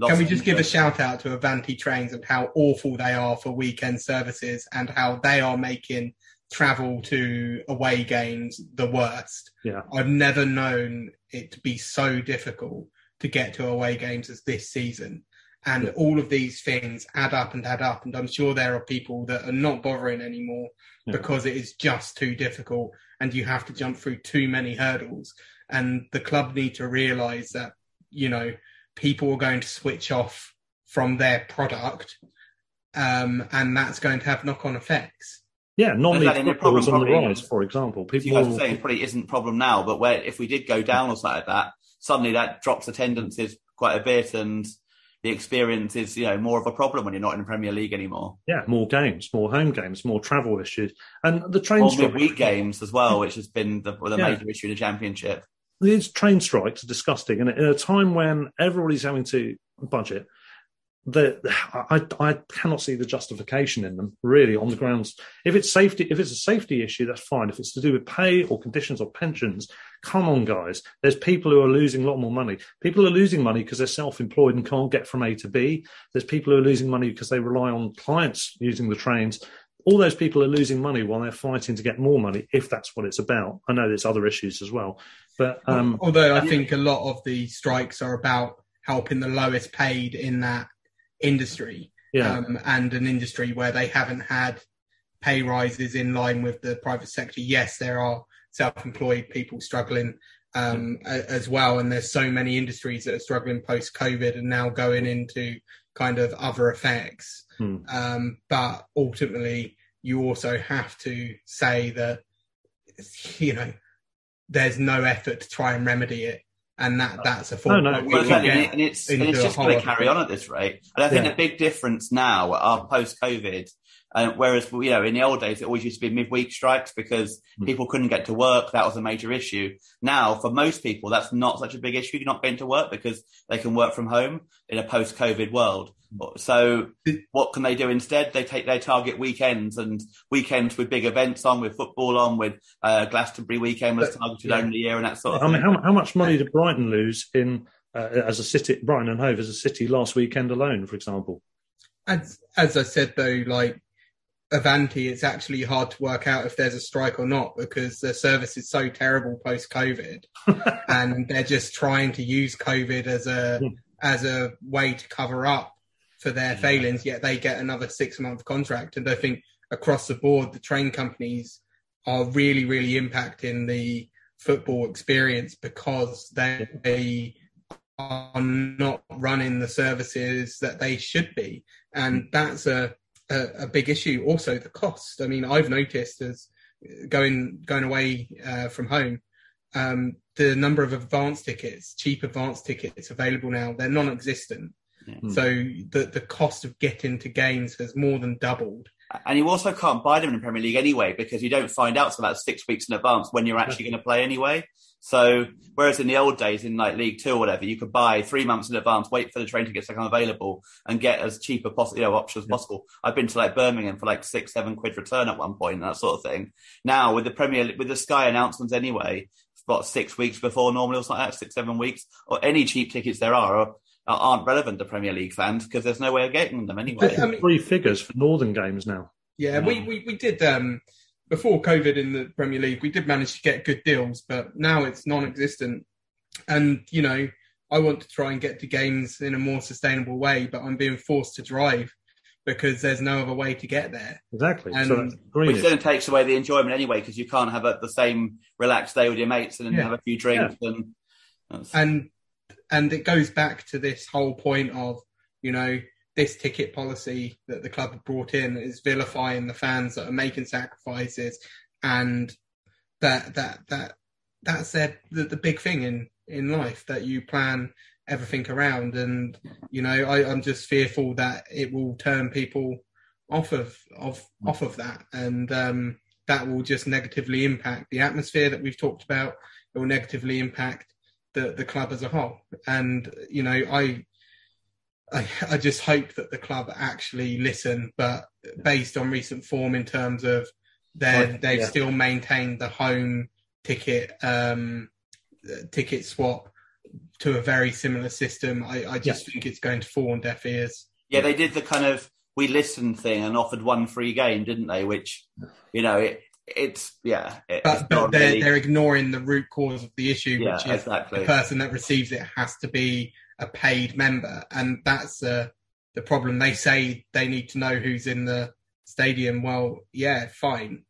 Can, can we just give a shout out to Avanti Trains and how awful they are for weekend services and how they are making travel to away games the worst. Yeah. I've never known it to be so difficult to get to away games as this season. And all of these things add up and add up. And I'm sure there are people that are not bothering anymore Yeah. because it is just too difficult and you have to jump through too many hurdles. And the club need to realize that, you know, people are going to switch off from their product. Um, and that's going to have knock on effects. Yeah, non-league Exactly, and the is on the problem rise, probably- for example. People are saying probably isn't a problem now, but where if we did go down or something like that, suddenly that drops attendances quite a bit, and the experience is you know more of a problem when you're not in the Premier League anymore. yeah, more games, more home games, more travel issues, and the train Or strike. midweek games as well, which has been the, the Yeah. major issue in the Championship. These train strikes are disgusting, and in a time when everybody's having to budget, the I, I cannot see the justification in them really on the grounds. If it's safety, if it's a safety issue, that's fine. If it's to do with pay or conditions or pensions, Come on, guys. There's people who are losing a lot more money. People are losing money because they're self-employed and can't get from A to B. There's people who are losing money because they rely on clients using the trains. All those people are losing money while they're fighting to get more money, if that's what it's about. I know there's other issues as well, but um, although I think a lot of the strikes are about helping the lowest paid in that industry, yeah, um, and an industry where they haven't had pay rises in line with the private sector. Yes, there are self-employed people struggling um, as well, and there's so many industries that are struggling post-COVID and now going into kind of other effects. Hmm. Um, but ultimately, you also have to say that you know there's no effort to try and remedy it. And that that's a fault. No, no. we Well, can exactly, get and, it- and it's and it's just going to carry on at this rate. And I think Yeah. the big difference now are post COVID. Uh, whereas you know in the old days it always used to be midweek strikes because Hmm. people couldn't get to work. That was a major issue. Now for most people that's not such a big issue. You're not going to work because they can work from home in a post COVID world. So what can they do instead? They take their target weekends and weekends with big events on, with football on, with uh, Glastonbury weekend was targeted yeah. only year and that sort of I mean, how, how much money did Brighton lose in uh, as a city? Brighton and Hove as a city last weekend alone, for example. as as I said though, like Avanti, it's actually hard to work out if there's a strike or not because the service is so terrible post COVID, and they're just trying to use COVID as a Hmm. as a way to cover up for their failings. Yet they get another six month contract, and I think across the board, the train companies are really really impacting the football experience because they. they are not running the services that they should be and that's a, a a big issue. Also, the cost. I mean, I've noticed as going going away uh, from home, um, the number of advance tickets, cheap advance tickets available now, they're non-existent. Yeah. So the the cost of getting to games has more than doubled. And you also can't buy them in the Premier League anyway because you don't find out till about six weeks in advance when you're actually going to play anyway. So whereas in the old days in like League Two or whatever, you could buy three months in advance, wait for the train tickets to come available, and get as cheap a possible you know, option as possible. I've been to like Birmingham for like six, seven quid return at one point and that sort of thing. Now with the Premier with the Sky announcements anyway, what six weeks before normally or something like that, six, seven weeks, or any cheap tickets there are. are aren't relevant to Premier League fans because there's no way of getting them anyway. I mean- Three figures for Northern games now. Yeah, we, we we did um before COVID in the Premier League, we did manage to get good deals, but now it's non-existent. And you know, I want to try and get to games in a more sustainable way, but I'm being forced to drive because there's no other way to get there. Exactly. And- so Which then takes away the enjoyment anyway, because you can't have a, the same relaxed day with your mates and then Yeah. have a few drinks and. that's- and and it goes back to this whole point of you know this ticket policy that the club have brought in is vilifying the fans that are making sacrifices and that that that that's their, the, the big thing in in life that you plan everything around. And you know I, i'm just fearful that it will turn people off of of off of that. And um that will just negatively impact the atmosphere that we've talked about. It will negatively impact the the club as a whole. And you know, I I, I just hope that the club actually listen, but based on recent form in terms of they they've yeah. still maintained the home ticket um, uh, ticket swap to a very similar system. I, I just think it's going to fall on deaf ears. Yeah, they did the kind of we listen thing and offered one free game, didn't they? Which, you know, it, it's yeah, it, it's But, but they're really- they're ignoring the root cause of the issue, yeah, which is exactly. the person that receives it has to be a paid member, and that's uh, the problem. They say they need to know who's in the stadium. Well, yeah, fine.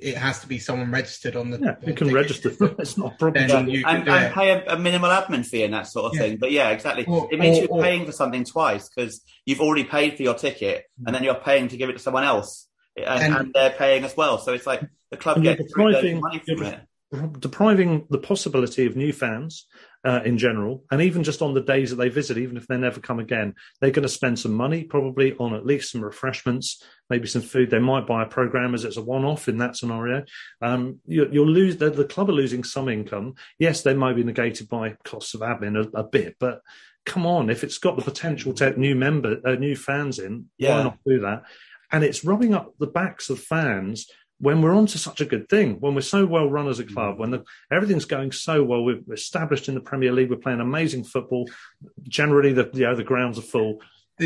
It has to be someone registered on the. Yeah, you can ticket. register. it's not a problem. Then you and, and pay a, a minimal admin fee and that sort of Yeah. thing. But yeah, exactly. Or- it means or- you're or- paying for something twice because you've already paid for your ticket and then you're paying to give it to someone else, and, And- and they're paying as well. So it's like the club gets loads of depriving- money from you're it. Depriving the possibility of new fans uh, in general, and even just on the days that they visit, even if they never come again, they're going to spend some money probably on at least some refreshments, maybe some food. They might buy a program as it's a one-off in that scenario. Um, you, you'll lose the, the club are losing some income. Yes, they might be negated by costs of admin a, a bit, but come on, if it's got the potential to have new member, uh, new fans in, Yeah. why not do that? And it's rubbing up the backs of fans when we're on to such a good thing, when we're so well run as a club, when the, everything's going so well, we're established in the Premier League, we're playing amazing football. Generally, the you know, the grounds are full.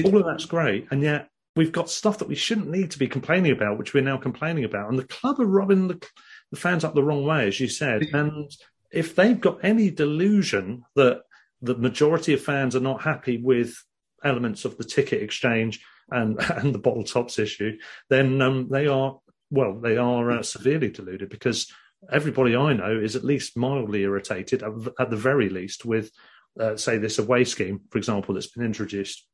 All of that's great, and yet we've got stuff that we shouldn't need to be complaining about, which we're now complaining about. And the club are rubbing the, the fans up the wrong way, as you said. And if they've got any delusion that the majority of fans are not happy with elements of the ticket exchange and, and the bottle tops issue, then um, they are, well, they are uh, severely deluded because everybody I know is at least mildly irritated, at the very least, with, uh, say, this away scheme, for example, that's been introduced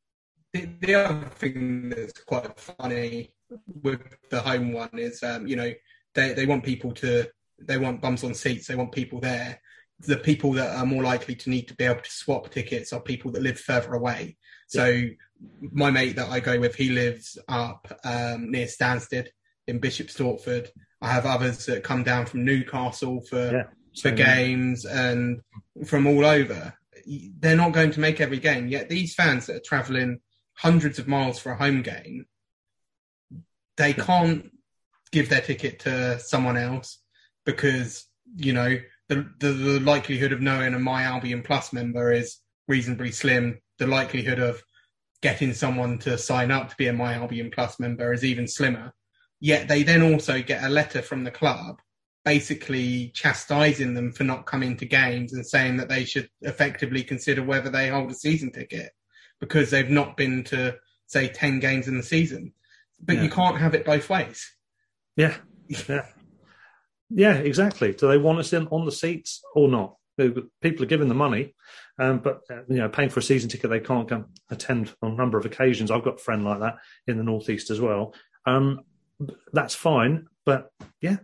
the, the other thing that's quite funny with the home one is, um, you know, they, they want people to, they want bums on seats, they want people there. The people that are more likely to need to be able to swap tickets are people that live further away. So yeah. my mate that I go with, he lives up um, near Stansted in Bishop Stortford. I have others that come down from Newcastle for yeah, for games and from all over. They're not going to make every game. Yet these fans that are travelling hundreds of miles for a home game, they can't give their ticket to someone else because you know the, the, the likelihood of knowing a My Albion Plus member is reasonably slim. The likelihood of getting someone to sign up to be a My Albion Plus member is even slimmer. Yet they then also get a letter from the club basically chastising them for not coming to games and saying that they should effectively consider whether they hold a season ticket because they've not been to say 10 games in the season. But yeah. you can't have it both ways. Yeah. Yeah. yeah, exactly. Do they want us in on the seats or not? People are giving the money, um, but uh, you know, paying for a season ticket, they can't come attend on a number of occasions. I've got a friend like that in the northeast as well. Um, that's fine, but yeah,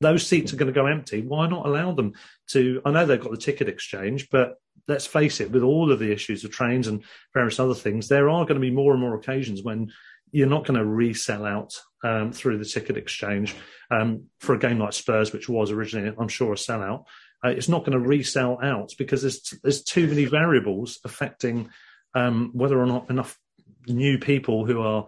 those seats are going to go empty. Why not allow them to? I know they've got the ticket exchange, but let's face it, with all of the issues of trains and various other things, there are going to be more and more occasions when you're not going to resell out um, through the ticket exchange um, for a game like Spurs, which was originally, I'm sure, a sellout. Uh, it's not going to resell out because there's there's too many variables affecting um, whether or not enough new people who are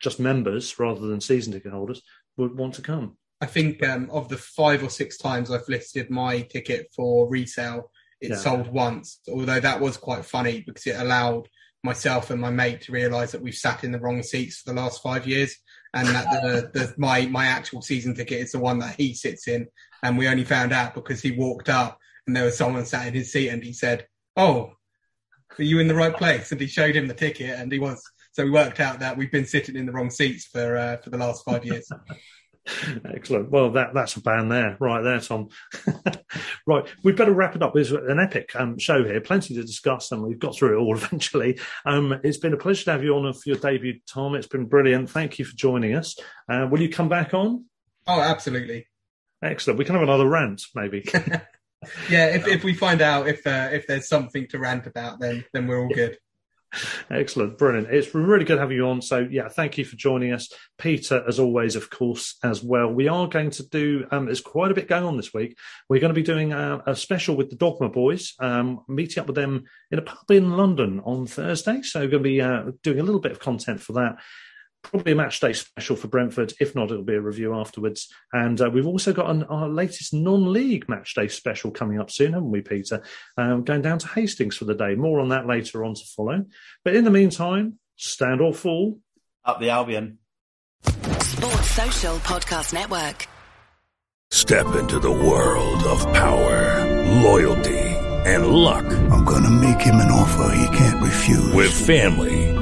just members rather than season ticket holders would want to come. I think um, of the five or six times I've listed my ticket for resale, it yeah. sold once, although that was quite funny because it allowed myself and my mate to realise that we've sat in the wrong seats for the last five years, and that the, the my my actual season ticket is the one that he sits in, and we only found out because he walked up and there was someone sat in his seat, and he said, "Oh, are you in the right place?" And he showed him the ticket, and he was. So we worked out that we've been sitting in the wrong seats for uh, for the last five years. Excellent. Well, that that's a ban there, right there, Tom. right, we'd better wrap it up. It's an epic um, show here, plenty to discuss, and we've got through it all eventually. Um, it's been a pleasure to have you on for your debut, Tom. It's been brilliant. Thank you for joining us. Uh, will you come back on? Oh, absolutely. Excellent. We can have another rant, maybe. yeah, if if we find out if uh, if there's something to rant about, then then we're all good. Excellent, brilliant. It's really good having you on. So, yeah, thank you for joining us, Peter, as always, of course, as well. We are going to do. Um, there's quite a bit going on this week. We're going to be doing a, a special with the Dogma Boys, um, meeting up with them in a pub in London on Thursday. So, we're going to be uh, doing a little bit of content for that probably a match day special for Brentford. If not, it'll be a review afterwards. And uh, we've also got an, our latest non-league match day special coming up soon, haven't we, Peter? Um, going down to Hastings for the day. More on that later on to follow. But in the meantime, stand or fall. Up the Albion. Sports Social Podcast Network. Step into the world of power, loyalty, and luck. I'm going to make him an offer he can't refuse. With family